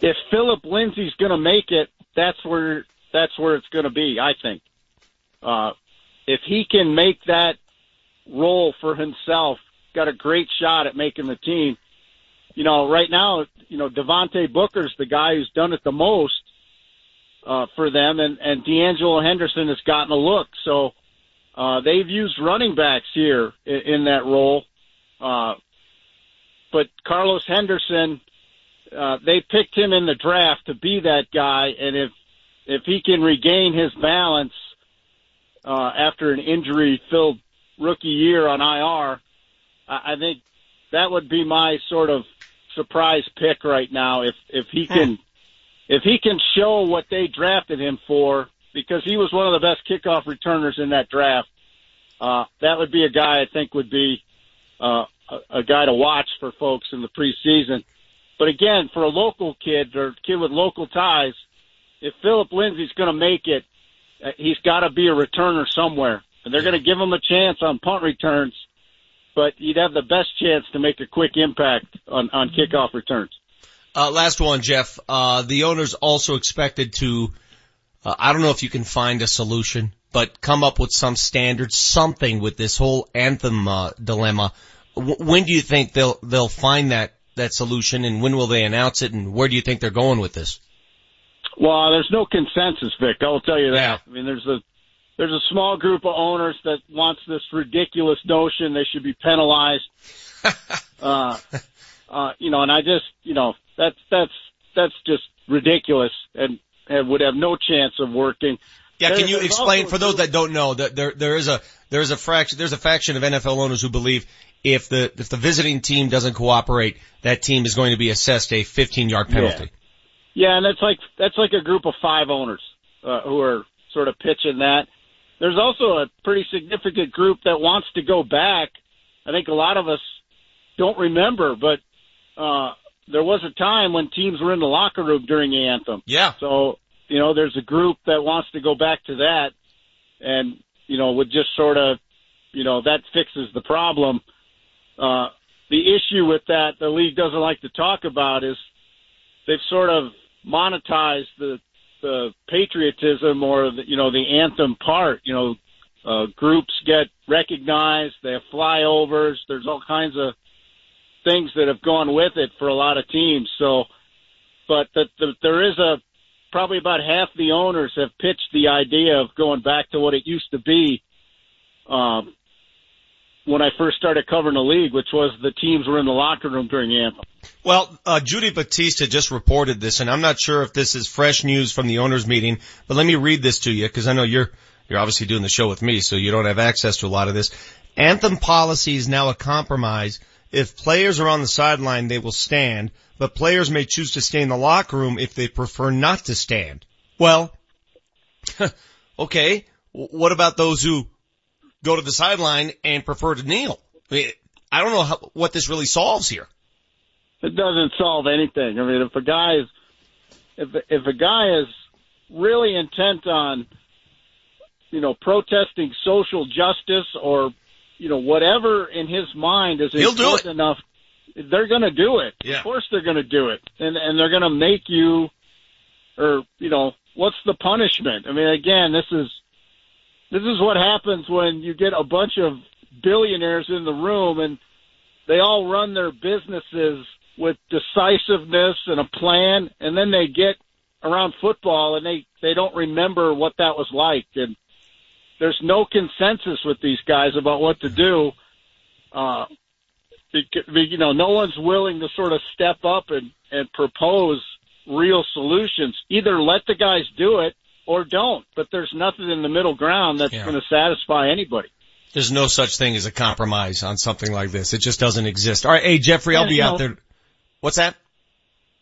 S43: if Philip Lindsay's going to make it, that's where that's where it's going to be. I think uh, if he can make that role for himself, got a great shot at making the team. You know, right now, you know, Devontae Booker's the guy who's done it the most uh, for them, and and De'Angelo Henderson has gotten a look. So uh, they've used running backs here in, in that role. Uh, but Carlos Henderson, uh, they picked him in the draft to be that guy, and if if he can regain his balance uh, after an injury-filled rookie year on IR, I, I think that would be my sort of surprise pick right now. If if he can if he can show what they drafted him for, because he was one of the best kickoff returners in that draft, uh, that would be a guy I think would be uh, a, a guy to watch for folks in the preseason. But again, for a local kid or kid with local ties, if Philip Lindsay's going to make it, uh, he's got to be a returner somewhere, and they're going to give him a chance on punt returns. But he'd have the best chance to make a quick impact on on kickoff returns.
S2: Uh, last one, Jeff. Uh, the owners also expected to, uh, I don't know if you can find a solution, but come up with some standard, something with this whole anthem, uh, dilemma. W- when do you think they'll, they'll find that, that solution and when will they announce it and where do you think they're going with this?
S43: Well, there's no consensus, Vic. I will tell you that. I mean, there's a there's a small group of owners that wants this ridiculous notion they should be penalized. (laughs) uh, uh, you know, and I just, you know, that's that's that's just ridiculous, and and would have no chance of working.
S2: Yeah, can you explain for those that don't know that there there is a there is a fraction there's a faction of NFL owners who believe if the if the visiting team doesn't cooperate, that team is going to be assessed a 15 yard penalty.
S43: Yeah, and that's like that's like a group of five owners uh, who are sort of pitching that. There's also a pretty significant group that wants to go back. I think a lot of us don't remember, but uh, there was a time when teams were in the locker room during the anthem.
S2: Yeah.
S43: So you know, there's a group that wants to go back to that, and you know, would just sort of, you know, that fixes the problem. Uh, the issue with that the league doesn't like to talk about is they've sort of monetized the the patriotism or the, you know the anthem part. You know, uh, groups get recognized. They have flyovers. There's all kinds of things that have gone with it for a lot of teams. So, but that the, there is a probably about half the owners have pitched the idea of going back to what it used to be. Um, when I first started covering the league, which was the teams were in the locker room during anthem.
S2: Well, uh, Judy Batista just reported this, and I'm not sure if this is fresh news from the owners meeting, but let me read this to you because I know you're you're obviously doing the show with me, so you don't have access to a lot of this. Anthem policy is now a compromise. If players are on the sideline, they will stand, but players may choose to stay in the locker room if they prefer not to stand. Well, (laughs) okay. What about those who go to the sideline and prefer to kneel? I, mean, I don't know how, what this really solves here.
S43: It doesn't solve anything. I mean, if a guy is, if if a guy is really intent on, you know, protesting social justice or, you know, whatever in his mind is
S2: He'll
S43: important enough, they're going to do it.
S2: Yeah.
S43: Of course, they're going to do it, and and they're going to make you, or you know, what's the punishment? I mean, again, this is this is what happens when you get a bunch of billionaires in the room and they all run their businesses with decisiveness and a plan and then they get around football and they they don't remember what that was like and there's no consensus with these guys about what to do uh you know no one's willing to sort of step up and and propose real solutions either let the guys do it or don't but there's nothing in the middle ground that's
S2: Yeah.
S43: going to satisfy anybody
S2: There's no such thing as a compromise on something like this. It just doesn't exist. All right, hey Jeffrey, I'll
S43: Yeah,
S2: be out
S43: know-
S2: there. What's that?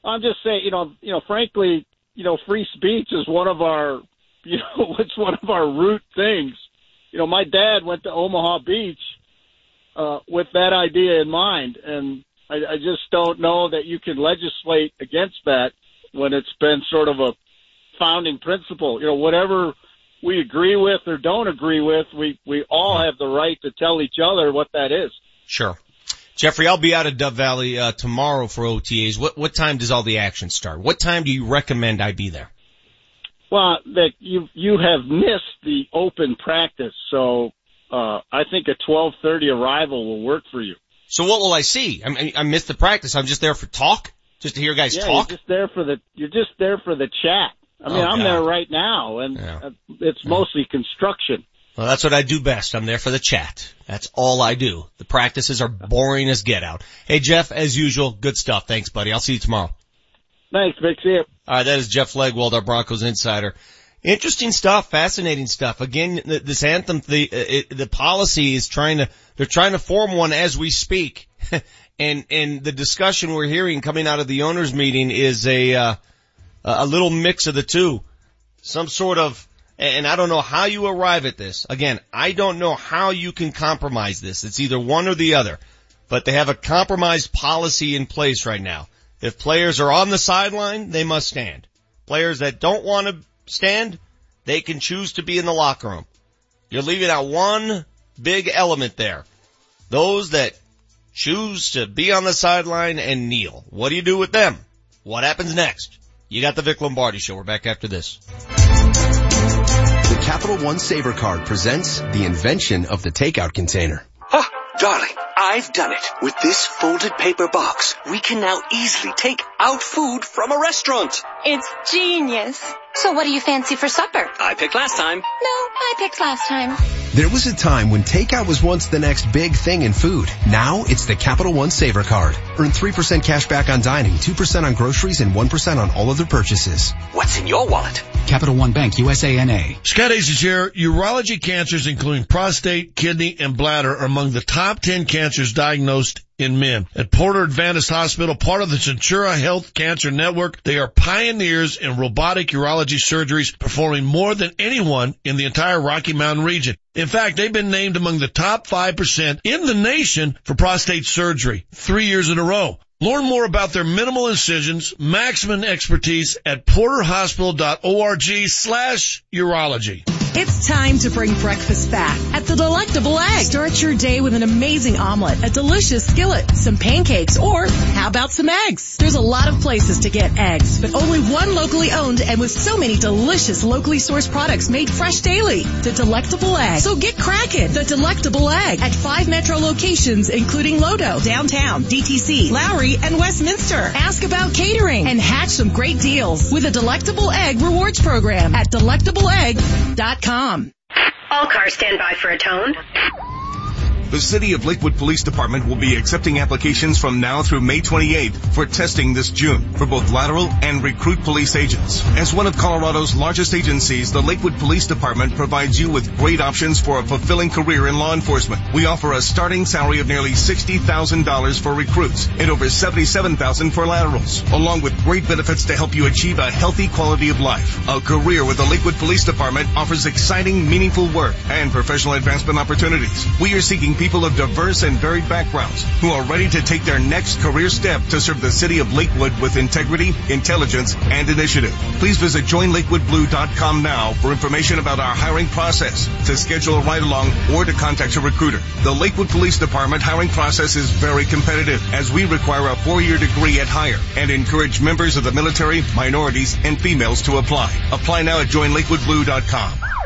S43: I'm just saying, you know, you know, frankly, you know, free speech is one of our, you (laughs) know, it's one of our root things. You know, my dad went to Omaha Beach uh, with that idea in mind, and I, I just don't know that you can legislate against that when it's been sort of a founding principle. You know, whatever we agree with or don't agree with, we we all have the right to tell each other what that is.
S2: Sure. Jeffrey, I'll be out of Dove Valley uh, tomorrow for OTAs. What what time does all the action start? What time do you recommend I be there?
S43: Well, that you you have missed the open practice, so uh, I think a twelve thirty arrival will work for you.
S2: So what will I see? I, mean, I missed the practice. I'm just there for talk, just to hear guys
S43: yeah,
S2: talk.
S43: you're just there for the you're just there for the chat. I mean,
S2: Oh,
S43: I'm
S2: God.
S43: there right now, and uh, it's mostly construction.
S2: Well, that's what I do best. I'm there for the chat. That's all I do. The practices are boring as get out. Hey Jeff, as usual, good stuff. Thanks, buddy. I'll see you tomorrow.
S43: Thanks, Vic. See you.
S2: All right, that is Jeff Legwold, our Broncos insider. Interesting stuff, fascinating stuff. Again, this anthem, the uh, it, the policy is trying to they're trying to form one as we speak, (laughs) and and the discussion we're hearing coming out of the owners meeting is a uh, a little mix of the two, some sort of. And I don't know how you arrive at this. Again, I don't know how you can compromise this. It's either one or the other. But they have a compromised policy in place right now. If players are on the sideline, they must stand. Players that don't want to stand, they can choose to be in the locker room. You're leaving out one big element there. Those that choose to be on the sideline and kneel. What do you do with them? What happens next? You got the Vic Lombardi show. We're back after this.
S44: The Capital One Saver Card presents the invention of the takeout container.
S45: Darling, I've done it. With this folded paper box, we can now easily take out food from a restaurant.
S46: It's genius.
S13: So what do you fancy for supper?
S45: I picked last time.
S13: No, I picked last time.
S47: There was a time when takeout was once the next big thing in food. Now it's the Capital One Saver Card. Earn 3% cash back on dining, 2% on groceries, and 1% on all other purchases.
S45: What's in your wallet?
S48: Capital One Bank, USANA.
S16: Scott Aces here. Urology cancers, including prostate, kidney, and bladder, are among the top 10 cancers diagnosed in men. At Porter Adventist Hospital, part of the Centura Health Cancer Network, they are pioneers in robotic urology surgeries, performing more than anyone in the entire Rocky Mountain region. In fact, they've been named among the top 5% in the nation for prostate surgery three years in a row. Learn more about their minimal incisions, maximum expertise at porterhospital.org slash urology.
S22: It's time to bring breakfast back at the Delectable Egg. Start your day with an amazing omelet, a delicious skillet, some pancakes, or how about some eggs? There's a lot of places to get eggs, but only one locally owned and with so many delicious locally sourced products made fresh daily. The Delectable Egg. So get cracking. The Delectable Egg at five metro locations, including Lodo, downtown, DTC, Lowry, and Westminster. Ask about catering and hatch some great deals with a Delectable Egg rewards program at delectableegg.com.
S49: All cars stand by for a tone.
S15: The City of Lakewood Police Department will be accepting applications from now through May 28th for testing this June for both lateral and recruit police agents. As one of Colorado's largest agencies, the Lakewood Police Department provides you with great options for a fulfilling career in law enforcement. We offer a starting salary of nearly $60,000 for recruits and over $77,000 for laterals, along with great benefits to help you achieve a healthy quality of life. A career with the Lakewood Police Department offers exciting, meaningful work and professional advancement opportunities. We are seeking people of diverse and varied backgrounds who are ready to take their next career step to serve the city of Lakewood with integrity, intelligence, and initiative. Please visit joinlakewoodblue.com now for information about our hiring process, to schedule a ride along, or to contact a recruiter. The Lakewood Police Department hiring process is very competitive as we require a four-year degree at hire and encourage members of the military, minorities, and females to apply. Apply now at joinlakewoodblue.com.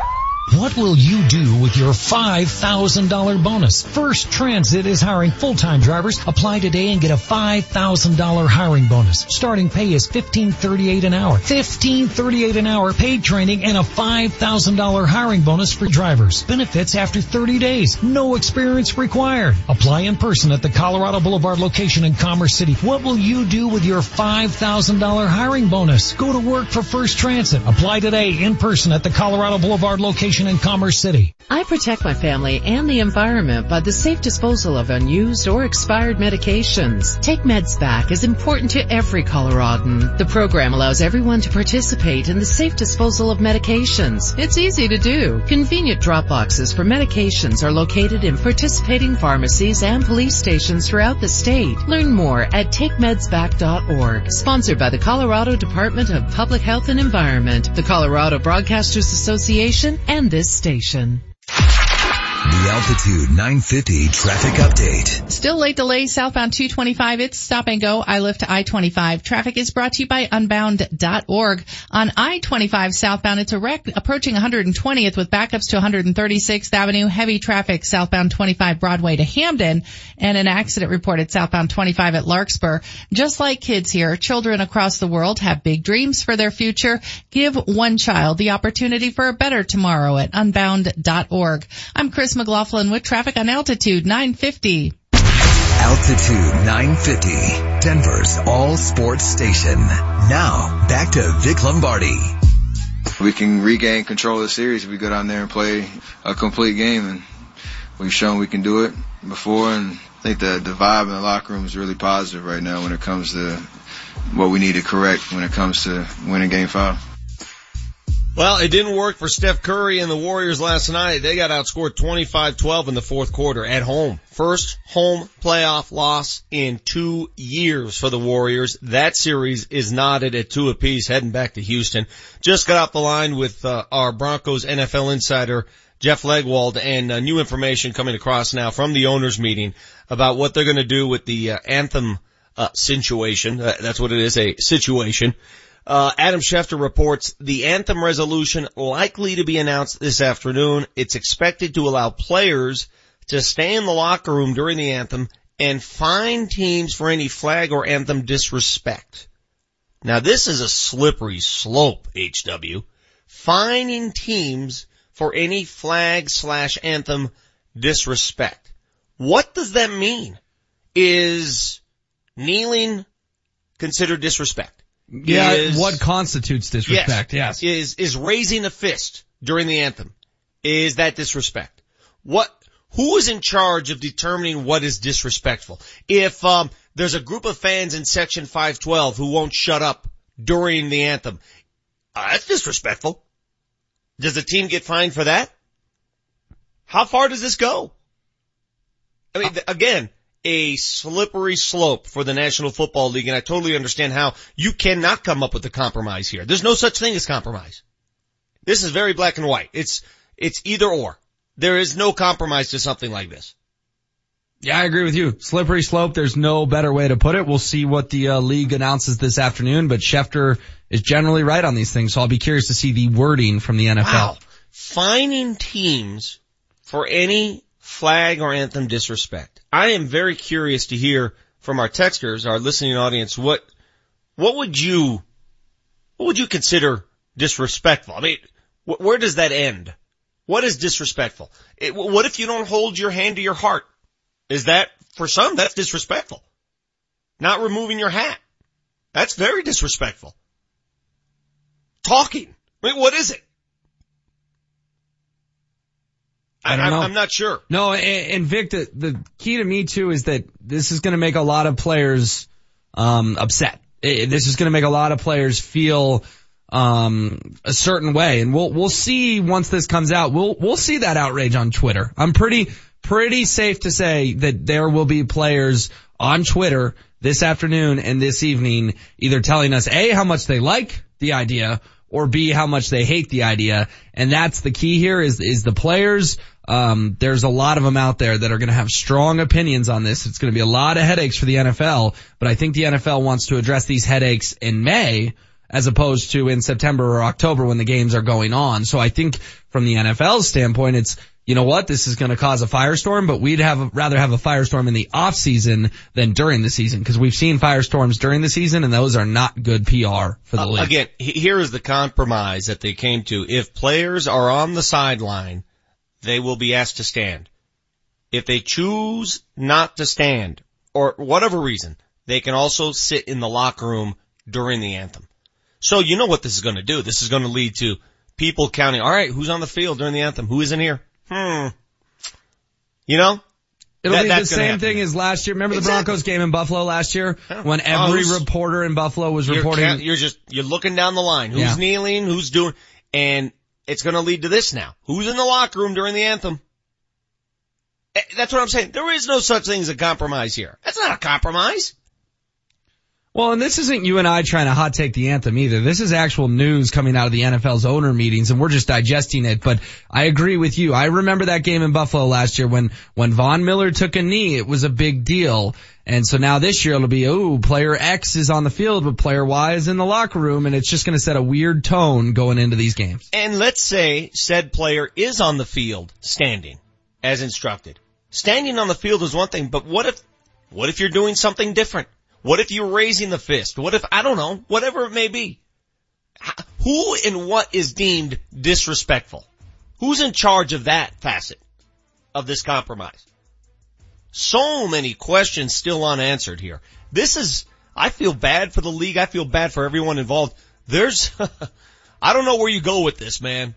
S21: What will you do with your $5,000 bonus? First Transit is hiring full-time drivers. Apply today and get a $5,000 hiring bonus. Starting pay is $15.38 an hour. $15.38 an hour paid training and a $5,000 hiring bonus for drivers. Benefits after 30 days. No experience required. Apply in person at the Colorado Boulevard location in Commerce City. What will you do with your $5,000 hiring bonus? Go to work for First Transit. Apply today in person at the Colorado Boulevard location in Commerce City.
S50: I protect my family and the environment by the safe disposal of unused or expired medications. Take Meds Back is important to every Coloradan. The program allows everyone to participate in the safe disposal of medications. It's easy to do. Convenient drop boxes for medications are located in participating pharmacies and police stations throughout the state. Learn more at takemedsback.org. Sponsored by the Colorado Department of Public Health and Environment, the Colorado Broadcasters Association, and this station.
S5: The Altitude 950 traffic update.
S18: Still late delay southbound 225. It's stop and go. Iliff to I-25. Traffic is brought to you by unbound.org. On I-25 southbound, it's a wreck approaching 120th with backups to 136th Avenue. Heavy traffic southbound 25 Broadway to Hampden and an accident reported southbound 25 at Larkspur. Just like kids here, children across the world have big dreams for their future. Give one child the opportunity for a better tomorrow at unbound.org. I'm Chris McLaughlin with traffic on Altitude 950.
S5: Altitude 950, Denver's all sports station. Now, back to Vic Lombardi.
S51: We can regain control of the series if we go down there and play a complete game and we've shown we can do it before and I think the, the vibe in the locker room is really positive right now when it comes to what we need to correct when it comes to winning game five.
S2: Well, it didn't work for Steph Curry and the Warriors last night. They got outscored 25-12 in the fourth quarter at home. First home playoff loss in two years for the Warriors. That series is knotted at two apiece heading back to Houston. Just got off the line with uh, our Broncos NFL insider Jeff Legwold and uh, new information coming across now from the owners meeting about what they're going to do with the uh, anthem uh, situation. that's what it is, a situation. Uh, Adam Schefter reports the anthem resolution likely to be announced this afternoon. It's expected to allow players to stay in the locker room during the anthem and fine teams for any flag or anthem disrespect. Now this is a slippery slope, HW. Fining teams for any flag slash anthem disrespect. What does that mean? Is kneeling considered disrespect?
S7: Yeah,
S2: Is-
S7: what constitutes disrespect? Yes.
S2: Is, is raising a fist during the anthem. Is that disrespect? What, who is in charge of determining what is disrespectful? If, um, there's a group of fans in section 512 who won't shut up during the anthem, uh, that's disrespectful. Does the team get fined for that? How far does this go? I mean, th- again, a slippery slope for the National Football League, and I totally understand how you cannot come up with a compromise here. There's no such thing as compromise. This is very black and white. It's, it's either or. There is no compromise to something like this.
S7: Yeah, I agree with you. Slippery slope. There's no better way to put it. We'll see what the uh, league announces this afternoon, but Schefter is generally right on these things, so I'll be curious to see the wording from the NFL.
S2: Wow. Fining teams for any flag or anthem disrespect. I am very curious to hear from our texters, our listening audience, what, what would you, what would you consider disrespectful? I mean, wh- where does that end? What is disrespectful? It, what if you don't hold your hand to your heart? Is that, for some, that's disrespectful. Not removing your hat. That's very disrespectful. Talking. I mean, what is it?
S7: I don't
S2: I'm-
S7: know.
S2: I'm not sure.
S7: No, and, and Vic, the, the key to me too is that this is going to make a lot of players um, upset. Eh, this is going to make a lot of players feel um, a certain way, and we'll we'll see once this comes out. We'll we'll see that outrage on Twitter. I'm pretty pretty safe to say that there will be players on Twitter this afternoon and this evening either telling us a how much they like the idea or b how much they hate the idea, and that's the key here is is the players. Um, there's a lot of them out there that are going to have strong opinions on this. It's going to be a lot of headaches for the NFL, but I think the NFL wants to address these headaches in May as opposed to in September or October when the games are going on. So I think from the NFL's standpoint, it's, you know what, this is going to cause a firestorm, but we'd have rather have a firestorm in the off season than during the season because we've seen firestorms during the season and those are not good PR for the
S2: Uh,
S7: league.
S2: Again, here is the compromise that they came to. If players are on the sideline, they will be asked to stand. If they choose not to stand, or whatever reason, they can also sit in the locker room during the anthem. So you know what this is going to do. This is going to lead to people counting, alright, who's on the field during the anthem? Who isn't here? Hmm. You know?
S7: It'll
S2: That-
S7: be the same thing as last year. Remember the
S2: Exactly.
S7: Broncos game in Buffalo last year when
S2: Oh,
S7: every
S2: who's-
S7: reporter in Buffalo was
S2: You're
S7: reporting.
S2: you're just, you're looking down the line. Who's
S7: Yeah.
S2: kneeling? Who's doing, and it's gonna lead to this now. Who's in the locker room during the anthem? Eh, That's what I'm saying. There is no such thing as a compromise here. That's not a compromise.
S7: Well, and this isn't you and I trying to hot take the anthem either. This is actual news coming out of the NFL's owner meetings and we're just digesting it. But I agree with you. I remember that game in Buffalo last year when, when Von Miller took a knee, it was a big deal. And so now this year it'll be, oh, player X is on the field, but player Y is in the locker room and it's just going to set a weird tone going into these games.
S2: And let's say said player is on the field standing as instructed. Standing on the field is one thing, but what if, what if you're doing something different? What if you're raising the fist? What if, I don't know, whatever it may be. Who and what is deemed disrespectful? Who's in charge of that facet of this compromise? So many questions still unanswered here. This is, I feel bad for the league. I feel bad for everyone involved. There's, (laughs) I don't know where you go with this, man.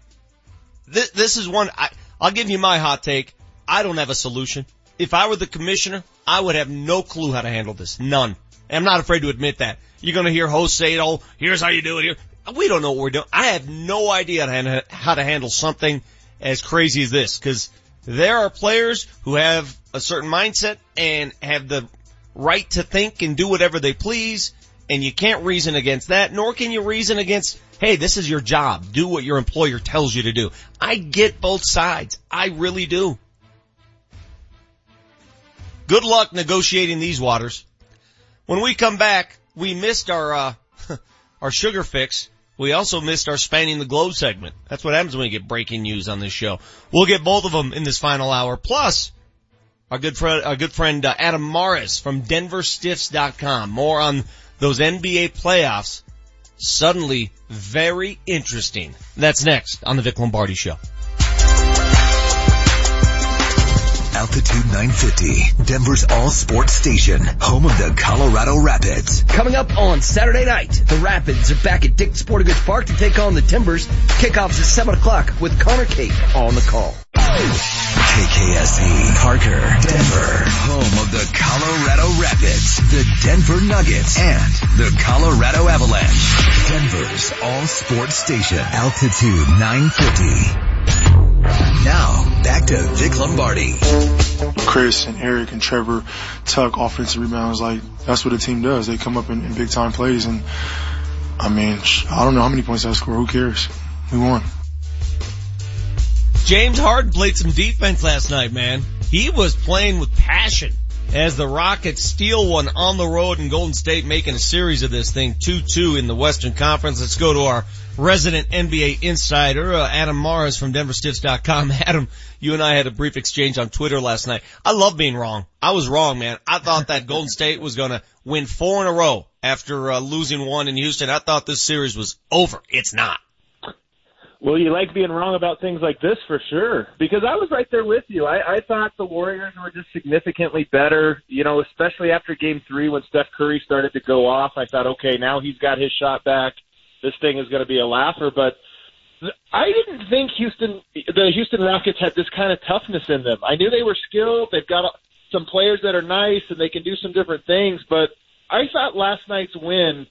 S2: This, this is one, I, I'll give you my hot take. I don't have a solution. If I were the commissioner, I would have no clue how to handle this. None. I'm not afraid to admit that. You're gonna hear hosts say, oh, here's how you do it here. We don't know what we're doing. I have no idea how to, to handle something as crazy as this, cause there are players who have a certain mindset and have the right to think and do whatever they please, and you can't reason against that, nor can you reason against, hey, this is your job. Do what your employer tells you to do. I get both sides. I really do. Good luck negotiating these waters. When we come back, we missed our, uh, (laughs) our sugar fix. We also missed our spanning the globe segment. That's what happens when we get breaking news on this show. We'll get both of them in this final hour. Plus, our good friend, our good friend uh, Adam Mares from DenverStiffs.com. More on those NBA playoffs suddenly very interesting. That's next on the Vic Lombardi Show.
S5: Altitude 950, Denver's all sports station, home of the Colorado Rapids.
S52: Coming up on Saturday night, the Rapids are back at Dick Sporting Goods Park to take on the Timbers. Kickoffs at 7 o'clock with Connor Cate on the call.
S5: KKSE, Parker, Denver, home of the Colorado Rapids, the Denver Nuggets, and the Colorado Avalanche. Denver's all sports station, Altitude 950. Now, back to Vic Lombardi.
S53: Chris and Eric and Trevor tuck offensive rebounds. Like, that's what a team does. They come up in, in big time plays. And, I mean, I don't know how many points I score. Who cares? We won.
S2: James Harden played some defense last night, man. He was playing with passion as the Rockets steal one on the road in Golden State, making a series of this thing 2-2 in the Western Conference. Let's go to our resident NBA insider, uh, Adam Mares from DenverStiffs.com. (laughs) Adam, you and I had a brief exchange on Twitter last night. I love being wrong. I was wrong, man. I thought that (laughs) Golden State was going to win four in a row after uh, losing one in Houston. I thought this series was over. It's not.
S54: Well, you like being wrong about things like this for sure, because I was right there with you. I, I thought the Warriors were just significantly better, you know, especially after game three when Steph Curry started to go off. I thought, okay, now he's got his shot back. This thing is going to be a laugher, but I didn't think Houston, the Houston Rockets had this kind of toughness in them. I knew they were skilled. They've got some players that are nice and they can do some different things, but I thought last night's win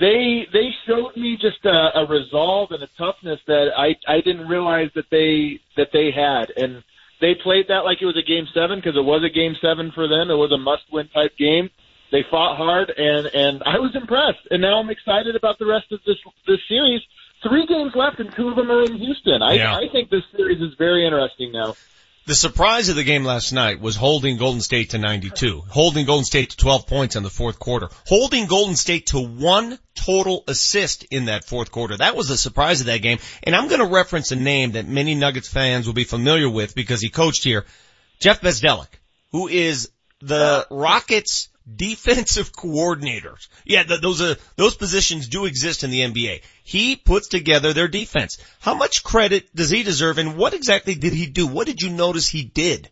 S54: they they showed me just a, a resolve and a toughness that I I didn't realize that they that they had, and they played that like it was a game seven because it was a game seven for them. It was a must win type game. They fought hard, and and I was impressed. And now I'm excited about the rest of this this series. Three games left, and two of them are in Houston. I
S2: Yeah.
S54: I think this series is very interesting now.
S2: The surprise of the game last night was holding Golden State to 92, holding Golden State to 12 points in the fourth quarter, holding Golden State to one total assist in that fourth quarter. That was the surprise of that game. And I'm going to reference a name that many Nuggets fans will be familiar with because he coached here, Jeff Bzdelik, who is the Rockets defensive coordinators. Yeah, th- those are, those positions do exist in the NBA. He puts together their defense. How much credit does he deserve and what exactly did he do? What did you notice he did?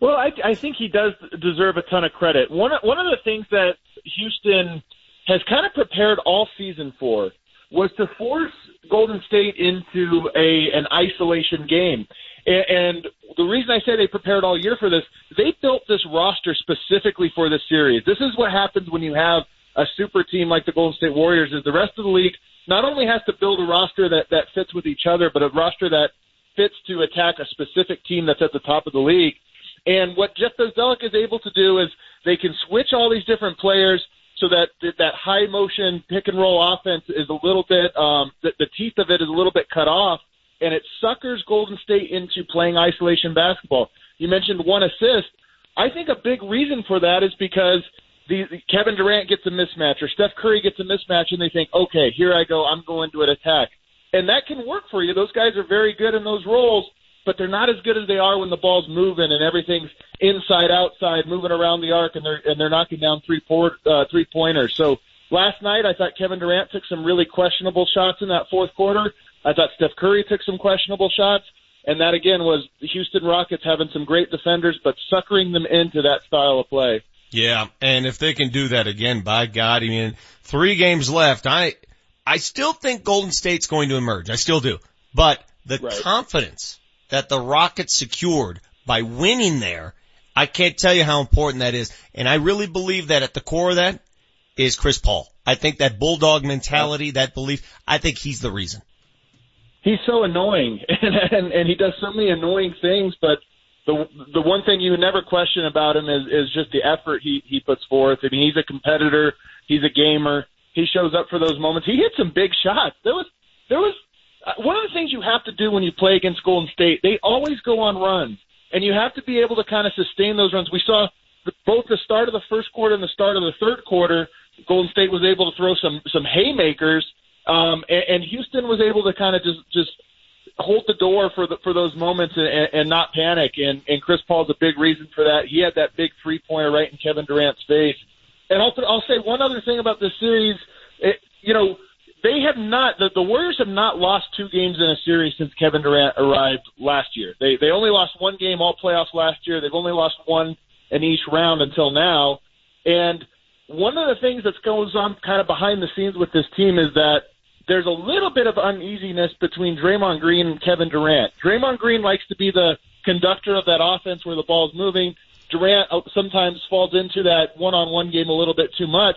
S54: Well, I, I think he does deserve a ton of credit. One one of the things that Houston has kind of prepared all season for was to force Golden State into a an isolation game. And the reason I say they prepared all year for this, they built this roster specifically for this series. This is what happens when you have a super team like the Golden State Warriors. Is the rest of the league not only has to build a roster that that fits with each other, but a roster that fits to attack a specific team that's at the top of the league. And what Jeff Bzdelik is able to do is they can switch all these different players so that that high motion pick and roll offense is a little bit um, the, the teeth of it is a little bit cut off, and it suckers Golden State into playing isolation basketball. You mentioned one assist. I think a big reason for that is because the, the Kevin Durant gets a mismatch or Steph Curry gets a mismatch, and they think, okay, here I go, I'm going to an attack, and that can work for you. Those guys are very good in those roles but they're not as good as they are when the ball's moving and everything's inside outside moving around the arc and they're and they're knocking down three port, uh, three pointers. So last night I thought Kevin Durant took some really questionable shots in that fourth quarter. I thought Steph Curry took some questionable shots. And that again was the Houston Rockets having some great defenders, but suckering them into that style of play.
S2: Yeah, and if they can do that again, by God, I mean, three games left. I, I still think Golden State's going to emerge. I still do. But the confidence that the Rockets secured by winning there, I can't tell you how important that is. And I really believe that at the core of that is Chris Paul. I think that bulldog mentality, that belief, I think he's the reason.
S54: He's so annoying (laughs) and, and and he does so many annoying things, but the the one thing you never question about him is is just the effort he he puts forth. I mean, he's a competitor, he's a gamer. He shows up for those moments. He hit some big shots. There was there was one of the things you have to do when you play against Golden State. They always go on runs, and you have to be able to kind of sustain those runs. We saw the, both the start of the first quarter and the start of the third quarter. Golden State was able to throw some some haymakers, um, and, and Houston was able to kind of just just hold the door for the, for those moments and, and, and not panic. And, and Chris Paul's a big reason for that. He had that big three pointer right in Kevin Durant's face. And I'll I'll say one other thing about this series. It, you know, they have not the, the Warriors have not lost two games in a series since Kevin Durant arrived last year. They they only lost one game all playoffs last year. They've only lost one in each round until now. And one of the things that goes on kind of behind the scenes with this team is that there's a little bit of uneasiness between Draymond Green and Kevin Durant. Draymond Green likes to be the conductor of that offense where the ball's moving. Durant uh, sometimes falls into that one-on-one game a little bit too much.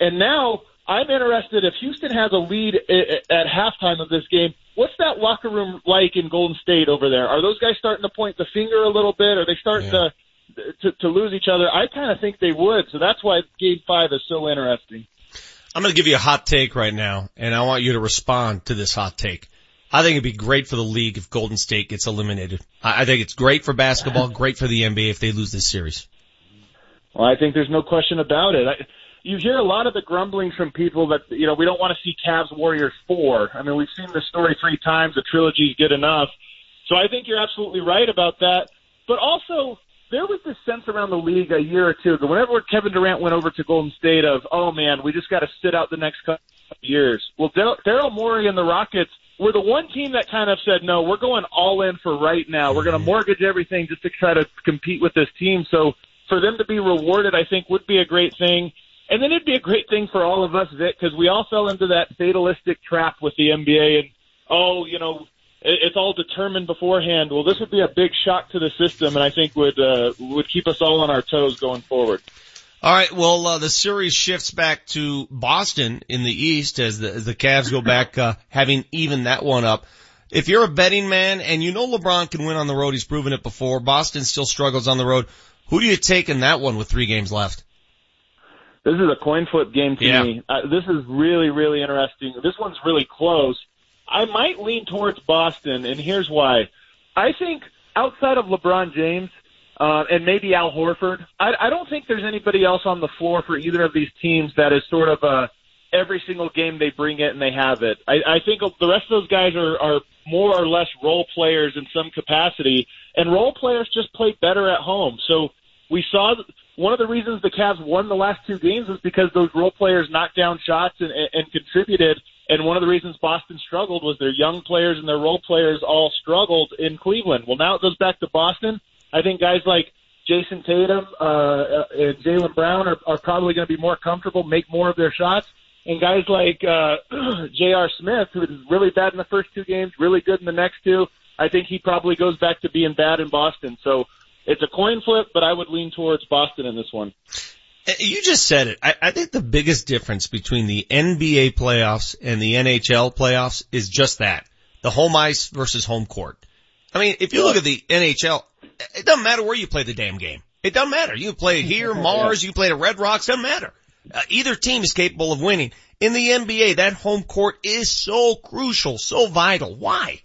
S54: And now I'm interested if Houston has a lead at halftime of this game. What's that locker room like in Golden State over there? Are those guys starting to point the finger a little bit? Are they starting yeah. to, to to lose each other? I kind of think they would. So that's why Game Five is so interesting.
S2: I'm going to give you a hot take right now, and I want you to respond to this hot take. I think it'd be great for the league if Golden State gets eliminated. I think it's great for basketball, great for the NBA if they lose this series.
S54: Well, I think there's no question about it. I, you hear a lot of the grumbling from people that you know we don't want to see Cavs Warriors four. I mean, we've seen this story three times. The trilogy is good enough. So I think you're absolutely right about that. But also, there was this sense around the league a year or two ago. Whenever Kevin Durant went over to Golden State, of oh man, we just got to sit out the next couple of years. Well, Daryl Morey and the Rockets were the one team that kind of said, no, we're going all in for right now. We're going to mortgage everything just to try to compete with this team. So for them to be rewarded, I think would be a great thing. And then it'd be a great thing for all of us, Vic, because we all fell into that fatalistic trap with the NBA and, oh, you know, it's all determined beforehand. Well, this would be a big shock to the system, and I think would uh, would keep us all on our toes going forward.
S2: All right. Well, uh, the series shifts back to Boston in the East as the as the Cavs go back, uh, having even that one up. If you're a betting man and you know LeBron can win on the road, he's proven it before. Boston still struggles on the road. Who do you take in that one with three games left?
S54: This is a coin flip game to
S2: yeah.
S54: me. Uh, this is really, really interesting. This one's really close. I might lean towards Boston, and here's why. I think outside of LeBron James, uh, and maybe Al Horford. I, I don't think there's anybody else on the floor for either of these teams that is sort of a every single game they bring it and they have it. I, I think the rest of those guys are, are more or less role players in some capacity, and role players just play better at home. So we saw one of the reasons the Cavs won the last two games was because those role players knocked down shots and, and, and contributed. And one of the reasons Boston struggled was their young players and their role players all struggled in Cleveland. Well, now it goes back to Boston. I think guys like Jayson Tatum uh, uh and Jaylen Brown are, are probably going to be more comfortable, make more of their shots. And guys like uh, (clears throat) J.R. Smith, who was really bad in the first two games, really good in the next two, I think he probably goes back to being bad in Boston. So it's a coin flip, but I would lean towards Boston in this one.
S2: Uh, you just said it. I, I think the biggest difference between the NBA playoffs and the NHL playoffs is just that. The home ice versus home court. I mean, if you look at the NHL, it doesn't matter where you play the damn game. It doesn't matter. You play it (laughs) here, Mars, you play at Red Rocks, doesn't matter. Uh, either team is capable of winning. In the NBA, that home court is so crucial, so vital. Why?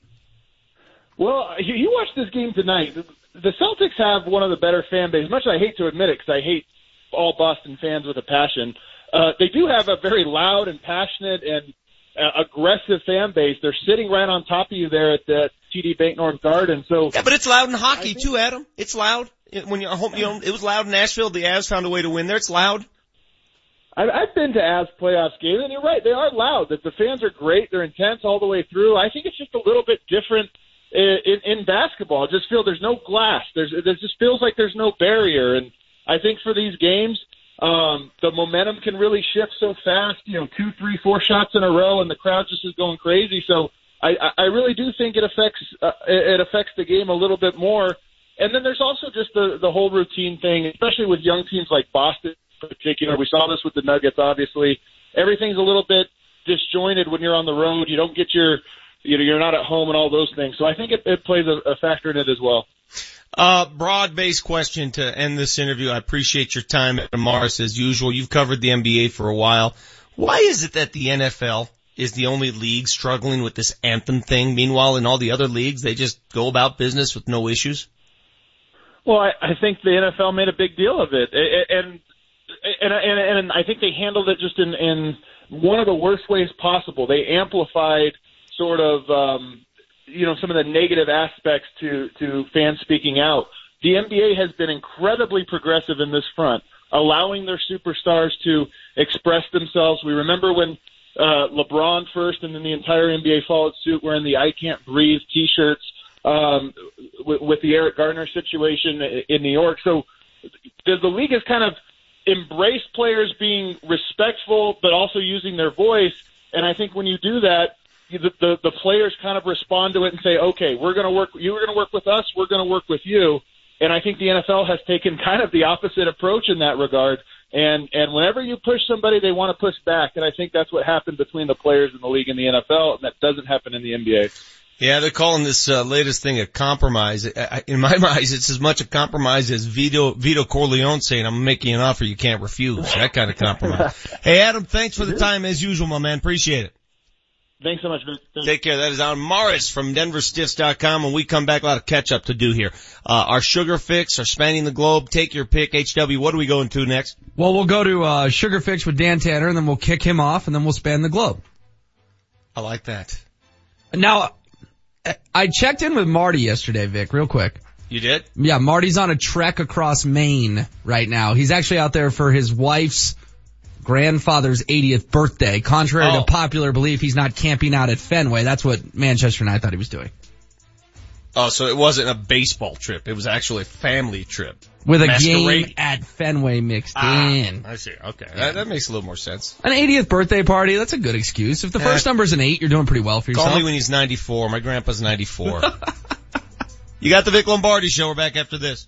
S54: Well, you, you watch this game tonight. The Celtics have one of the better fan bases. Much as I hate to admit it, because I hate all Boston fans with a passion. Uh, they do have a very loud and passionate and uh, aggressive fan base. They're sitting right on top of you there at the TD Banknorth Garden. So
S2: yeah, but it's loud in hockey think, too, Adam. It's loud when you're home. You know, it was loud in Nashville. The Avs found a way to win there. It's loud.
S54: I've, I've been to Avs playoffs games, and you're right. They are loud. That the fans are great. They're intense all the way through. I think it's just a little bit different in, in, basketball. I just feel there's no glass. There's there just feels like there's no barrier, and I think for these games, um, the momentum can really shift so fast. You know, two, three, four shots in a row, and the crowd just is going crazy. So I, I really do think it affects uh, it affects the game a little bit more. And then there's also just the the whole routine thing, especially with young teams like Boston in particular. We saw this with the Nuggets. Obviously, everything's a little bit disjointed when you're on the road. You don't get your you know you're not at home and all those things. So I think it, it plays a, a factor in it as well.
S2: Uh, broad-based question to end this interview. I appreciate your time, Mares, as usual. You've covered the NBA for a while. Why is it that the NFL is the only league struggling with this anthem thing? Meanwhile, in all the other leagues, they just go about business with no issues?
S54: Well, I, I think the NFL made a big deal of it, and and and, and I think they handled it just in in one of the worst ways possible. They amplified sort of um, you know some of the negative aspects to to fans speaking out. The NBA has been incredibly progressive in this front, allowing their superstars to express themselves. We remember when uh, LeBron first, and then the entire NBA followed suit wearing the "I Can't Breathe" T-shirts um, with, with the Eric Garner situation in New York. So the, the league has kind of embraced players being respectful, but also using their voice. And I think when you do that, the, the, the players kind of respond to it and say, okay, we're going to work, you're going to work with us, we're going to work with you. And I think the NFL has taken kind of the opposite approach in that regard. And and whenever you push somebody, they want to push back. And I think that's what happened between the players in the league and the NFL, and that doesn't happen in the NBA.
S2: Yeah, they're calling this uh, latest thing a compromise. In my (laughs) eyes, it's as much a compromise as Vito Vito Corleone saying, "I'm making an offer you can't refuse." That kind of compromise. (laughs) hey, Adam, thanks for the time as usual, my man. Appreciate it.
S54: Thanks so much. Thanks.
S2: Take care. That is Alan Mares from DenverStiffs.com. When we come back, a lot of catch up to do here. Uh, our sugar fix, our spanning the globe. Take your pick. HW, what are we going to next?
S7: Well, we'll go to uh, sugar fix with Dan Tanner, and then we'll kick him off, and then we'll span the globe.
S2: I like that.
S7: Now, I checked in with Marty yesterday, Vic, real quick.
S2: You did?
S7: Yeah, Marty's on a trek across Maine right now. He's actually out there for his wife's grandfather's 80th birthday. Contrary
S2: Oh.
S7: to popular belief, he's not camping out at Fenway. That's what Manchester and I thought he was doing.
S2: Oh, so it wasn't a baseball trip. It was actually a family trip.
S7: With a
S2: Masquerade.
S7: game at Fenway mixed
S2: Ah,
S7: in.
S2: I see. Okay. That, that makes a little more sense.
S7: An 80th birthday party, that's a good excuse. If the
S2: Eh.
S7: first number's an 8, you're doing pretty well for yourself.
S2: Call me when he's 94. My grandpa's 94. (laughs) you got the Vic Lombardi show. We're back after this.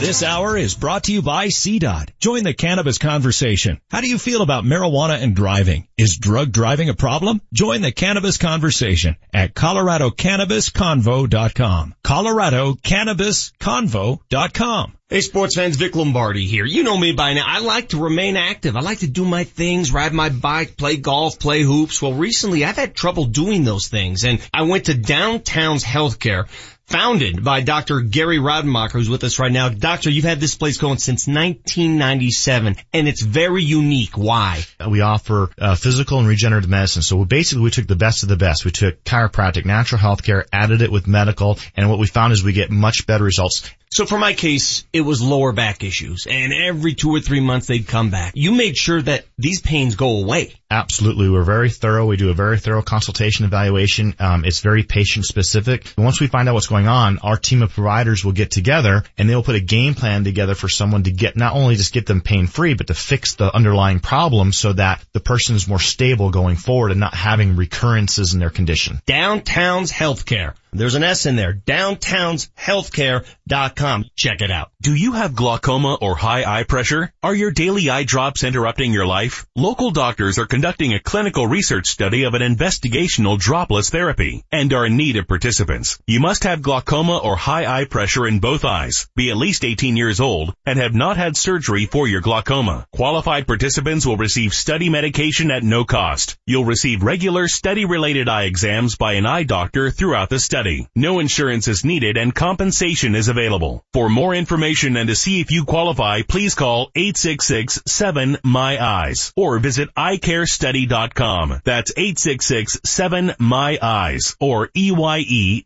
S17: This hour is brought to you by CDOT. Join the cannabis conversation. How do you feel about marijuana and driving? Is drug driving a problem? Join the cannabis conversation at coloradocannabisconvo.com. coloradocannabisconvo.com.
S2: Hey sports fans, Vic Lombardi here. You know me by now. I like to remain active. I like to do my things, ride my bike, play golf, play hoops. Well, recently I've had trouble doing those things and I went to Downtown's Healthcare, founded by Dr. Gary Rademacher, who's with us right now. Doctor, you've had this place going since 1997 and it's very unique. Why?
S55: We offer uh, physical and regenerative medicine. So basically we took the best of the best. We took chiropractic, natural health care, added it with medical, and what we found is we get much better results.
S2: So for my case, it was lower back issues and every two or three months they'd come back. You made sure that these pains go away.
S55: Absolutely. We're very thorough. We do a very thorough consultation evaluation. Um, it's very patient specific. Once we find out what's going on, our team of providers will get together and they'll put a game plan together for someone to get, not only just get them pain free, but to fix the underlying problem so that the person is more stable going forward and not having recurrences in their condition.
S2: Downtown's Healthcare. There's an S in there. Downtown's Downtownshealthcare.com. Check it out.
S17: Do you have glaucoma or high eye pressure? Are your daily eye drops interrupting your life? Local doctors are conducting a clinical research study of an investigational dropless therapy and are in need of participants. You must have glaucoma or high eye pressure in both eyes, be at least 18 years old, and have not had surgery for your glaucoma. Qualified participants will receive study medication at no cost. You'll receive regular study related eye exams by an eye doctor throughout the study. No insurance is needed and compensation is available. For more information and to see if you qualify, please call 866-7-MY-EYES or visit eyecarestudy.com. That's 866-7-MY-EYES or E-Y-E-C-A-R-E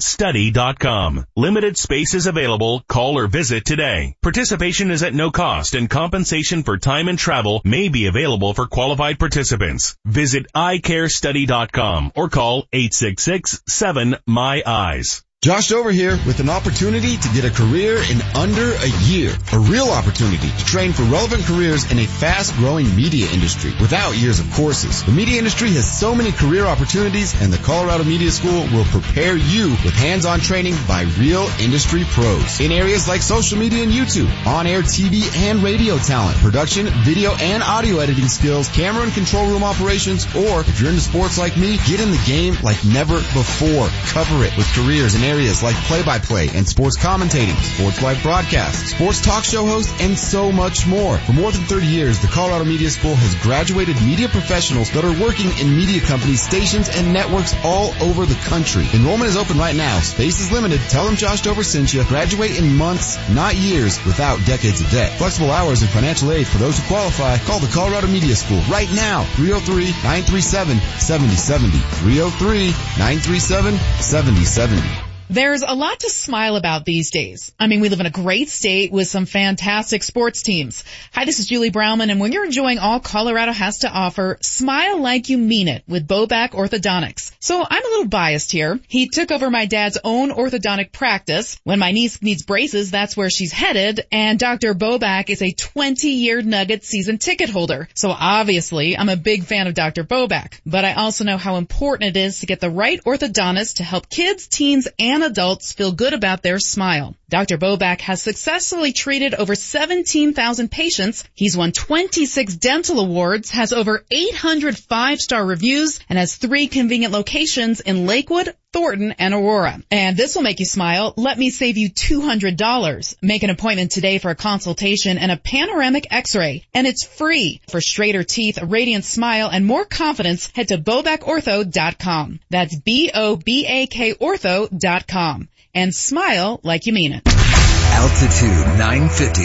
S17: study.com. Limited spaces available. Call or visit today. Participation is at no cost and compensation for time and travel may be available for qualified participants. Visit eyecarestudy.com or call 866-7-MY-EYES.
S23: Josh over here with an opportunity to get a career in under a year. A real opportunity to train for relevant careers in a fast growing media industry without years of courses. The media industry has so many career opportunities and the Colorado Media School will prepare you with hands-on training by real industry pros in areas like social media and YouTube, on-air TV and radio talent, production, video and audio editing skills, camera and control room operations, or if you're into sports like me, get in the game like never before. Cover it with careers in areas like play-by-play and sports commentating, sports live broadcast, sports talk show host, and so much more. For more than 30 years, the Colorado Media School has graduated media professionals that are working in media companies, stations, and networks all over the country. Enrollment is open right now. Space is limited. Tell them Josh Dover sent you. Graduate in months, not years, without decades of debt. Flexible hours and financial aid for those who qualify. Call the Colorado Media School right now. 303-937-7070. 303-937-7070.
S24: There's a lot to smile about these days. I mean, we live in a great state with some fantastic sports teams. Hi, this is Julie Browman, and when you're enjoying all Colorado has to offer, smile like you mean it with Bobak Orthodontics. So I'm a little biased here. He took over my dad's own orthodontic practice. When my niece needs braces, that's where she's headed, and Dr. Bobak is a 20-year Nugget season ticket holder. So obviously, I'm a big fan of Dr. Bobak. But I also know how important it is to get the right orthodontist to help kids, teens, and adults feel good about their smile. Dr. Bobak has successfully treated over 17,000 patients. He's won 26 dental awards, has over 800 five-star reviews, and has three convenient locations in Lakewood, Thornton, and Aurora. And this will make you smile. Let me save you $200. Make an appointment today for a consultation and a panoramic x-ray. And it's free. For straighter teeth, a radiant smile, and more confidence, head to bobakortho.com. That's B-O-B-A-K ortho.com. And smile like you mean it.
S5: Altitude 950,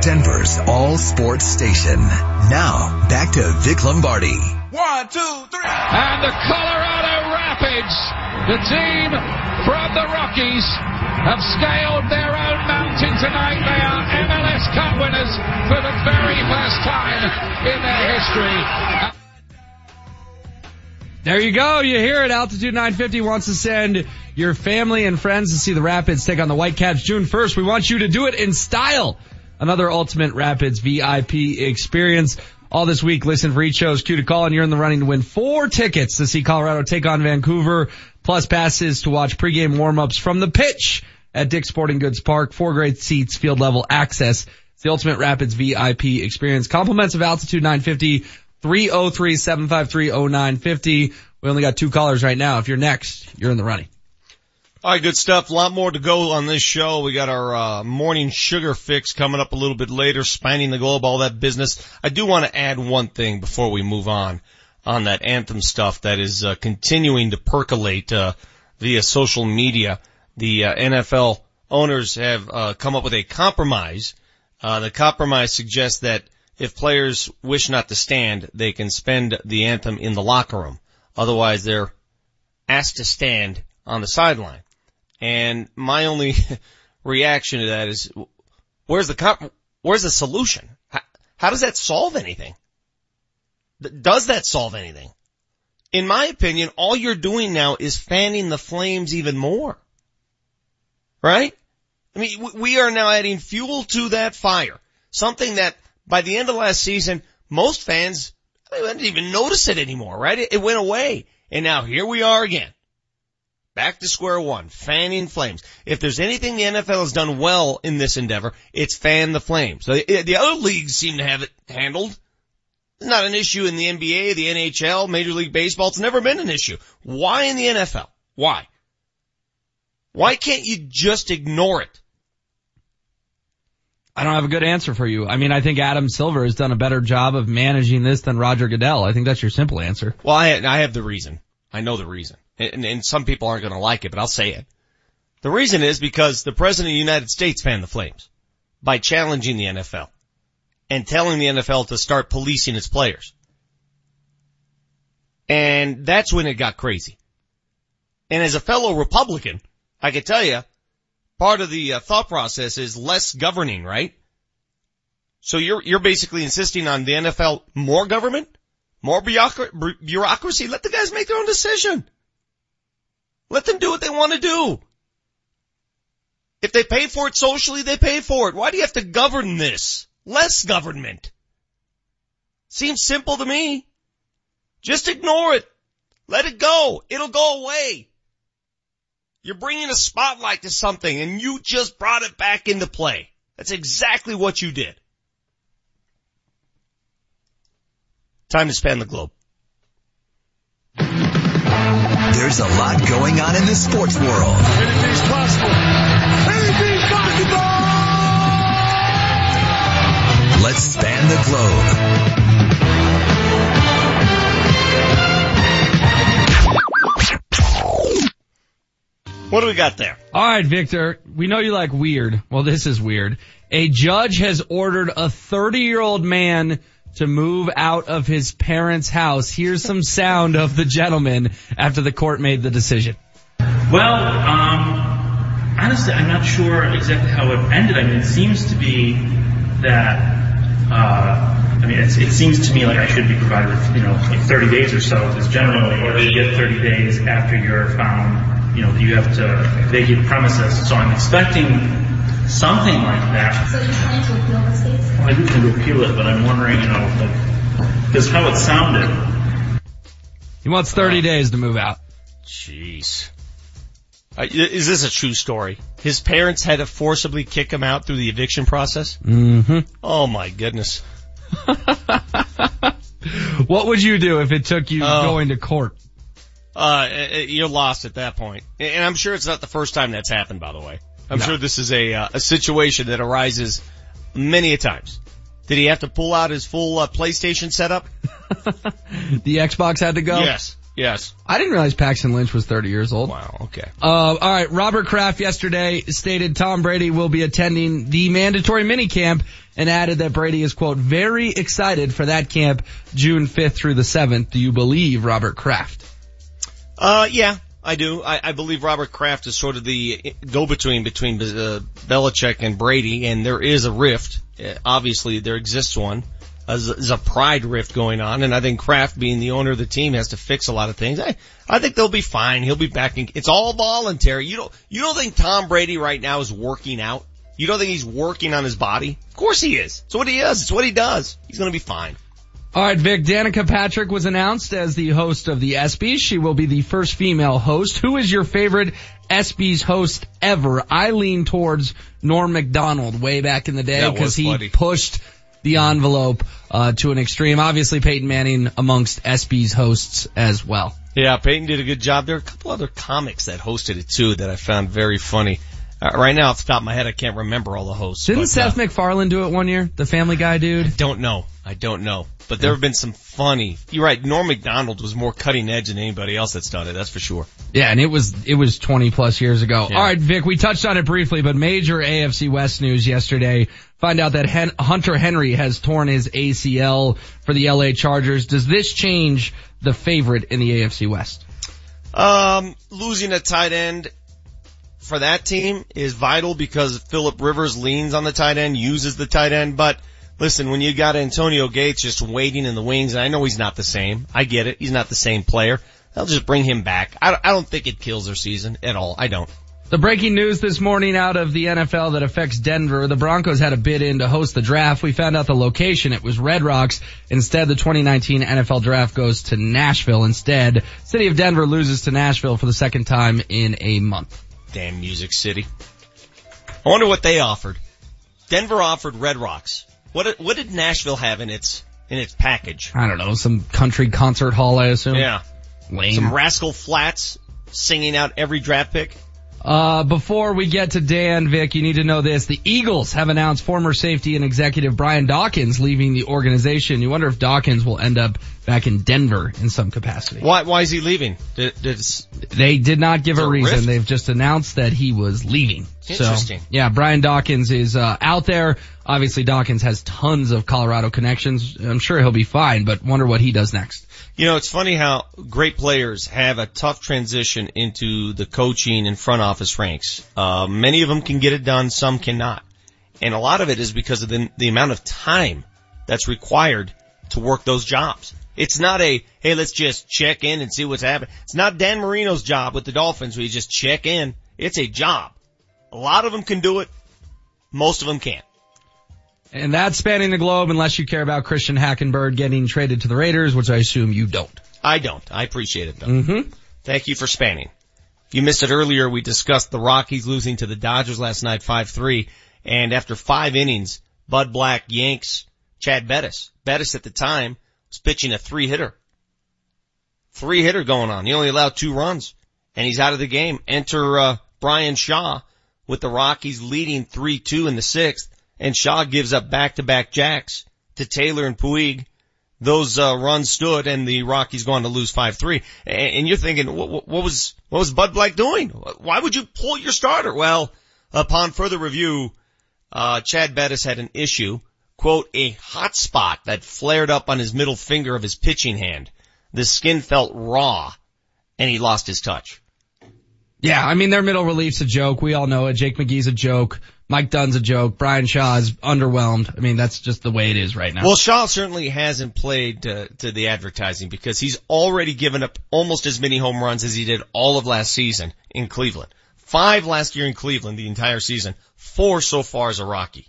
S5: Denver's all sports station. Now, back to Vic Lombardi.
S56: One, two, three. And the Colorado Rapids, the team from the Rockies, have scaled their own mountain tonight. They are MLS Cup winners for the very first time in their history.
S7: There you go. You hear it. Altitude 950 wants to send your family and friends to see the Rapids take on the Whitecaps June 1st. We want you to do it in style. Another Ultimate Rapids VIP experience. All this week, listen for each show's cue to call and you're in the running to win four tickets to see Colorado take on Vancouver, plus passes to watch pregame warm-ups from the pitch at Dick's Sporting Goods Park. Four great seats, field level access. It's the Ultimate Rapids VIP experience. Compliments of Altitude 950 303-753-0950. We only got two callers right now. If you're next, you're in the running.
S2: All right, good stuff. A lot more to go on this show. We got our uh, morning sugar fix coming up a little bit later, spanning the globe, all that business. I do want to add one thing before we move on on that anthem stuff that is uh, continuing to percolate uh, via social media. The uh, NFL owners have uh, come up with a compromise. Uh, the compromise suggests that if players wish not to stand, they can spend the anthem in the locker room. Otherwise, they're asked to stand on the sideline. And my only (laughs) reaction to that is, where's the comp- where's the solution? How, how does that solve anything? Does that solve anything? In my opinion, all you're doing now is fanning the flames even more. Right? I mean, we are now adding fuel to that fire. Something that by the end of last season, most fans they didn't even notice it anymore, right? It, it went away. And now here we are again. Back to square one, fanning flames. If there's anything the NFL has done well in this endeavor, it's fan the flames. So the, the other leagues seem to have it handled. It's not an issue in the NBA, the NHL, Major League Baseball. It's never been an issue. Why in the NFL? Why? Why can't you just ignore it?
S7: I don't have a good answer for you. I mean, I think Adam Silver has done a better job of managing this than Roger Goodell. I think that's your simple answer.
S2: Well, I, I have the reason. I know the reason. And, and some people aren't going to like it, but I'll say it. The reason is because the President of the United States fanned the flames by challenging the NFL and telling the NFL to start policing its players. And that's when it got crazy. And as a fellow Republican, I can tell you, part of the uh, thought process is less governing, right? So you're, you're basically insisting on the NFL more government, more bureaucracy. Let the guys make their own decision. Let them do what they want to do. If they pay for it socially, they pay for it. Why do you have to govern this? Less government. Seems simple to me. Just ignore it. Let it go. It'll go away. You're bringing a spotlight to something and you just brought it back into play. That's exactly what you did. Time to span the globe.
S5: There's a lot going on in the sports world.
S56: Anything's possible. Anything's possible!
S5: Let's span the globe.
S2: What do we got there?
S7: All right, Victor. We know you like weird. Well, this is weird. A judge has ordered a 30 year old man to move out of his parents' house. Here's some sound of the gentleman after the court made the decision.
S57: Well, um, honestly, I'm not sure exactly how it ended. I mean, it seems to be that, uh, I mean, it's, it seems to me like I should be provided with, you know, like 30 days or so, because generally, or you get 30 days after you're found, you know, you have to vacate the premises. So I'm expecting something like that.
S58: So you plan to appeal the states?
S57: Well, I do plan to appeal it, but I'm wondering, you know, like, because how it sounded.
S7: He wants 30 days to move out.
S2: Jeez. Uh, is this a true story? His parents had to forcibly kick him out through the eviction process?
S7: Mm-hmm.
S2: Oh my goodness. (laughs)
S7: What would you do if it took you
S2: Oh.
S7: going to court?
S2: Uh, you're lost at that point. And I'm sure it's not the first time that's happened, by the way. I'm
S7: No.
S2: sure this is a, uh, a situation that arises many a times. Did he have to pull out his full uh, PlayStation setup? (laughs)
S7: The Xbox had to go?
S2: Yes. Yes.
S7: I didn't realize Paxton Lynch was 30 years old.
S2: Wow, okay.
S7: Uh, all right. Robert Kraft yesterday stated Tom Brady will be attending the mandatory minicamp and added that Brady is quote very excited for that camp June 5th through the 7th. Do you believe Robert Kraft?
S2: Uh, yeah, I do. I, I believe Robert Kraft is sort of the go-between between uh, Belichick and Brady, and there is a rift. Uh, obviously, there exists one. A- there's a pride rift going on, and I think Kraft, being the owner of the team, has to fix a lot of things. I, I think they'll be fine. He'll be back in. It's all voluntary. You don't, you don't think Tom Brady right now is working out? You don't think he's working on his body? Of course he is. It's what he is. It's what he does. He's gonna be fine.
S7: All right, Vic. Danica Patrick was announced as the host of the ESPYs. She will be the first female host. Who is your favorite ESPYs host ever? I lean towards Norm Macdonald way back in the day because he
S2: funny.
S7: pushed the envelope uh, to an extreme. Obviously, Peyton Manning amongst ESPYs hosts as well.
S2: Yeah, Peyton did a good job. There are a couple other comics that hosted it too that I found very funny. Uh, right now, off the top of my head, I can't remember all the hosts.
S7: Didn't
S2: but,
S7: Seth
S2: uh,
S7: MacFarlane do it one year? The Family Guy dude.
S2: I don't know. I don't know. But there have been some funny. You're right. Norm Macdonald was more cutting edge than anybody else that's done it. That's for sure.
S7: Yeah, and it was it was 20 plus years ago.
S2: Yeah.
S7: All right, Vic, we touched on it briefly, but major AFC West news yesterday. Find out that Hen- Hunter Henry has torn his ACL for the LA Chargers. Does this change the favorite in the AFC West?
S2: Um, losing a tight end for that team is vital because Philip Rivers leans on the tight end, uses the tight end. But listen, when you got Antonio Gates just waiting in the wings, and I know he's not the same. I get it. He's not the same player. They'll just bring him back. I I don't think it kills their season at all. I don't.
S7: The breaking news this morning out of the NFL that affects Denver, the Broncos had a bid in to host the draft. We found out the location. It was Red Rocks. Instead, the 2019 NFL draft goes to Nashville instead. City of Denver loses to Nashville for the second time in a month.
S2: Damn Music City. I wonder what they offered. Denver offered Red Rocks. What what did Nashville have in its in its package?
S7: I don't know, some country concert hall, I assume.
S2: Yeah.
S7: Lame.
S2: Some Rascal Flatts singing out every draft pick.
S7: Uh, before we get to Dan, Vic, you need to know this. The Eagles have announced former safety and executive Brian Dawkins leaving the organization. You wonder if Dawkins will end up back in Denver in some capacity.
S2: Why why is he leaving? Did, did
S7: They did not give a reason.
S2: rift?
S7: They've just announced that he was leaving.
S2: Interesting.
S7: So, yeah, Brian Dawkins is uh, out there. Obviously, Dawkins has tons of Colorado connections. I'm sure he'll be fine, but wonder what he does next.
S2: You know, it's funny how great players have a tough transition into the coaching and front office ranks. Uh, many of them can get it done, some cannot. And a lot of it is because of the, the amount of time that's required to work those jobs. It's not a, hey, let's just check in and see what's happening. It's not Dan Marino's job with the Dolphins where you just check in. It's a job. A lot of them can do it. Most of them can't.
S7: And that's spanning the globe unless you care about Christian Hackenberg getting traded to the Raiders, which I assume you don't.
S2: I don't. I appreciate it though.
S7: Mm-hmm.
S2: Thank you for spanning. If you missed it earlier, we discussed the Rockies losing to the Dodgers last night 5-3. And after five innings, Bud Black yanks Chad Bettis. Bettis at the time was pitching a three hitter. Three hitter going on. He only allowed two runs and he's out of the game. Enter, uh, Bryan Shaw with the Rockies leading 3-2 in the sixth and Shaw gives up back-to-back jacks to Taylor and Puig those uh, runs stood and the Rockies go on to lose 5-3. And, and you're thinking, what, what, what was, what was Bud Black doing? Why would you pull your starter? Well, upon further review, uh, Chad Bettis had an issue, quote, a hot spot that flared up on his middle finger of his pitching hand. The skin felt raw and he lost his touch.
S59: Yeah, I mean their middle relief's a joke. We all know it. Jake McGee's a joke. Mike Dunn's a joke. Bryan Shaw is underwhelmed. I mean that's just the way it is right now.
S2: Well, Shaw certainly hasn't played to, to the advertising because he's already given up almost as many home runs as he did all of last season in Cleveland. Five last year in Cleveland, the entire season. Four so far as a Rocky.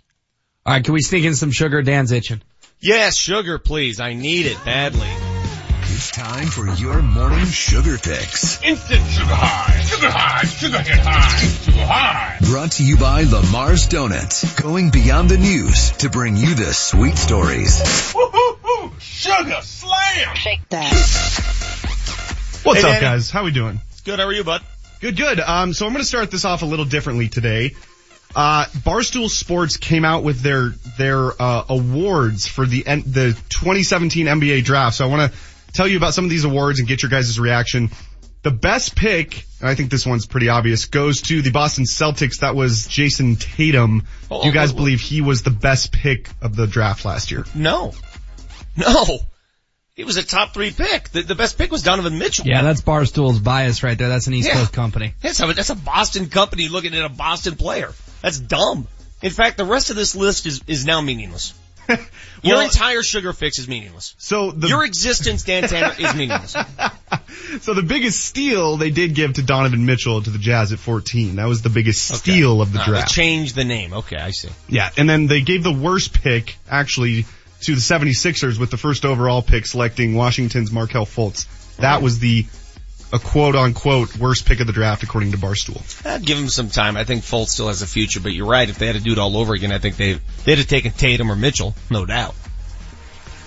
S59: All right, can we sneak in some sugar? Dan's itching.
S2: Yes, sugar, please. I need it badly.
S5: It's time for your morning sugar fix.
S56: Instant sugar high, sugar high, sugar hit high, sugar high.
S5: Brought to you by Lamar's Donuts, going beyond the news to bring you the sweet stories.
S56: Woo-hoo-hoo, sugar slam.
S22: Shake that.
S60: What's
S2: Hey,
S60: up,
S2: Danny.
S60: guys? How we doing?
S2: Good. How are you, bud?
S60: Good, good. Um, so I'm going to start this off a little differently today. Uh, Barstool Sports came out with their their uh, awards for the N- the 2017 NBA draft. So I want to tell you about some of these awards and get your guys' reaction. The best pick, and I think this one's pretty obvious, goes to the Boston Celtics. That was Jayson Tatum.
S2: Oh,
S60: Do you guys
S2: oh, oh.
S60: believe he was the best pick of the draft last year?
S2: No. No. He was a top three pick. The, the best pick was Donovan Mitchell.
S59: Yeah, that's Barstool's bias right there. That's an East
S2: Yeah.
S59: Coast company.
S2: That's a, that's a Boston company looking at a Boston player. That's dumb. In fact, the rest of this list is, is now meaningless. (laughs) Your entire sugar fix is meaningless.
S60: So the
S2: Your existence, Dan Tanner, is meaningless. (laughs)
S60: So the biggest steal they did give to Donovan Mitchell to the Jazz at 14. That was the biggest steal of the
S2: Uh, they
S60: draft.
S2: changed the name. Okay, I see.
S60: Yeah, and then they gave the worst pick actually to the 76ers with the first overall pick selecting Washington's Markelle Fultz. That was the a quote unquote worst pick of the draft according to Barstool.
S2: I'd give him some time. I think Fultz still has a future, but you're right. If they had to do it all over again, I think they, they'd have taken Tatum or Mitchell. No doubt.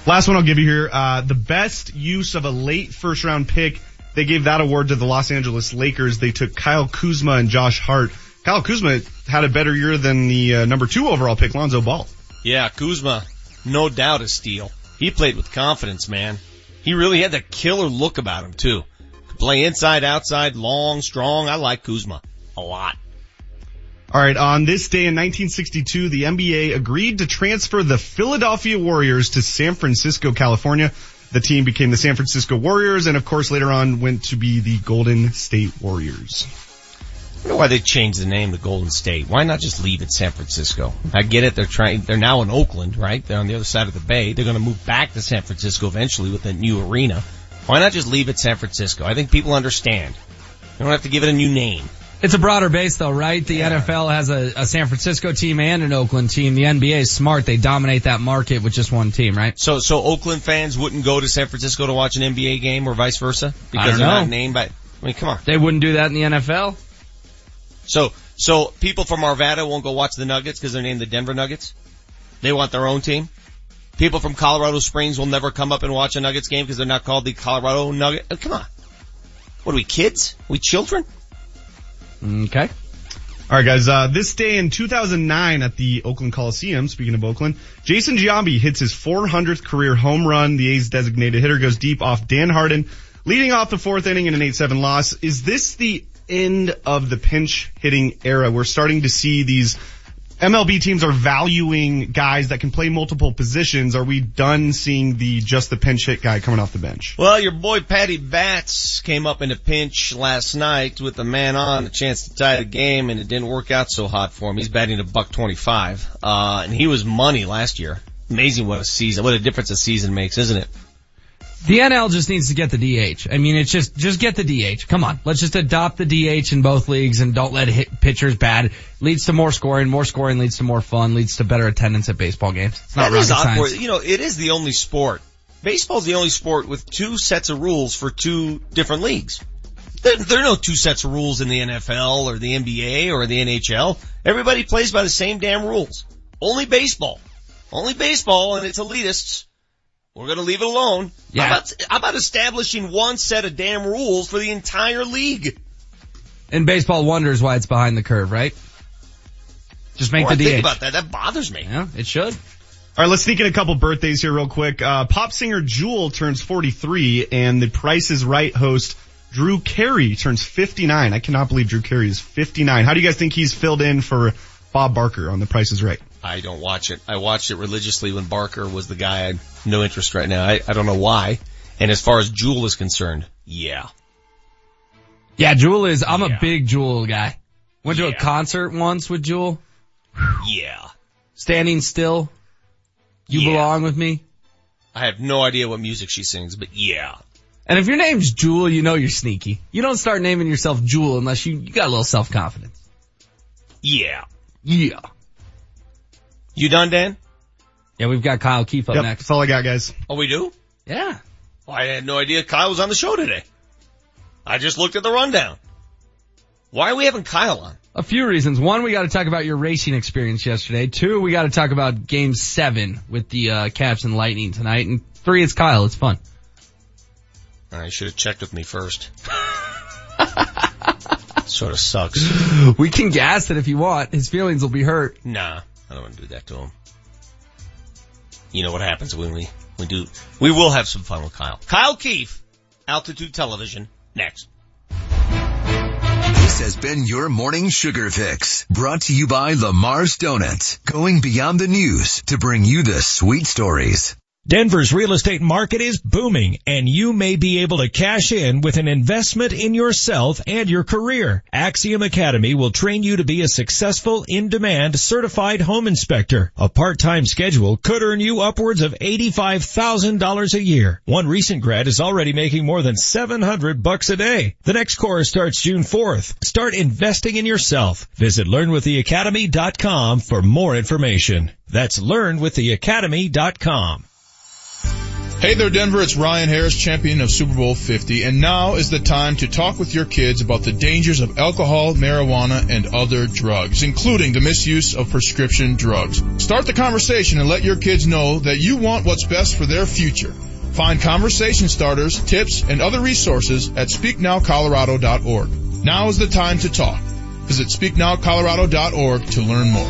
S60: Last one I'll give you here, uh, the best use of a late first round pick. They gave that award to the Los Angeles Lakers. They took Kyle Kuzma and Josh Hart. Kyle Kuzma had a better year than the uh, number two overall pick, Lonzo Ball.
S2: Yeah, Kuzma, no doubt a steal. He played with confidence, man. He really had that killer look about him too. Play inside, outside, long, strong. I like Kuzma a lot.
S60: All right, on this day in 1962, the NBA agreed to transfer the Philadelphia Warriors to San Francisco, California. The team became the San Francisco Warriors and of course later on went to be the Golden State Warriors.
S2: I wonder why they changed the name to Golden State. Why not just leave it San Francisco? I get it. They're trying, they're now in Oakland, right? They're on the other side of the bay. They're going to move back to San Francisco eventually with a new arena. Why not just leave it San Francisco? I think people understand. You don't have to give it a new name.
S59: It's a broader base though, right? The NFL has a, a San Francisco team and an Oakland team. The NBA is smart. They dominate that market with just one team, right?
S2: So, so Oakland fans wouldn't go to San Francisco to watch an NBA game or vice versa because they're not named by. I mean, come on.
S59: They wouldn't do that in the NFL.
S2: So, so people from Arvada won't go watch the Nuggets because they're named the Denver Nuggets. They want their own team. People from Colorado Springs will never come up and watch a Nuggets game because they're not called the Colorado Nugget. oh, come on. What are we kids? we children?
S59: Okay.
S60: All right, guys. Uh, this day in 2009 at the Oakland Coliseum. Speaking of Oakland, Jason Giambi hits his 400th career home run. The A's designated hitter goes deep off Dan Harden, leading off the fourth inning in an 8-7 loss. Is this the end of the pinch hitting era? We're starting to see these MLB teams are valuing guys that can play multiple positions. Are we done seeing the just the pinch hit guy coming off the bench?
S2: Well, your boy Patty Batts came up in a pinch last night with a man on, a chance to tie the game, and it didn't work out so hot for him. He's batting a buck twenty-five, uh, and he was money last year. Amazing what a season, what a difference a season makes, isn't it?
S59: The NL just needs to get the DH. I mean, it's just, just get the DH. Come on. Let's just adopt the DH in both leagues and don't let hit pitchers bad. Leads to more scoring. More scoring leads to more fun, leads to better attendance at baseball games. It's not
S2: That
S59: rocket science.
S2: You know, it is the only sport. Baseball's the only sport with two sets of rules for two different leagues. There, there are no two sets of rules in the NFL or the NBA or the NHL. Everybody plays by the same damn rules. Only baseball. Only baseball and it's elitists. We're gonna leave it alone.
S59: Yeah.
S2: How about, how about establishing one set of damn rules for the entire league?
S59: And baseball wonders why it's behind the curve, right? Just make
S2: More I
S59: the
S2: think about that. That bothers me.
S59: Yeah, it should.
S60: All right, let's sneak in a couple birthdays here real quick. Uh, pop singer Jewel turns 43 and the Price is Right host Drew Carey turns 59. I cannot believe Drew Carey is 59. How do you guys think he's filled in for Bob Barker on the Price is Right?
S2: I don't watch it. I watched it religiously when Barker was the guy. I no interest right now. I, I don't know why. And as far as Jewel is concerned, yeah.
S7: Yeah, Jewel is, I'm a big Jewel guy. Went to a concert once with Jewel.
S47: Yeah.
S7: Standing still. You belong with me.
S47: I have no idea what music she sings, but yeah.
S7: And if your name's Jewel, you know you're sneaky. You don't start naming yourself Jewel unless you, you got a little self-confidence.
S47: Yeah.
S7: Yeah.
S47: You done, Dan?
S7: Yeah, we've got Kyle Keefe up
S60: Yep,
S7: next.
S60: that's all I got, guys.
S47: Oh, we do?
S7: Yeah.
S47: Well, I had no idea Kyle was on the show today. I just looked at the rundown. Why are we having Kyle on?
S7: A few reasons. One, we got to talk about your racing experience yesterday. Two, we got to talk about game seven with the uh, Caps and Lightning tonight. And three, it's Kyle. It's fun.
S47: I should have checked with me first. (laughs) sort of sucks.
S7: We can gas it if you want. His feelings will be hurt.
S47: Nah, I don't want to do that to him. You know what happens when we, we do, we will have some fun with Kyle. Kyle Keefe, Altitude Television, next.
S5: This has been your morning sugar fix brought to you by Lamar's Donuts, going beyond the news to bring you the sweet stories.
S2: Denver's real estate market is booming and you may be able to cash in with an investment in yourself and your career. Axiom Academy will train you to be a successful, in-demand, certified home inspector. A part-time schedule could earn you upwards of $85,000 a year. One recent grad is already making more than 700 bucks a day. The next course starts June 4th. Start investing in yourself. Visit learnwiththeacademy.com for more information. That's learnwiththeacademy.com.
S20: Hey there, Denver. It's Ryan Harris, champion of Super Bowl 50, and now is the time to talk with your kids about the dangers of alcohol, marijuana, and other drugs, including the misuse of prescription drugs. Start the conversation and let your kids know that you want what's best for their future. Find conversation starters, tips, and other resources at speaknowcolorado.org. Now is the time to talk. Visit speaknowcolorado.org to learn more.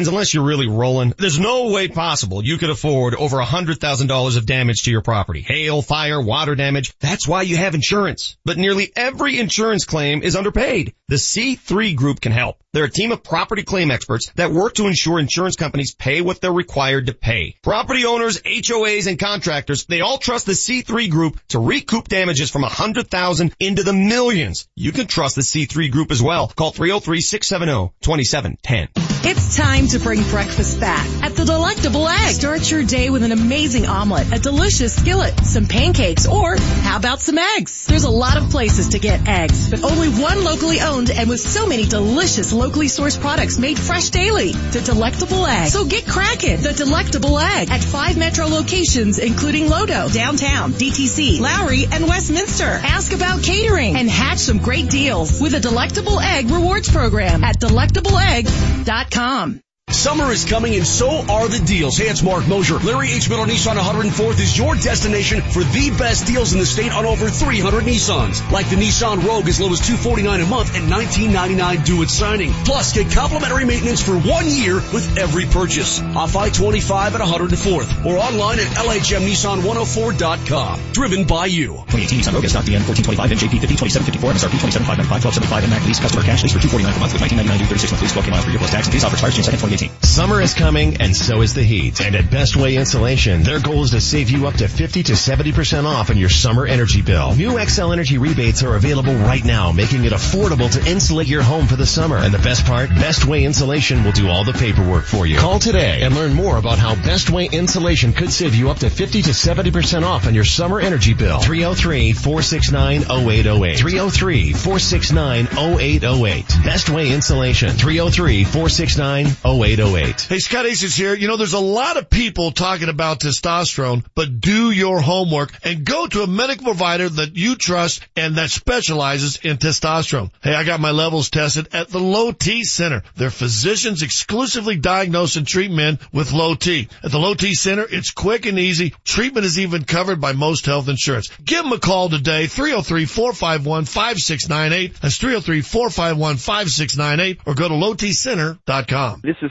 S47: unless you're really rolling, there's no way possible you could afford over a $100,000 of damage to your property. Hail, fire, water damage. That's why you have insurance. But nearly every insurance claim is underpaid. The C3 Group can help. They're a team of property claim experts that work to ensure insurance companies pay what they're required to pay. Property owners, HOAs, and contractors, they all trust the C3 Group to recoup damages from a hundred thousand into the millions. You can trust the C3 Group as well. Call 303-670-2710.
S22: It's time to bring breakfast back at the Delectable Egg. Start your day with an amazing omelet, a delicious skillet, some pancakes, or how about some eggs? There's a lot of places to get eggs, but only one locally owned and with so many delicious locally sourced products made fresh daily. The Delectable Egg. So get cracking. The Delectable Egg at five metro locations including Lodo, downtown, DTC, Lowry, and Westminster. Ask about catering and hatch some great deals with a Delectable Egg rewards program at delectableegg.com.
S38: Summer is coming and so are the deals. Hey, it's Mark Mosier. Larry H. Miller Nissan 104th is your destination for the best deals in the state on over 300 Nissans. Like the Nissan Rogue as low as 249 a month and $19.99 due at signing. Plus, get complimentary maintenance for one year with every purchase. Off I-25 at 104th or online at LHMNissan104.com. Driven by you.
S61: 2018 Nissan Rogue S.DN 1425 NJP 50 2754 MSRP 2755 1275 and Mac lease customer cash lease for 249 per month with 1999 due 36 month lease 12 miles per year plus tax and fees offer expires June 2nd 2018.
S47: Summer is coming and so is the heat. And at Best Way Insulation, their goal is to save you up to 50 to 70% off on your summer energy bill. New Xcel Energy rebates are available right now, making it affordable to insulate your home for the summer. And the best part, Best Way Insulation will do all the paperwork for you. Call today and learn more about how Best Way Insulation could save you up to 50 to 70% off on your summer energy bill. 303-469-0808. 303-469-0808. Best Way Insulation. 303-469-0808. 888.
S16: Hey, Scott Aces here. You know, there's a lot of people talking about testosterone, but do your homework and go to a medical provider that you trust and that specializes in testosterone. Hey, I got my levels tested at the Low T Center. Their physicians exclusively diagnose and treat men with low T. At the Low T Center, it's quick and easy. Treatment is even covered by most health insurance. Give them a call today, 303-451-5698. That's 303-451-5698 or go to lowtcenter.com.
S62: This is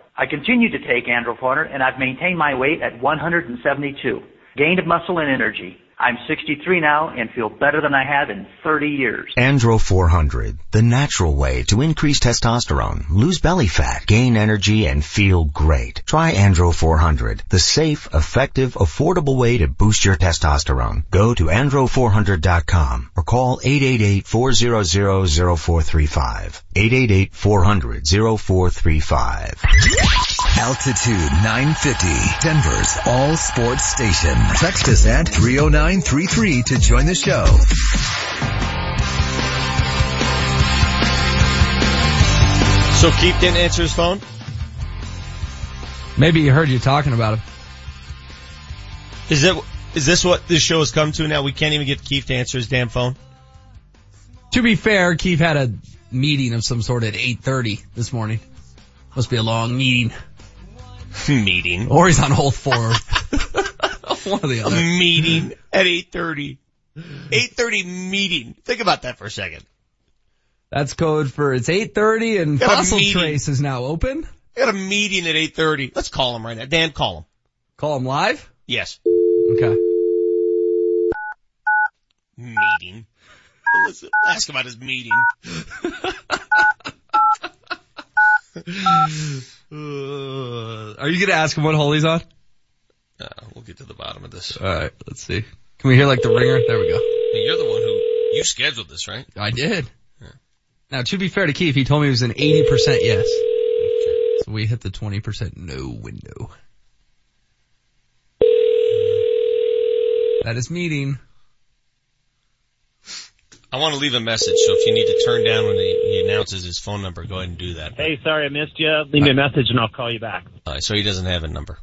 S63: I continue to take Andro 400 and I've maintained my weight at 172. Gained muscle and energy. I'm 63 now and feel better than I have in 30 years.
S64: Andro 400, the natural way to increase testosterone, lose belly fat, gain energy, and feel great. Try Andro 400, the safe, effective, affordable way to boost your testosterone. Go to andro400.com or call 888-400-0435. 888-400-0435.
S5: Altitude 950, Denver's all sports station. Text us at 30933 to join the show.
S2: So Keefe didn't answer his phone?
S7: Maybe he heard you talking about him.
S2: Is it, is this what this show has come to now? We can't even get Keefe to answer his damn phone?
S7: To be fair, Keith had a meeting of some sort at 8.30 this morning. Must be a long meeting. (laughs)
S2: meeting.
S7: Or he's on hold for (laughs) One or the
S2: A
S7: other.
S2: meeting at 8.30. 8.30 meeting. Think about that for a second.
S7: That's code for it's 8.30 and
S2: Got a
S7: Fossil. Trace is now open.
S2: I got a meeting at 8.30. Let's call him right now. Dan, call him.
S7: Call him live?
S2: Yes.
S7: Okay.
S2: Meeting. Listen, ask about his meeting.
S7: Uh, are you gonna ask him what hole he's on?
S2: Uh, we'll get to the bottom of this.
S7: Alright, let's see. Can we hear like the ringer? There we go.
S2: You're the one who, you scheduled this, right?
S7: I did. Now, to be fair to Keefe, he told me it was an 80% yes. So we hit the 20% no window. That is meeting.
S2: I want to leave a message, so if you need to turn down when he, he announces his phone number, go ahead and do that.
S65: Hey, sorry I missed you. Leave me a message and I'll call you back.
S2: Alright, so he doesn't have a number.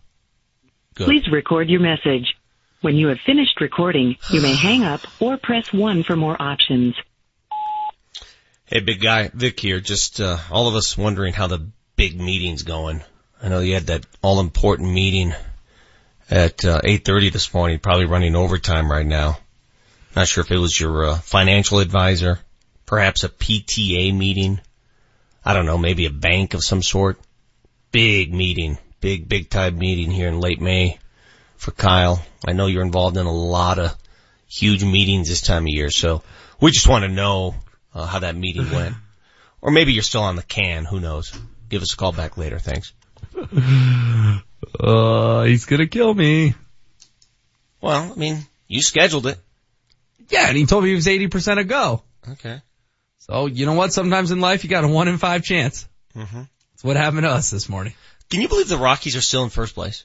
S2: Good.
S66: Please record your message. When you have finished recording, you may hang up or press 1 for more options.
S2: Hey, big guy, Vic here. Just uh, all of us wondering how the big meeting's going. I know you had that all important meeting at uh, 8:30 this morning. Probably running overtime right now. Not sure if it was your uh, financial advisor, perhaps a PTA meeting. I don't know, maybe a bank of some sort. Big meeting, big big time meeting here in late May for Kyle. I know you're involved in a lot of huge meetings this time of year, so we just want to know uh, how that meeting (laughs) went. Or maybe you're still on the can, who knows. Give us a call back later, thanks. (laughs)
S7: Uh, he's gonna kill me.
S2: Well, I mean, you scheduled it.
S7: Yeah, and he told me he was 80% a go.
S2: Okay.
S7: So, you know what? Sometimes in life you got a one in five chance.
S2: Mm-hmm.
S7: That's what happened to us this morning.
S2: Can you believe the Rockies are still in first place?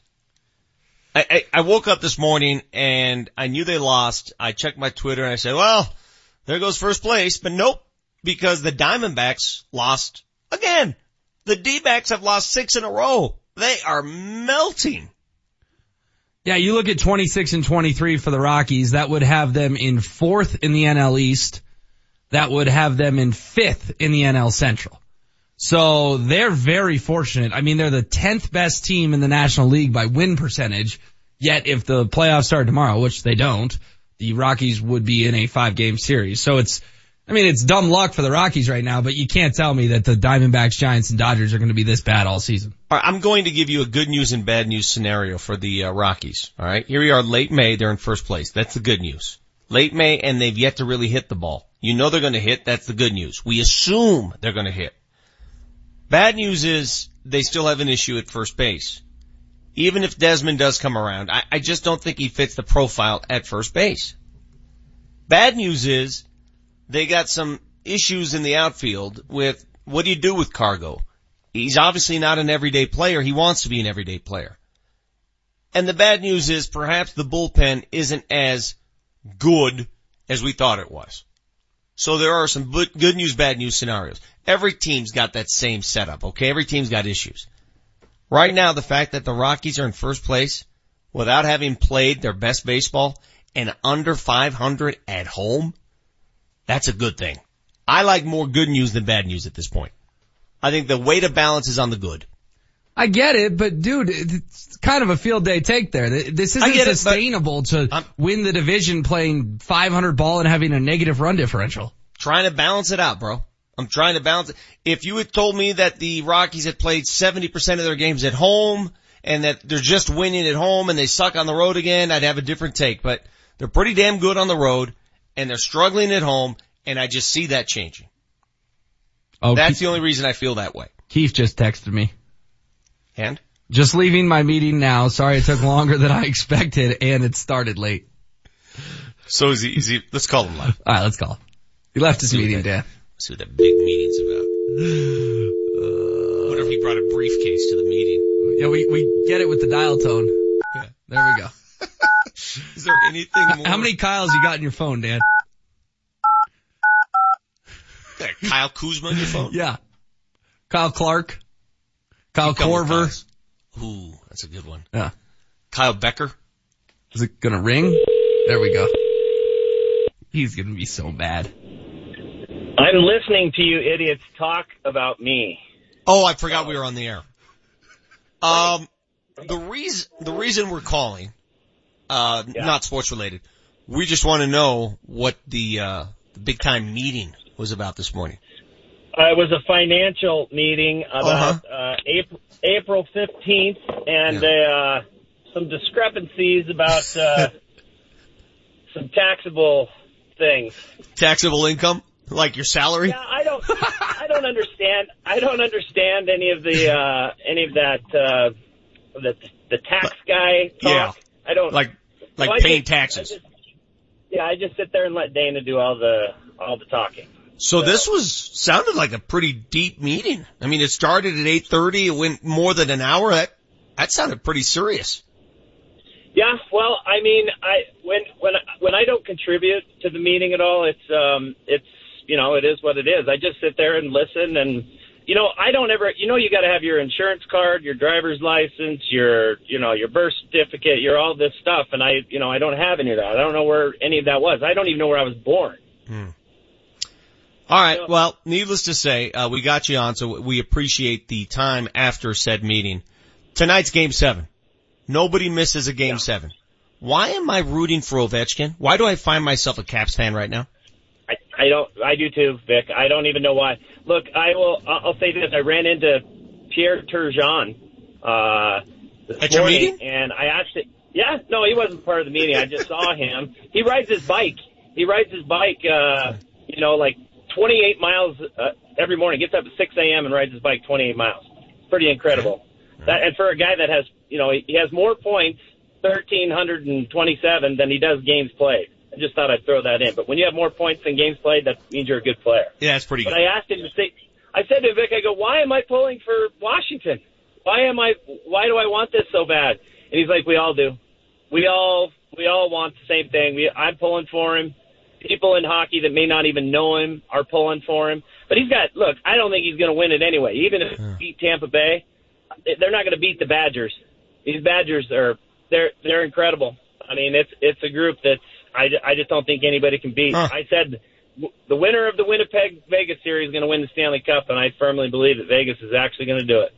S2: I, I, I woke up this morning and I knew they lost. I checked my Twitter and I said, well, there goes first place, but nope, because the Diamondbacks lost again. The D-backs have lost six in a row. They are melting.
S7: Yeah, you look at 26 and 23 for the Rockies, that would have them in fourth in the NL East. That would have them in fifth in the NL Central. So they're very fortunate. I mean, they're the 10th best team in the National League by win percentage. Yet if the playoffs start tomorrow, which they don't, the Rockies would be in a five game series. So it's, I mean, it's dumb luck for the Rockies right now, but you can't tell me that the Diamondbacks, Giants, and Dodgers are going to be this bad all season.
S2: All right, I'm going to give you a good news and bad news scenario for the uh, Rockies. All right, here we are, late May. They're in first place. That's the good news. Late May, and they've yet to really hit the ball. You know they're going to hit. That's the good news. We assume they're going to hit. Bad news is they still have an issue at first base. even if Desmond does come around, I, I just don't think he fits the profile at first base. Bad news is they got some issues in the outfield with what do you do with Cargo? He's obviously not an everyday player. He wants to be an everyday player. And the bad news is perhaps the bullpen isn't as good as we thought it was. So there are some good news, bad news scenarios. Every team's got that same setup, okay? Every team's got issues. Right now, the fact that the Rockies are in first place without having played their best baseball and under 500 at home, that's a good thing. I like more good news than bad news at this point. I think the weight of balance is on the good.
S59: I get it, but dude, it's kind of a field day take there. This isn't
S2: it,
S59: sustainable to
S2: I'm-
S59: win the division playing 500 ball and having a negative run differential.
S2: Trying to balance it out, bro. I'm trying to balance it. If you had told me that the Rockies had played 70% of their games at home and that they're just winning at home and they suck on the road again, I'd have a different take, but they're pretty damn good on the road and they're struggling at home and I just see that changing.
S59: Oh,
S2: That's
S59: Keefe,
S2: the only reason I feel that way.
S59: Keefe just texted me.
S2: And?
S59: Just leaving my meeting now. Sorry it took longer than I expected and it started late.
S2: So is he, is he, let's call him live.
S59: Alright, let's call him. He left his meeting, Dan.
S2: Let's see what that big meeting's about. Uh, wonder if he brought a briefcase to the meeting.
S59: Yeah, we, we get it with the dial tone.
S2: Yeah.
S59: There we go. (laughs) (laughs)
S2: Is there anything more?
S59: How many Kyles you got in your phone, Dan?
S2: Kyle Kuzma on your phone? (laughs)
S59: Yeah. Kyle Clark. Kyle
S2: Keep going with Korver. Ooh, that's a good one.
S59: Yeah.
S2: Kyle Becker.
S59: Is it gonna ring? There we go. He's gonna be so mad.
S65: I'm listening to you idiots talk about me.
S2: Oh, I forgot we were on the air. Um, the reason, the reason we're calling, uh, not sports related, we just want to know what the, uh, the big time meeting was about this morning.
S65: Uh, it was a financial meeting about uh April April 15th and uh, some discrepancies about uh, (laughs) some taxable things.
S2: Taxable income? Like your salary?
S65: Yeah, I don't I don't understand I don't understand any of the uh any of that uh the the tax guy talk.
S2: Yeah.
S65: I don't
S2: Like, like
S65: So I
S2: paying
S65: just-
S2: taxes.
S65: I just- yeah, I just sit there and let Dana do all the all the talking.
S2: So this was, sounded like a pretty deep meeting. I mean, it started at 8.30, it went more than an hour. That, that sounded pretty serious.
S65: Yeah, well, I mean, I when when when I don't contribute to the meeting at all, it's um it's you know it is what it is. I just sit there and listen, and you know I don't ever you know you got to have your insurance card, your driver's license, your you know your birth certificate, your all this stuff, and I you know I don't have any of that. I don't know where any of that was. I don't even know where I was born.
S2: All right. Well, needless to say, uh, we got you on, so we appreciate the time after said meeting. Tonight's game seven. Nobody misses a game seven. Why am I rooting for Ovechkin? Why do I find myself a Caps fan right now?
S65: I, don't. I do too, Vic. I don't even know why. Look, I will. I'll say this. I ran into Pierre Turgeon uh, this
S2: At
S65: morning,
S2: meeting?
S65: and I actually. Yeah, no, he wasn't part of the meeting. I just saw him. He rides his bike. He rides his bike. Uh, you know, like 28 miles uh, every morning. Gets up at 6 a.m. and rides his bike 28 miles. Pretty incredible. That, and for a guy that has, you know, he, he has more points, 1,327, than he does games played. I just thought I'd throw that in. But when you have more points than games played, that means you're a good player.
S2: Yeah, that's pretty
S65: But
S2: good.
S65: I asked him to say, I said to Vic, I go, why am I pulling for Washington? Why am I, why do I want this so bad? And he's like, we all do. We all, we all want the same thing. We, I'm pulling for him. People in hockey that may not even know him are pulling for him. But he's got, look, I don't think he's going to win it anyway. Even if he beat Tampa Bay, they're not going to beat the Badgers. These Badgers are, they're, they're incredible. I mean, it's, it's a group that's, I, I just don't think anybody can beat. I said the winner of the Winnipeg Vegas series is going to win the Stanley Cup, and I firmly believe that Vegas is actually going to do it.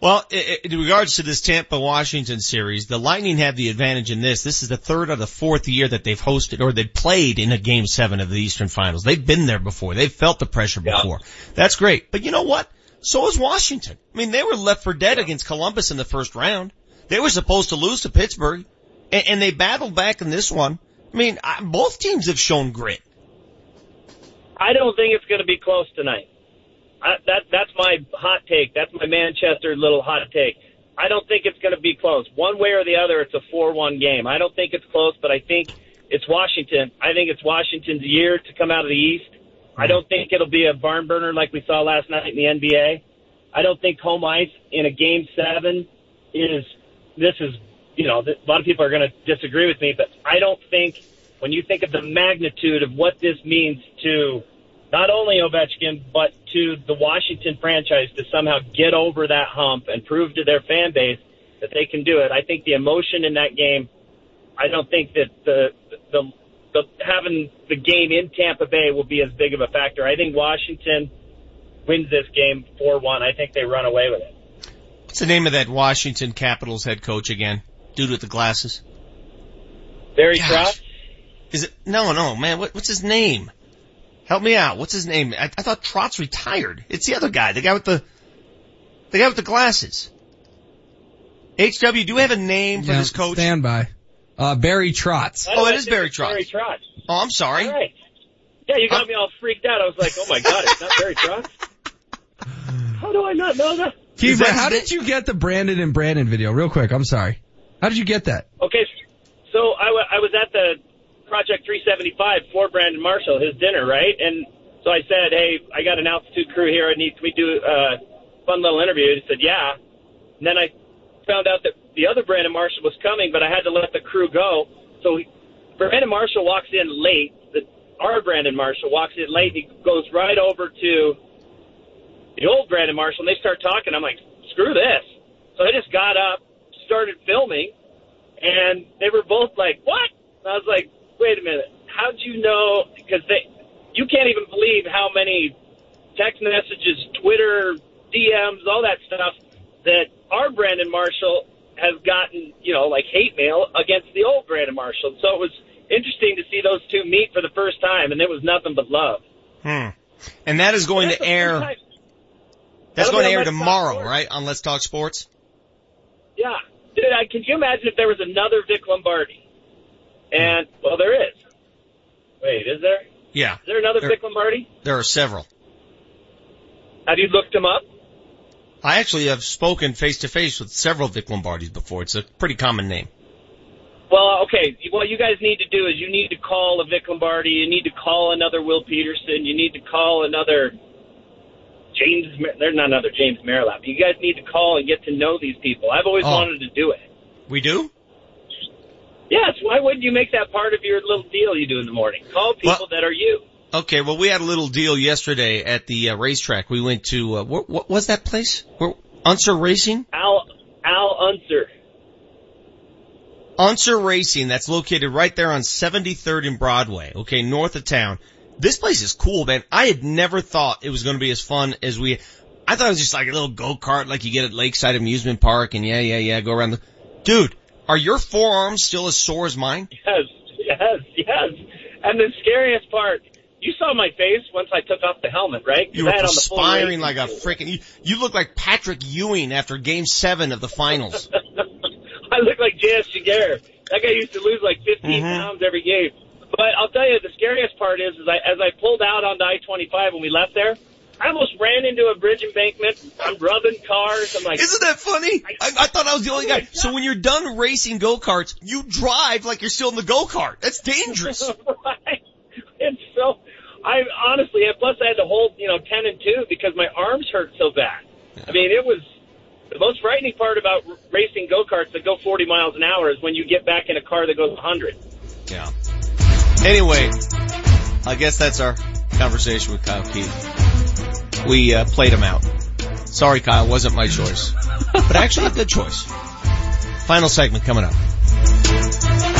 S2: Well, in regards to this Tampa Washington series, the Lightning have the advantage in this. This is the third or the fourth year that they've hosted or they've played in a game seven of the Eastern Finals. They've been there before. They've felt the pressure before. That's great. But you know what? So is Washington. I mean, they were left for dead against Columbus in the first round. They were supposed to lose to Pittsburgh and, and they battled back in this one. I mean, I, both teams have shown grit.
S65: I don't think it's going to be close tonight. I, that that's my hot take. That's my Manchester little hot take. I don't think it's going to be close. One way or the other, it's a 4-1 game. I don't think it's close, but I think it's Washington. I think it's Washington's year to come out of the East. I don't think it'll be a barn burner like we saw last night in the NBA. I don't think home ice in a game seven is, this is, you know, a lot of people are going to disagree with me, but I don't think when you think of the magnitude of what this means to not only Ovechkin, but to the Washington franchise to somehow get over that hump and prove to their fan base that they can do it. I think the emotion in that game, I don't think that the, the, the having the game in Tampa Bay will be as big of a factor. I think Washington wins this game 4-1. I think they run away with it.
S2: What's the name of that Washington Capitals head coach again? Dude with the glasses.
S65: Barry
S2: Gosh.
S65: Trotz?
S2: Is it? No, no, man. What, what's his name? Help me out. What's his name? I, I thought Trotz retired. It's the other guy, the guy with the, the guy with the glasses. HW, do we have a name for
S59: Yeah,
S2: this coach?
S59: Stand by. Uh, Barry Trotz.
S2: Oh, it is Barry Trotz.
S65: Barry Trotz.
S2: Oh, I'm sorry.
S65: All right. Yeah, you got me all freaked out. I was like, oh my god, it's not Barry Trotz. How do I not know that?
S59: Keeper, how did you get the Brandon and Brandon video? Real quick, I'm sorry. How did you get that?
S65: Okay, so I wa- I was at the Project 375 for Brandon Marshall, his dinner, right? And so I said, hey, I got an altitude crew here. I need, can we do a fun little interview? He said, yeah. And then I found out that the other Brandon Marshall was coming, but I had to let the crew go. So he, Brandon Marshall walks in late. The, our Brandon Marshall walks in late. And he goes right over to the old Brandon Marshall, and they start talking. I'm like, screw this. So I just got up, started filming, and they were both like, what? And I was like, wait a minute. How'd you know? Because they, you can't even believe how many text messages, Twitter, DMs, all that stuff that our Brandon Marshall has gotten, you know, like hate mail against the old Brandon Marshall. So it was interesting to see those two meet for the first time, and it was nothing but love.
S2: Hmm. And that is going to air, that's
S65: That'll
S2: going to air tomorrow, right? On Let's Talk Sports?
S65: Yeah. Dude, I, can you imagine if there was another Vic Lombardi? And, well, there is. Wait, is there?
S2: Yeah.
S65: Is there another
S2: There-
S65: Vic Lombardi?
S2: There are several.
S65: Have you looked him up?
S2: I actually have spoken face to face with several Vic Lombardis before. It's a pretty common name.
S65: Well, uh, okay. What you guys need to do is you need to call a Vic Lombardi. You need to call another Will Peterson. You need to call another James. There's not another James Merilatt. You guys need to call and get to know these people. I've always
S2: Oh.
S65: wanted to do it.
S2: We do?
S65: Yes. Why wouldn't you make that part of your little deal you do in the morning? Call people that are you.
S2: Okay, well we had a little deal yesterday at the uh, racetrack. We went to, uh, what, what was that place? Where, Unser Racing?
S65: Al Al Unser.
S2: Unser Racing, that's located right there on 73rd and Broadway, okay, north of town. This place is cool, man. I had never thought it was going to be as fun as we, I thought it was just like a little go-kart like you get at Lakeside Amusement Park and yeah, yeah, yeah, go around the, dude, are your forearms still as sore as mine?
S65: Yes, yes, yes. And the scariest part, you saw my face once I took off the helmet, right?
S2: You were
S65: I had on the full
S2: perspiring like a freaking, you, you look like Patrick Ewing after game seven of the finals. (laughs)
S65: I look like J.S. Jaguar. That guy used to lose like 15
S2: Mhm.
S65: pounds every game. But I'll tell you, the scariest part is, is I, as I pulled out onto I-25 when we left there, I almost ran into a bridge embankment. I'm rubbing cars. I'm like,
S2: Isn't that funny? I, I thought I was the only guy. So oh when you're done racing go-karts, you drive like you're still in the go-kart. That's dangerous. (laughs)
S65: right? It's so. I honestly, and plus I had to hold, you know, ten and two because my arms hurt so bad. I mean, it was the most frightening part about racing go karts that go 40 miles an hour is when you get back in a car that goes 100.
S2: Yeah. Anyway, I guess that's our conversation with Kyle Keefe. We uh, played him out. Sorry, Kyle, wasn't my choice, but actually a good choice. Final segment coming up.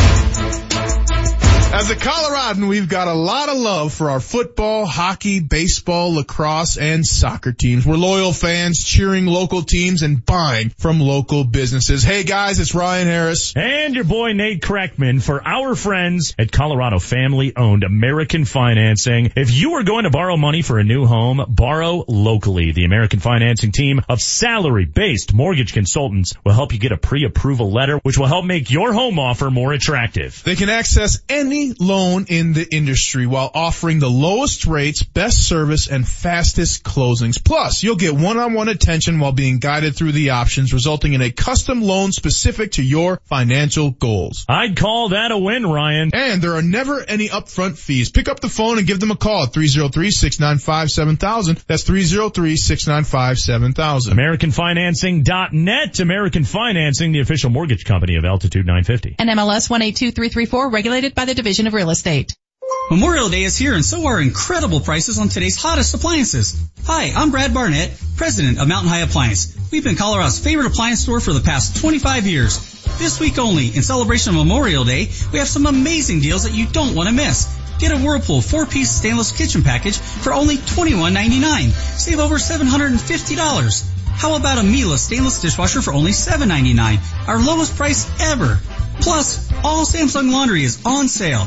S67: As a Coloradan, we've got a lot of love for our football, hockey, baseball, lacrosse, and soccer teams. We're loyal fans cheering local teams and buying from local businesses. Hey guys, it's Ryan Harris.
S68: And
S69: your boy Nate Kreckman for our friends at Colorado family owned American Financing. If you are going to borrow money for a new home, borrow locally. The American Financing team of salary based mortgage consultants will help you get a pre-approval letter, which will help make your home offer more attractive.
S20: They can access any loan in the industry while offering the lowest rates, best service, and fastest closings. Plus, you'll get one-on-one attention while being guided through the options, resulting in a custom loan specific to your financial goals.
S69: I'd call that a win, Ryan.
S20: And there are never any upfront fees. Pick up the phone and give them a call at 303-695-7000. That's 303-695-7000.
S69: AmericanFinancing.net. American Financing, the official mortgage company of Altitude 950.
S18: NMLS 182334, regulated by the Division of Real Estate.
S40: Memorial Day is here and so are incredible prices on today's hottest appliances. Hi, I'm Brad Barnett, president of Mountain High Appliance. We've been Colorado's favorite appliance store for the past 25 years. This week only, in celebration of Memorial Day, we have some amazing deals that you don't want to miss. Get a Whirlpool four-piece stainless kitchen package for only $21.99. Save over $750. How about a Miele stainless dishwasher for only $7.99? Our lowest price ever. Plus, all Samsung laundry is on sale.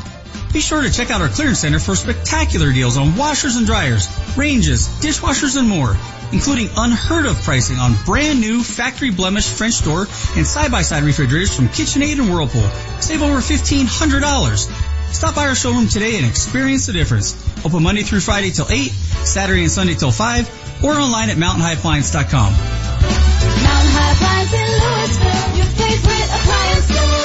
S40: Be sure to check out our clearance center for spectacular deals on washers and dryers, ranges, dishwashers, and more, including unheard of pricing on brand new factory blemish French door and side-by-side refrigerators from KitchenAid and Whirlpool. Save over $1,500. Stop by our showroom today and experience the difference. Open Monday through Friday till 8, Saturday and Sunday till 5, or online at mountainhighappliance.com.
S70: Mountain High Appliance in Louisville, your favorite appliance store.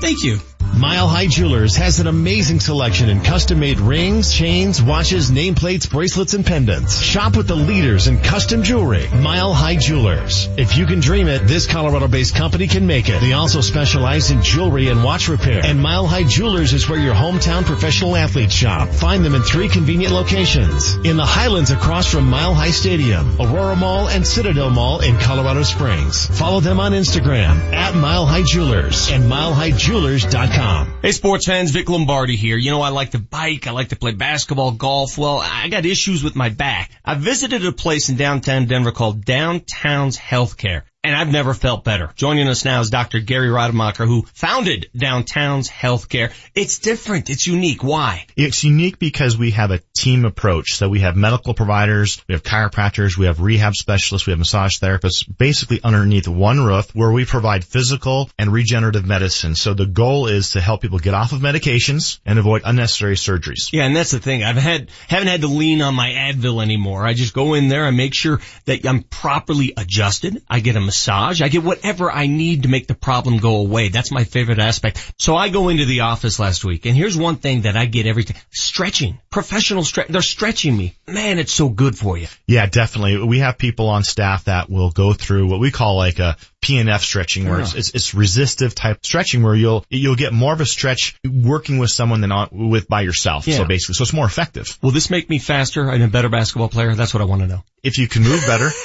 S40: Thank you.
S47: Mile High Jewelers has an amazing selection in custom-made rings, chains, watches, nameplates, bracelets, and pendants. Shop with the leaders in custom jewelry. Mile High Jewelers. If you can dream it, this Colorado-based company can make it. They also specialize in jewelry and watch repair. And Mile High Jewelers is where your hometown professional athletes shop. Find them in three convenient locations. In the Highlands across from Mile High Stadium, Aurora Mall, and Citadel Mall in Colorado Springs. Follow them on Instagram at Mile High Jewelers and milehighjewelers.com.
S2: Hey sports fans, Vic Lombardi here. You know I like to bike, I like to play basketball, golf. Well, I got issues with my back. I visited a place in downtown Denver called Downtown's Healthcare. And I've never felt better. Joining us now is Dr. Gary Rademacher, who founded Downtown's Healthcare. It's different. It's unique. Why?
S55: It's unique because we have a team approach. So we have medical providers, we have chiropractors, we have rehab specialists, we have massage therapists, basically underneath one roof where we provide physical and regenerative medicine. So the goal is to help people get off of medications and avoid unnecessary surgeries.
S2: Yeah, and that's the thing. I've had, haven't had to lean on my Advil anymore. I just go in there, and make sure that I'm properly adjusted. I get a massage. I get whatever I need to make the problem go away. That's my favorite aspect. So I go into the office last week and here's one thing that I get every time. Stretching. Professional stretch. They're stretching me. Man, it's so good for you.
S55: Yeah, definitely. We have people on staff that will go through what we call like a PNF stretching where it's, it's, it's resistive type stretching where you'll, you'll get more of a stretch working with someone than on, with by yourself.
S2: Yeah.
S55: So basically, so it's more effective.
S2: Will this make me faster and a better basketball player? That's what I want to know.
S55: If you can move better. (laughs)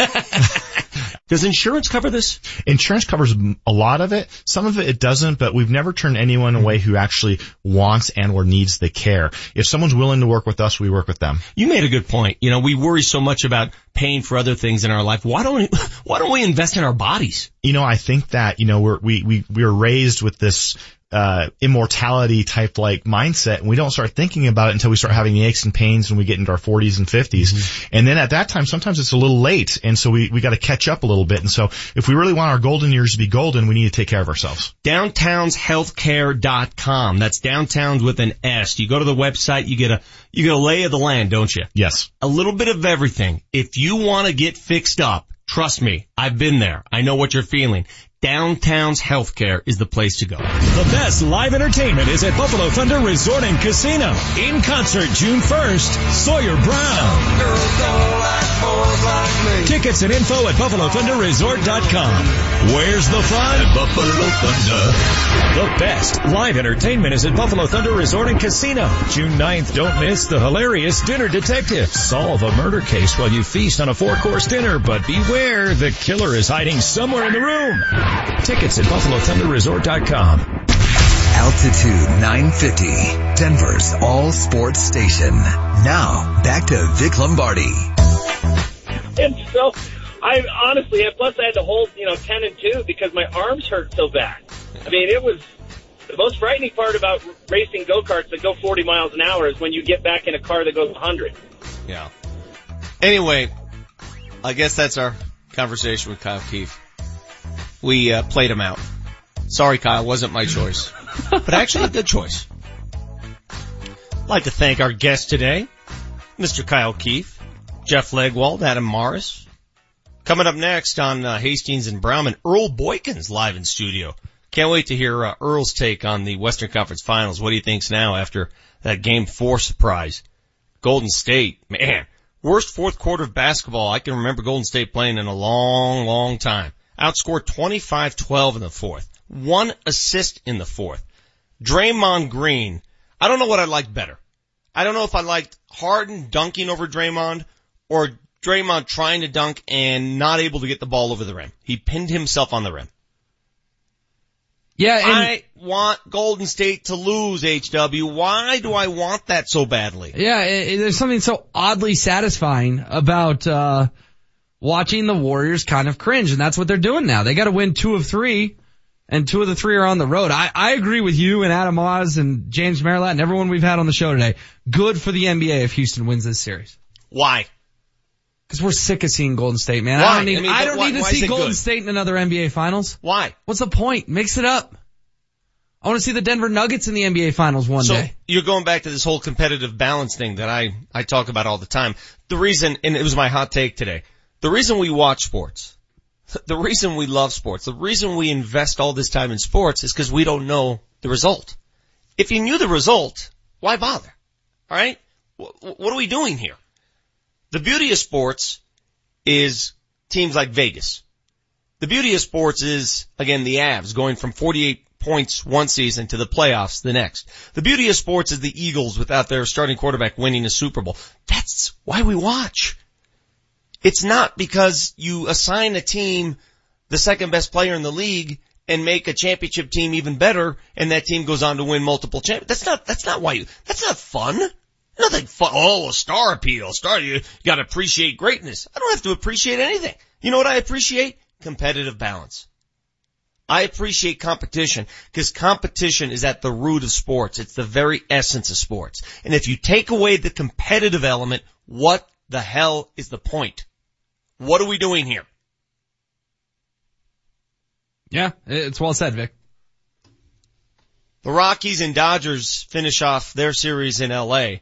S2: Does insurance cover this?
S55: Insurance covers a lot of it. Some of it it doesn't, but we've never turned anyone away who actually wants and or needs the care. If someone's willing to work with us, we work with them.
S2: You made a good point. You know, we worry so much about paying for other things in our life. Why don't we, (laughs) why don't we invest in our bodies?
S55: You know, I think that, you know, we're, we, we, we were raised with this, uh, immortality type like mindset and we don't start thinking about it until we start having the aches and pains when we get into our 40s and 50s. Mm-hmm. And then at that time, sometimes it's a little late. And so we, we got to catch up a little bit. And so if we really want our golden years to be golden, we need to take care of ourselves.
S2: Downtownshealthcare.com. That's downtowns with an S. You go to the website, you get a, you get a lay of the land, don't you?
S55: Yes.
S2: A little bit of everything. If you want to get fixed up, trust me, I've been there. I know what you're feeling. Downtown's Healthcare is the place to go.
S71: The best live entertainment is at Buffalo Thunder Resort and Casino. In concert June 1st, Sawyer Brown. Tickets and info at BuffaloThunderResort.com. Where's the fun? At Buffalo Thunder. The best live entertainment is at Buffalo Thunder Resort and Casino. June 9th, don't miss the hilarious Dinner Detective. Solve a murder case while you feast on a four-course dinner, but beware, the killer is hiding somewhere in the room. Tickets at BuffaloThunderResort.com.
S5: Altitude 950, Denver's all sports station. Now, back to Vic Lombardi.
S65: And so, I honestly, and plus I had to hold, you know, 10 and 2 because my arms hurt so bad. I mean, it was the most frightening part about racing go-karts that go 40 miles an hour is when you get back in a car that goes 100.
S2: Yeah. Anyway, I guess that's our conversation with Kyle Keefe. We uh, played him out. Sorry, Kyle, wasn't my choice, (laughs) but actually a good choice. I'd like to thank our guest today, Mr. Kyle Keefe, Jeff Legwold, Adam Mares. Coming up next on uh, Hastings and Browman, Earl Boykins live in studio. Can't wait to hear uh, Earl's take on the Western Conference Finals. What he thinks now after that Game Four surprise. Golden State, man, worst fourth quarter of basketball I can remember Golden State playing in a long, long time. Outscored 25-12 in the fourth. One assist in the fourth. Draymond Green, I don't know what I liked better. I don't know if I liked Harden dunking over Draymond or Draymond trying to dunk and not able to get the ball over the rim. He pinned himself on the rim.
S7: Yeah, and
S2: I want Golden State to lose, HW. Why do I want that so badly?
S7: Yeah, it, it- there's something so oddly satisfying about uh watching the Warriors kind of cringe, and that's what they're doing now. They got to win two of three, and two of the three are on the road. I, I agree with you and Adam Oz and James Merilatt and everyone we've had on the show today. Good for the NBA if Houston wins this series.
S2: Why?
S7: Because we're sick of seeing Golden State, man.
S2: Why?
S7: I don't need,
S2: I mean,
S7: I don't
S2: why-
S7: need to see Golden
S2: good?
S7: State in another NBA Finals.
S2: Why?
S7: What's the point? Mix it up. I want to see the Denver Nuggets in the NBA Finals one
S2: so
S7: day.
S2: you're going back to this whole competitive balance thing that I, I talk about all the time. The reason, and it was my hot take today, the reason we watch sports, (laughs) the reason we love sports, the reason we invest all this time in sports is because we don't know the result. If you knew the result, why bother? Alright? What, what are we doing here? The beauty of sports is teams like Vegas. The beauty of sports is, again, the Avs going from 48 points one season to the playoffs the next. The beauty of sports is the Eagles without their starting quarterback winning a Super Bowl. That's why we watch. It's not because you assign a team the second best player in the league and make a championship team even better and that team goes on to win multiple champions. That's not, that's not why you, that's not fun. Nothing fun. Oh, a star appeal. Star, you gotta appreciate greatness. I don't have to appreciate anything. You know what I appreciate? Competitive balance. I appreciate competition because competition is at the root of sports. It's the very essence of sports. And if you take away the competitive element, what the hell is the point? What are we doing here?
S7: Yeah, it's well said, Vic.
S2: The Rockies and Dodgers finish off their series in LA.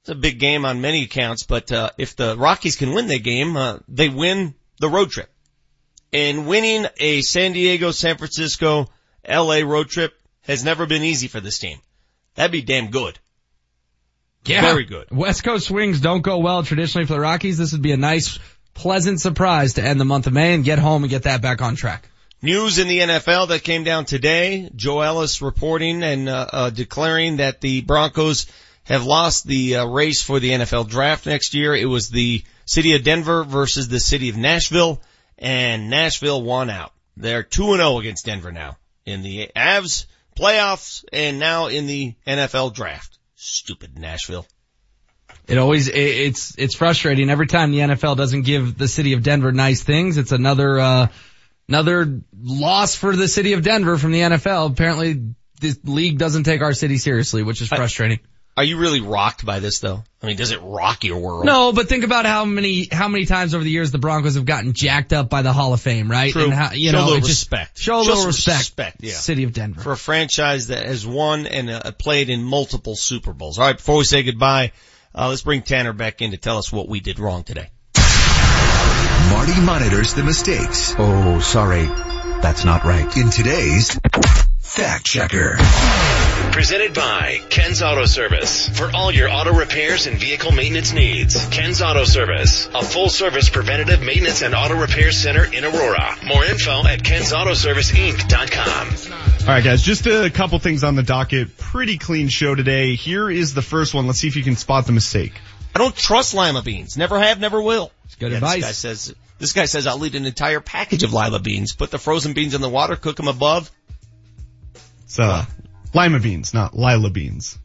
S2: It's a big game on many accounts, but uh, if the Rockies can win the game, uh, they win the road trip. And winning a San Diego, San Francisco, LA road trip has never been easy for this team. That'd be damn good.
S7: Yeah.
S2: Very good.
S7: West Coast swings don't go well traditionally for the Rockies. This would be a nice, pleasant surprise to end the month of May and get home and get that back on track.
S2: News in the NFL that came down today. Joe Ellis reporting and uh, uh, declaring that the Broncos have lost the uh, race for the NFL draft next year. It was the city of Denver versus the city of Nashville, and Nashville won out. They're two and zero against Denver now in the Avs playoffs and now in the NFL draft. Stupid Nashville.
S7: It always, it, it's, it's frustrating. Every time the NFL doesn't give the city of Denver nice things, it's another, uh, another loss for the city of Denver from the NFL. Apparently this league doesn't take our city seriously, which is frustrating.
S2: Are you really rocked by this though? I mean, does it rock your world?
S7: No, but think about how many how many times over the years the Broncos have gotten jacked up by the Hall of Fame, right?
S2: True.
S7: And how, you
S2: Show
S7: know,
S2: a little respect.
S7: Show a little respect.
S2: respect, yeah.
S7: City of Denver.
S2: for a franchise that has won and uh, played in multiple Super Bowls. All right, before we say goodbye, uh, let's bring Tanner back in to tell us what we did wrong today.
S5: Marty monitors the mistakes. Oh, sorry. That's not right. In today's Fact Checker.
S47: Presented by Ken's Auto Service. For all your auto repairs and vehicle maintenance needs. Ken's Auto Service. A full service preventative maintenance and auto repair center in Aurora. More info at kensautoserviceinc.com.
S60: All right, guys, just a couple things on the docket. Pretty clean show today. Here is the first one. Let's see if you can spot the mistake.
S2: I don't trust lima beans. Never have, never will.
S7: It's good
S2: Yeah,
S7: advice.
S2: This guy says, this guy says I'll eat an entire package of lima beans, put the frozen beans in the water, cook them above.
S60: It's uh, lima beans, not lila beans.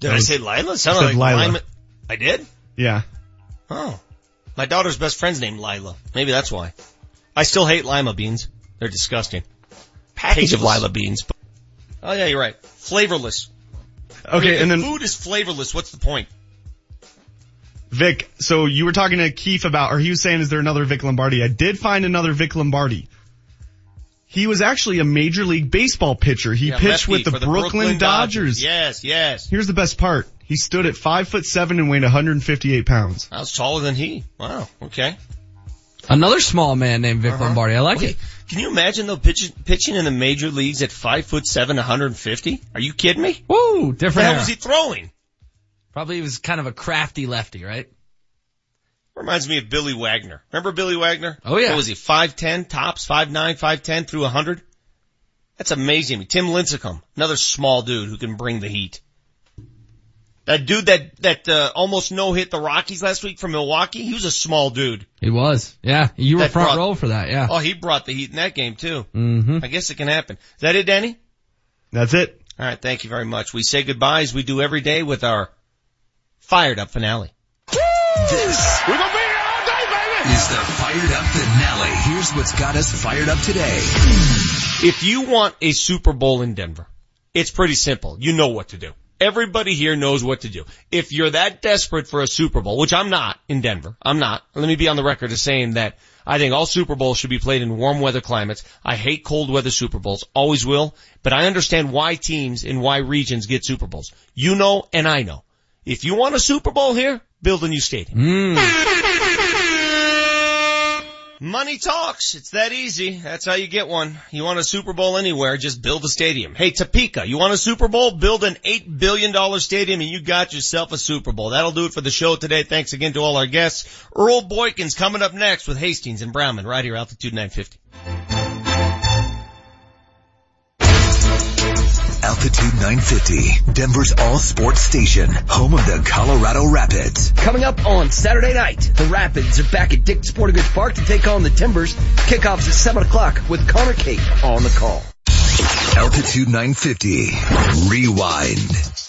S2: Did I
S60: was-
S2: say lila? It
S60: I
S2: sounded
S60: said
S2: like
S60: Lila.
S2: lima. I did?
S60: Yeah.
S2: Oh. My daughter's best friend's named Lila. Maybe that's why. I still hate lima beans. They're disgusting. package of lima beans. Oh yeah, you're right. Flavorless.
S60: Okay,
S2: If
S60: and then
S2: food is flavorless. What's the point?
S60: Vic, so you were talking to Keith about, or he was saying, is there another Vic Lombardi? I did find another Vic Lombardi. He was actually a Major League Baseball pitcher. He
S2: Yeah,
S60: pitched with the,
S2: for
S60: Brooklyn, Dodgers.
S2: Yes, yes.
S60: Here's the best part. He stood at five foot seven and weighed 158 pounds.
S2: I was taller than he. Wow. Okay.
S7: Another small man named Vic
S2: Uh-huh.
S7: Lombardi. I like
S2: Okay,
S7: it.
S2: Can you imagine though pitching pitching in the major leagues at five foot seven, 150? Are you kidding me?
S7: Woo, different
S2: hell
S7: era.
S2: was he throwing?
S7: Probably he was kind of a crafty lefty, right?
S2: Reminds me of Billy Wagner. Remember Billy Wagner?
S7: Oh, yeah.
S2: What was he? Five ten tops, five nine, five ten through a hundred. That's amazing. Tim Lincecum, another small dude who can bring the heat. That dude that that uh, almost no hit the Rockies last week from Milwaukee. He was a small dude.
S7: He was. Yeah, you were
S2: That
S7: front
S2: brought-
S7: row for that. Yeah.
S2: Oh, he brought the heat in that game too.
S7: Mm-hmm.
S2: I guess it can happen. Is that it, Danny?
S60: That's it.
S2: All right. Thank you very much. We say goodbye as we do every day with our fired up finale.
S5: This is the fired up finale. Here's what's got us fired up today.
S2: If you want a Super Bowl in Denver, it's pretty simple. You know what to do. Everybody here knows what to do. If you're that desperate for a Super Bowl, which I'm not in Denver, I'm not. Let me be on the record as saying that I think all Super Bowls should be played in warm weather climates. I hate cold weather Super Bowls, always will, but I understand why teams in why regions get Super Bowls. You know and I know. If you want a Super Bowl here, build a new stadium. Hmm. Money talks. It's that easy. That's how you get one. You want a Super Bowl anywhere, just build a stadium. Hey, Topeka, you want a Super Bowl? Build an $8 billion stadium and you got yourself a Super Bowl. That'll do it for the show today. Thanks again to all our guests. Earl Boykins coming up next with Hastings and Browman right here, Altitude 950.
S5: Altitude 950, Denver's all sports station, home of the Colorado Rapids.
S72: Coming up on Saturday night, the Rapids are back at Dick Sporting Goods Park to take on the Timbers. Kickoffs at 7 o'clock with Connor Kate on the call.
S5: Altitude 950, rewind.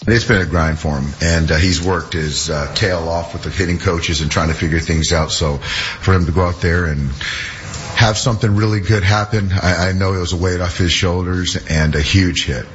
S26: It's been a grind for him, and uh, he's worked his uh, tail off with the hitting coaches and trying to figure things out. So for him to go out there and have something really good happen, I, I know it was a weight off his shoulders and a huge hit.